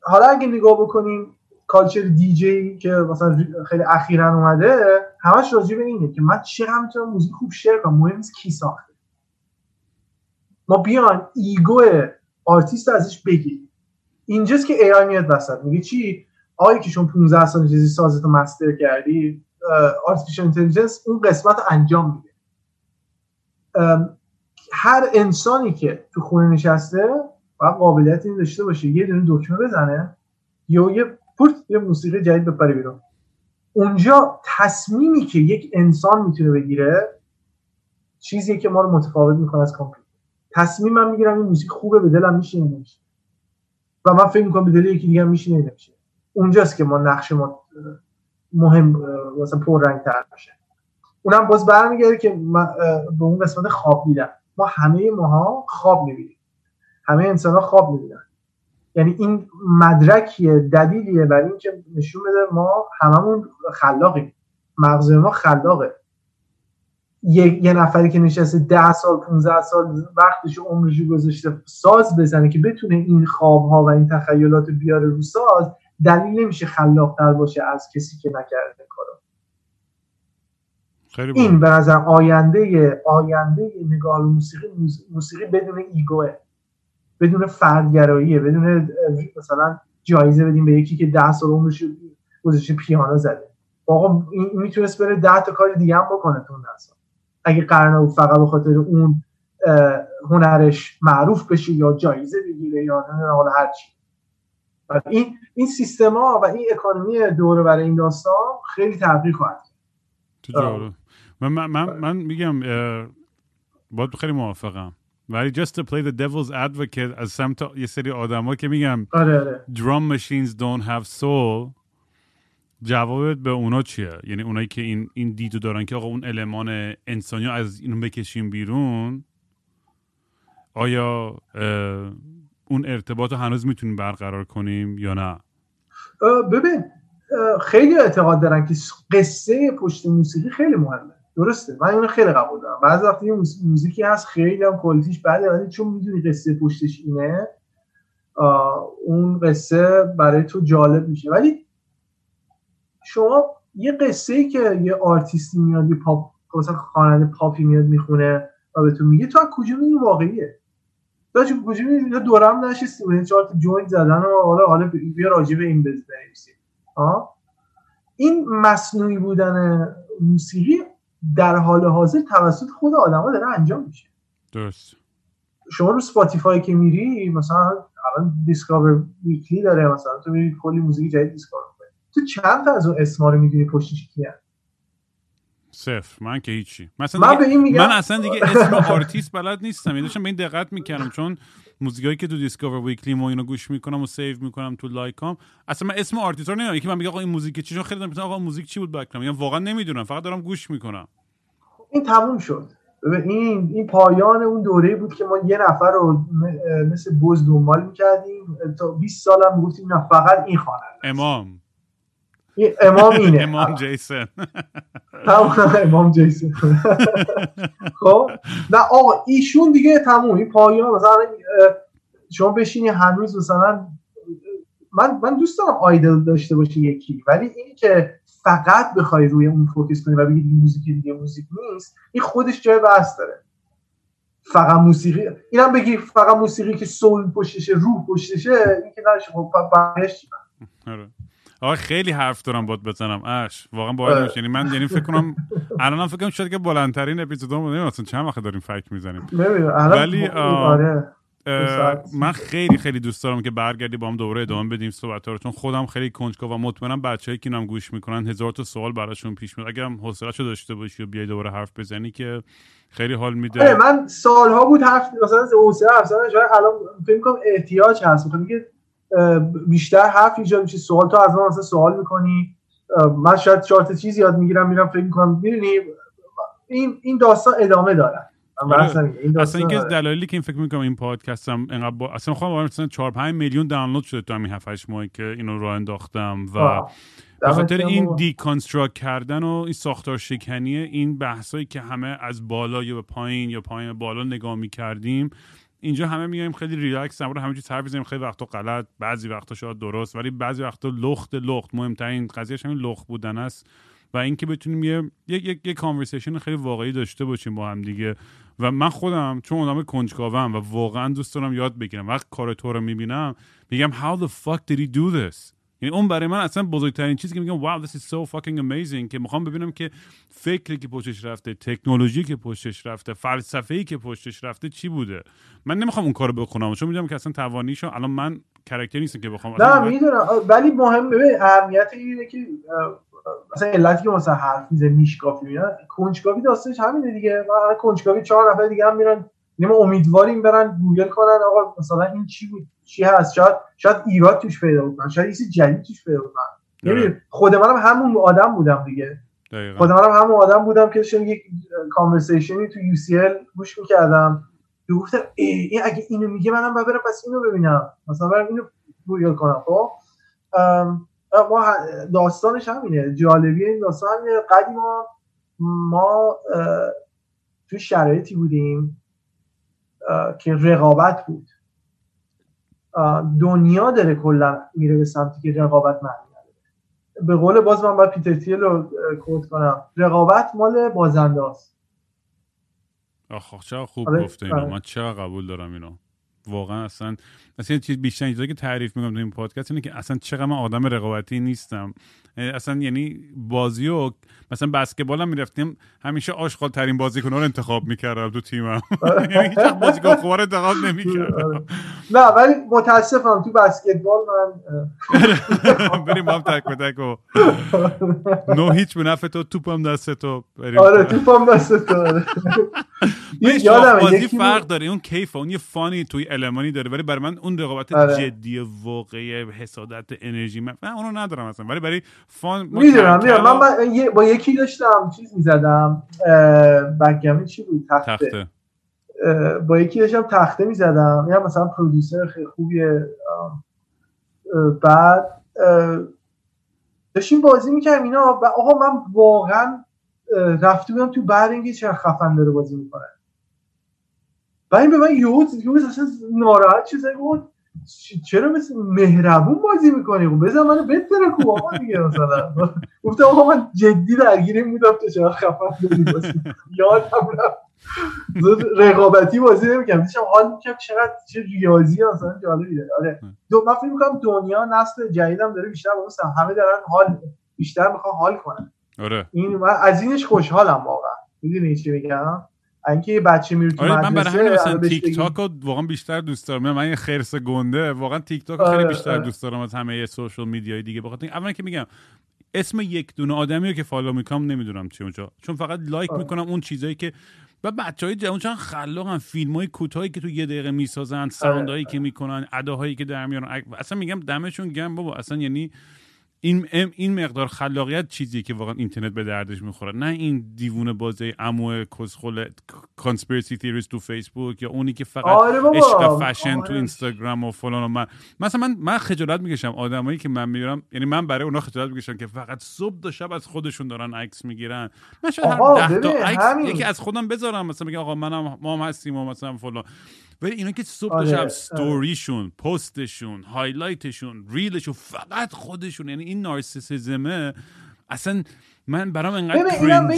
Speaker 3: حالا اگه نگاه بکنیم culture DJ که مثلا خیلی اخیرا اومده همش راجع به اینه که من چقدر می‌تونم موزیک خوب share کنم. مهم نیست کی ساخته. ما بیایم ego artist ازش بگیریم. اینجاست که AI میاد وسط. میگه چی؟ آقا که شما 15 سال چیزی سازتو master کردی artificial intelligence اون قسمت انجام میده. هر انسانی که تو خونه نشسته باید قابلیت این داشته باشه. یه دونه دکمه بزنه. یا یه پورت یه موسیقی جدید بپره بیرون. اونجا تصمیمی که یک انسان می‌تونه بگیره چیزی که ما رو متفاوت می‌کنه از کامپیوتر. تصمیم من می‌گیرم این موزیک خوبه به دلم میشینه نمیشه و من فکر می‌کنم به دل یکی دیگه میشینه نمیشه اونجاست که ما نقش ما مهم مثلا رنگ تر میشه اونم باز برمیگرده که به اون قسمت خواب دیدن ما همه ماها خواب می‌بینیم. همه انسان ها خواب می‌بینن. یعنی این مدرکیه دلیلیه برای اینکه نشون بده ما هممون خلاقیم. مغز ما خلاقه. یه, یه نفری که نشسته ده سال 15 سال وقتش عمرش گذاشته ساز بزنه که بتونه این خواب ها و این تخیلات بیاره رو ساز دلیل نمیشه خلاقتر باشه از کسی که نکرده کارو. این به نظر آینده آینده نگاه موسیقی موسیقی بدون ایگوه. بدون فردگراییه بدون مثلا جایزه بدیم به یکی که ده سال عمرش گذاشته پیانو زده. آقا این می‌تونست بره ده تا کار دیگه هم بکنه تو اون سال. اگه قرار بود فقط به خاطر اون هنرش معروف بشه یا جایزه بگیره یا نه حالا هر چی. این این سیستما و این اکانومی دوره برای این داستان خیلی تغییر خواهد
Speaker 2: تو من, من, من, من میگم باید خیلی موافقم. ولی just to play the devil's advocate از سمت یه سری آدما که میگم
Speaker 3: آره آره.
Speaker 2: drum machines don't have soul جوابت به اونا چیه؟ یعنی اونایی که این این دیدو دارن که آقا اون المان انسانی از اینو بکشیم بیرون آیا اون ارتباط رو هنوز می‌تونیم برقرار کنیم یا نه؟
Speaker 3: ببین خیلی اعتقاد دارن که قصه پشت موسیقی خیلی مهمه. درسته. من اینو خیلی قبول دارم. بعضی وقتی موزیکی هست خیلی هم کوالیتیش بده ولی چون می‌دونی قصه پشتش اینه اون قصه برای تو جالب میشه. ولی شما یه قصه ای که یه آرتیستی میاد یه پاپ مثلا خواننده پاپی میاد می‌خونه و به تو میگه تو کجا می‌دونی واقعیه؟ تو چون کجا می‌دونی؟ دورم نشستیم یعنی چهار تا زدن و حالا حالا بیا راجع به این بنویسیم. این مصنوعی بودن موسیقی در حال حاضر توسط خود آدما داره انجام میشه.
Speaker 2: درست.
Speaker 3: شما رو Spotify که میری مثلا الان Discover Weekly داره مثلا تو میری کلی موزیک جدید discover تو چند تا از اون اسما رو می‌دونی پشتش کیه؟
Speaker 2: صفر. من که هیچی. مثلا من, به این میگم... من اصلا دیگه اسم آرتیست بلد نیستم. یعنی به این دقت می‌کردم چون موزیکایی که تو Discover Weekly ما اینو گوش می‌کنم و save می‌کنم تو like ام. اصلا من اسم آرتیست رو نمی‌دونم. یکی من میگه آقا این موزیک چی چون خیلی دارم آقا موزیک چی بود بکرام یعنی واقعا نمی‌دونم. فقط دارم گوش می‌کنم.
Speaker 3: این تموم شد. این این پایان اون دوره بود که ما یه نفر رو مثل بز دنبال می‌کردیم. تا 20 سال هم گفتیم نه فقط این خواننده
Speaker 2: امام.
Speaker 3: امام اینه.
Speaker 2: امام جیسن
Speaker 3: امام جیسن خب؟ نه آقا ایشون دیگه تموم. این پایان مثلا شما بشینی هنوز مثلا من من دوست دارم آیدل داشته باشه یکی ولی اینی که فقط بخوای روی اون فوکس کنی و بگی موزیک دیگه موزیک نیست این خودش جای بحث داره. فقط موسیقی اینم بگی فقط موسیقی که سول پشتشه روح پشتشه این که نشه. خب
Speaker 2: آره. آقا خیلی حرف دارم باد بزنم. اش واقعا باید. یعنی من یعنی فکر کنم الانم فکر کنم شاید که بلندترین اپیزود بودیم اصلا چند وقت داریم فکر می‌زنیم.
Speaker 3: ولی آره
Speaker 2: من خیلی خیلی دوست دارم که برگردی با هم دوباره ادامه بدیم صحبت رو چون خودم خیلی کنجکاو و مطمئنم بچه‌ای که اینم گوش می‌کنن. هزار تا سوال براشون پیش میاد. اگرم حوصله‌شو داشته باشی و بیای دوباره حرف بزنی که خیلی حال میده.
Speaker 3: من سالها بود حرف مثلا حوصله حرف زدن شاید الان فکر کنم احتیاج هست. که بیشتر حرف ایجاد میشه. سوال تو از من مثلا سوال می‌کنی. من شاید چهار چیز یاد می‌گیرم میرم فکر می‌کنم می‌دونی این این داستان ادامه داره.
Speaker 2: آره. اصلا اینکه دلایلی که این فکر می‌کنم این پادکست هم انقدر با... اصلا خودم مثلا 4 5 میلیون دانلود شده تو همین 7 8 ماهی که اینو راه انداختم و به خاطر این deconstruct کردن و این ساختار شکنی این بحثایی که همه از بالا یا به پایین یا پایین بالا نگاه می‌کردیم اینجا همه میایم خیلی ریلکس هم همه چیز حرف خیلی وقتا غلط بعضی وقتا شاید درست ولی بعضی وقتا لخت لخت مهمترین قضیهش همین لخت بودن است و اینکه بتونیم یه یک یک یک کانورسیشن خیلی واقعی داشته باشیم با هم دیگه. و من خودم چون آدم کنجکاوم و واقعا دوست دارم یاد بگیرم. وقت کار تو رو می‌بینم میگم how the fuck did he do this? یعنی اون برای من اصلا بزرگترین چیزی که میگم wow this is so fucking amazing که می‌خوام ببینم که فکری که پشتش رفته تکنولوژی که پشتش رفته فلسفه ای که پشتش رفته چی بوده؟ من نمی‌خوام اون کارو بخونم. چون می‌دونم که اصلا توانیشو الان من کرکتر نیستم که بخوام.
Speaker 3: نه می‌دونم. ولی مهم ببین اهمیت اینه که مثلا علتی که مثلا حرف میزنی میشکافی میاد کنجکاوی داستانش همینه دیگه. و کنجکاوی چهار نفر دیگه هم میرن یعنی ما امیدواریم برن گوگل کنن آقا مثلا این چی بود؟ چی هست؟ شاید شاید ایراد توش پیدا بکنن شاید چیز جدید توش پیدا بکنن یعنی خود منم همون آدم بودم دیگه. دقیقا. خود منم همون آدم بودم که داشتم یک conversation ی تو UCL گوش می‌کردم. تو گفتم این اگه اینو میگه منم برم پس اینو ببینم. مثلا برم اینو گوگل کنم خب؟ ما داستانش همینه. جالبی این داستان همینه. قدیما ما توی شرایطی بودیم که رقابت بود. دنیا داره کلا میره به سمتی که رقابت معنی به قول باز من باید پیتر تیل رو کود کنم. رقابت مال بازنده است
Speaker 2: آخ چه خوب آره، گفته اینو. آره. من چه قبول دارم اینو. واقعا اصلا اصلا چیز بیشتر چیزی که تعریف می‌کنم تو این پادکست اینه که اصلا چقدر من آدم رقابتی نیستم. اصلا یعنی بازی و مثلا بسکتبال هم می‌رفتیم همیشه آشغال ترین بازیکن رو انتخاب می‌کردم تو تیمم. یعنی هیچ بازیکن خوب رو انتخاب نمی‌کردم.
Speaker 3: نه ولی متاسفم تو بسکتبال
Speaker 2: من بریم هم تک به تک و نو هیچ به نفع تو توپم دست تو
Speaker 3: آره توپم دست تو. آره.
Speaker 2: بازی فرق داره اون کیف اون یه فانی توی المانی داره ولی برای من اون رقابت آره. جدی واقعی حسادت انرژی من اونو ندارم اصلا. ولی برای فان
Speaker 3: می‌دونم می‌دونم. من با یکی داشتم چیز می‌زدم بگمی چی بود؟ تخته, تخته. با یکی داشتم تخته می‌زدم. یا مثلا پرودوسر خیلی خوبیه. بعد داشتیم بازی می‌کردم اینا و آقا من واقعا رفته بودم تو برنگی چه خفن داره بازی می‌کنه. و این به من یهو یهو اصلا ناراحت چیزایی بود. چرا مثل مهربون بازی می‌کنی؟ بذار منو بتره کو آقا دیگه مثلا. گفتم آقا من جدی درگیری بودم تو چرا داری بازی؟ یادم رفت. رقابتی بازی نمی‌کنم داشتم حال می‌کنم چقدر چه ریاضی مثلا جالبی داره آره. دو من فکر می‌کنم دنیا نسل جدیدم داره بیشتر با همه دارن حال بیشتر می‌خوان حال کنن.
Speaker 2: آره.
Speaker 3: این من از اینش خوشحالم واقعا. می‌دونی چی میگم؟ اینکه بچه میره تو آره
Speaker 2: من برای همین مثلا تیک تاک رو واقعا بیشتر دوست دارم. من یه خرس گنده واقعا تیک تاک خیلی آره، بیشتر آره. دوست دارم از همه social media ی دیگه. بخاطر اولا که میگم اسم یک دونه آدمی رو که follow می‌کنم نمی‌دونم چی اونجا. چون فقط like آره. می‌کنم اون چیزایی که و بچه های جوان چند خلاقن. فیلم های کوتاهی که تو یه دقیقه می‌سازن sound هایی که می‌کنن اداهایی که در میارن. اصلا میگم دمشون گرم بابا. اصلا یعنی این این مقدار خلاقیت چیزی که واقعا اینترنت به دردش می‌خوره. نه این دیوونه بازی عمو کسخل conspiracy theorist تو فیسبوک یا اونی که فقط آره عشق فشن تو اینستاگرام و فلان و من. مثلا من من خجالت می‌کشم آدمایی که من می‌بینم. یعنی من برای اونا خجالت می‌کشم که فقط صبح تا شب از خودشون دارن عکس می‌گیرن. من شاید هر ده تا عکس یکی از خودم بذارم. مثلا میگم آقا منم ما هم هستیم و مثلا فلان. ولی اینا که صبح آره. شب ستوریشون پستشون highlight شون reel شون فقط خودشون یعنی این نارسیسیزمه اصلا من برام انقدر
Speaker 3: ببین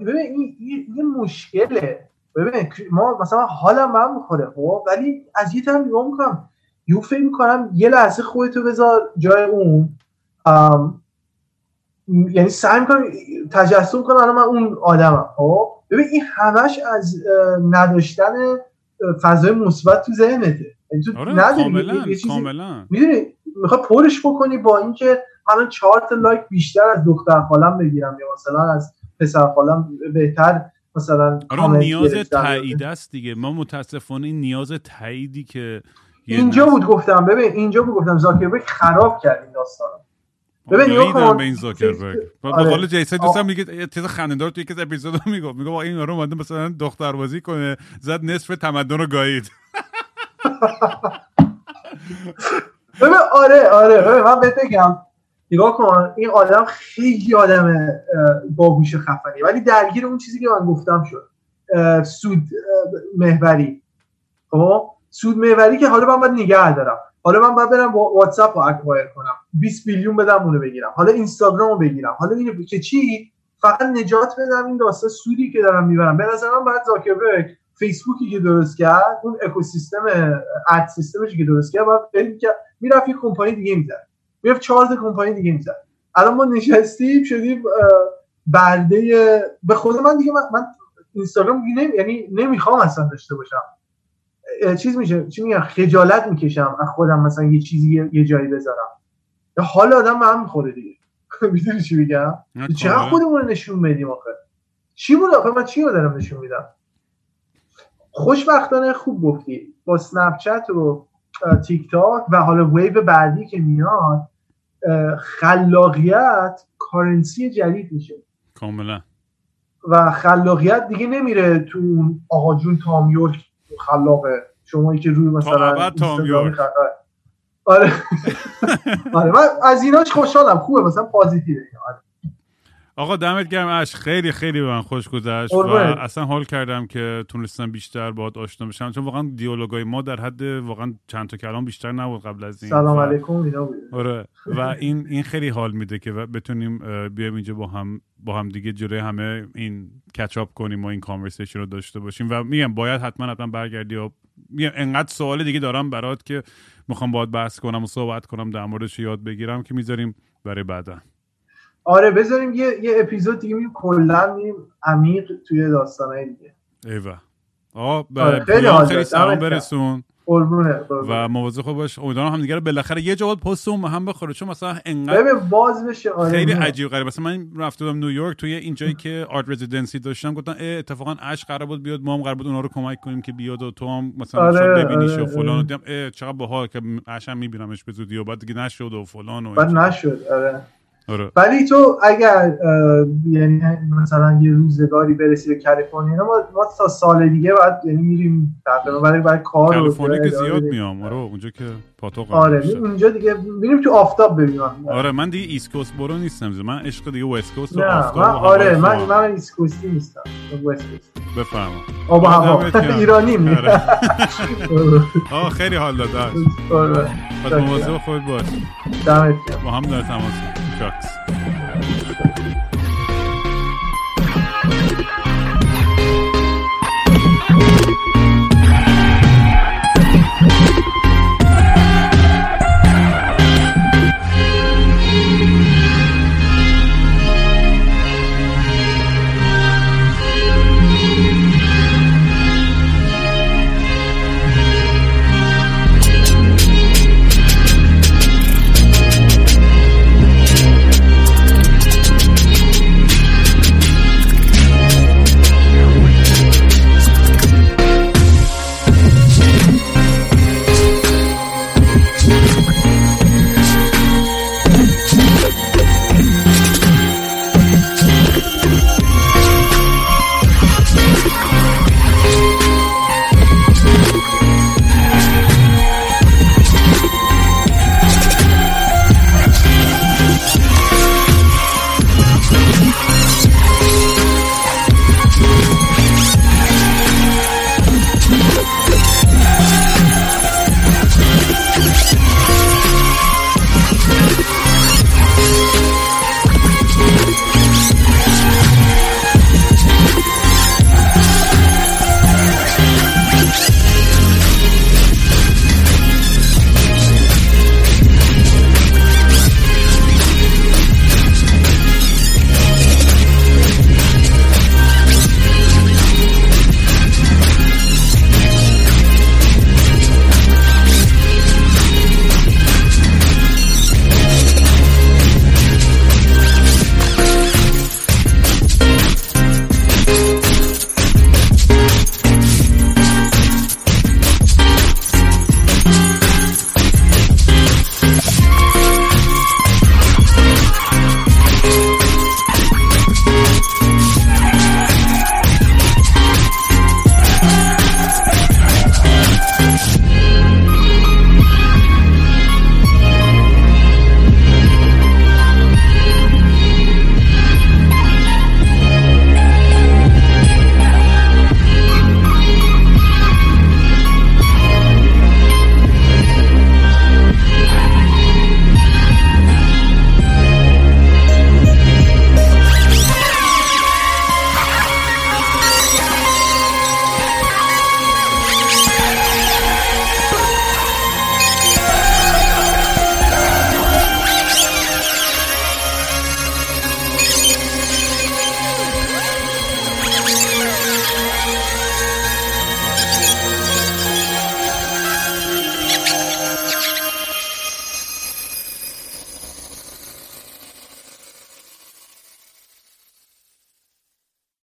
Speaker 3: ببین این یه مشکله. ببین ما مثلا حالم من می‌خوره خب ولی از یه طرف نگاه می‌کنم یو فکر می‌کنم یه لحظه خودتو بذار جای اون. یعنی سعی می‌کنم تجسم کنم الان من اون آدمم خب؟ ببین این همش از نداشتن فضای مثبت تو ذهنته. یعنی تو
Speaker 2: آره
Speaker 3: نداری
Speaker 2: کاملا
Speaker 3: می‌دونی می‌خوای پرش بکنی با اینکه من چهار تا لایک بیشتر از دختر خالم بگیرم یا مثلا از پسر خالم بهتر مثلا
Speaker 2: آره نیاز. تایید است دیگه. ما متاسفانه این نیاز تاییدی که
Speaker 3: اینجا بود گفتم. ببین اینجا بود گفتم. زاکربرگ خراب کرد این داستانو. ببین، کن.
Speaker 2: به این زاکربرگ به
Speaker 3: آره.
Speaker 2: قول جیسن دوستم میگه یه چیز خنده‌دار توی یکی از اپیزودا می‌گفت. میگه با این آره اومده مثلا دختر بازی کنه زد نصف تمدن رو گایید.
Speaker 3: ببین آره آره. ببین من بهت بگم. نگاه کن این آدم خیلی آدم اه، باهوش خفنی ولی درگیر اون چیزی که من گفتم شد. سود محوری. خب؟ سود محوری که حالا من باید نگه دارم. حالا من باید برم وا- واتساپ رو اکوایر کنم. 20 میلیون بدم اونو بگیرم. حالا اینستاگرام رو بگیرم. حالا اینو که چی؟ فقط نجات بدم. این داستان سودی که دارم می‌برم. به نظر من باید زاکربرگ فیسبوکی که درست کرد اون اکوسیستم اد سیستمش که درست کرد باید که می‌رفت یه کمپانی دیگه می‌زد. می‌رفت چهار تا کمپانی دیگه می‌زد. الان ما نشستیم شدیم برده به خود من دیگه من, من اینستاگرام. یعنی نمی‌خوام اصلا داشته باشم. چیز میشه چی میگم خجالت می‌کشم از خودم مثلا یه چیزی یه- جایی بذارم. حال آدم به هم می‌خوره دیگه. می‌دونی چی میگم؟ چقدر. خودمون نشون بدیم آخه؟ چی بود آخه؟ من چی رو دارم نشون میدم؟ خوشبختانه خوب گفتی. با سنپچت و تیک تاک و حالا ویو بعدی که میاد خلاقیت کارنسی جدید میشه.
Speaker 2: کاملا.
Speaker 3: و خلاقیت دیگه نمیره تو اون آقا جون تام یورک خلاقه شمایی که روی مثلا آره. آره من از ایناش خوشحالم. خوبه مثلا پازیتیوه. آره.
Speaker 2: آقا دمت گرم اش خیلی خیلی به من خوش گذشت و. اصلا حال کردم که تونستم بیشتر باهات آشنا بشم. چون واقعا دیالوگای ما در حد واقعا چند تا کلام بیشتر نبود قبل از این.
Speaker 3: سلام
Speaker 2: و-
Speaker 3: علیکم اینا بود.
Speaker 2: آره. و این این خیلی حال میده که بتونیم اه، بیایم اینجا با هم با هم دیگه جلوی همه این کچاپ کنیم و این کانورسیشن رو داشته باشیم. و میگم باید حتما حتما برگردی و میگم انقدر سوال دیگه دارم برات که می‌خوام باید بحث کنم و صحبت کنم در موردش یاد بگیرم که می‌ذاریم برای بعدا.
Speaker 3: آره بذاریم یه, یه اپیزود دیگه میریم کلا میریم عمیق توی داستانهای دیگه
Speaker 2: ایوه آقا به
Speaker 3: آره، خیلی
Speaker 2: خیلی. سلام. برسون
Speaker 3: قربونه.
Speaker 2: و مواظب خود باش امیدوارم هم دیگه رو بالاخره یه جا باید پستمون به هم بخوره چون مثلا انقدر
Speaker 3: ببین باز بشه آره
Speaker 2: خیلی. عجیب غریب مثلا من رفته بودم نیویورک توی اینجایی که آرت رزیدنسی داشتم گفتن اتفاقا اش قرار بود بیاد ما هم قرار بود اونا رو کمک کنیم که بیاد و تو هم مثلا
Speaker 3: آره،
Speaker 2: شاید ببینیش
Speaker 3: آره،
Speaker 2: و فلان
Speaker 3: آره.
Speaker 2: دیدم چقدر باحال که اش هم میبینمش به زودی و بعد دیگه نشد و فلان و
Speaker 3: بعد
Speaker 2: این
Speaker 3: نشد آره
Speaker 2: آره
Speaker 3: ولی تو اگر یعنی مثلا یه روزگاری برسی به کالیفرنیا ما, ما تا سال دیگه بعد یعنی میریم تقریبا برای برای کار
Speaker 2: کالیفرنیا که زیاد. میام آره اونجا که پاتوق
Speaker 3: آره می- اونجا دیگه میریم تو آفتاب ببینیم
Speaker 2: آره من دیگه East Coast برو نیستم من عشق دیگه West Coast و آفتاب
Speaker 3: من
Speaker 2: و
Speaker 3: آره من. من East Coast ی نیستم من West Coast.
Speaker 2: بفرما
Speaker 3: آب هوا. ایرانیم
Speaker 2: آره. آه خیلی حال داد
Speaker 3: آره.
Speaker 2: مواظب خود باش
Speaker 3: دمت گرم
Speaker 2: با هم در تماس Shucks.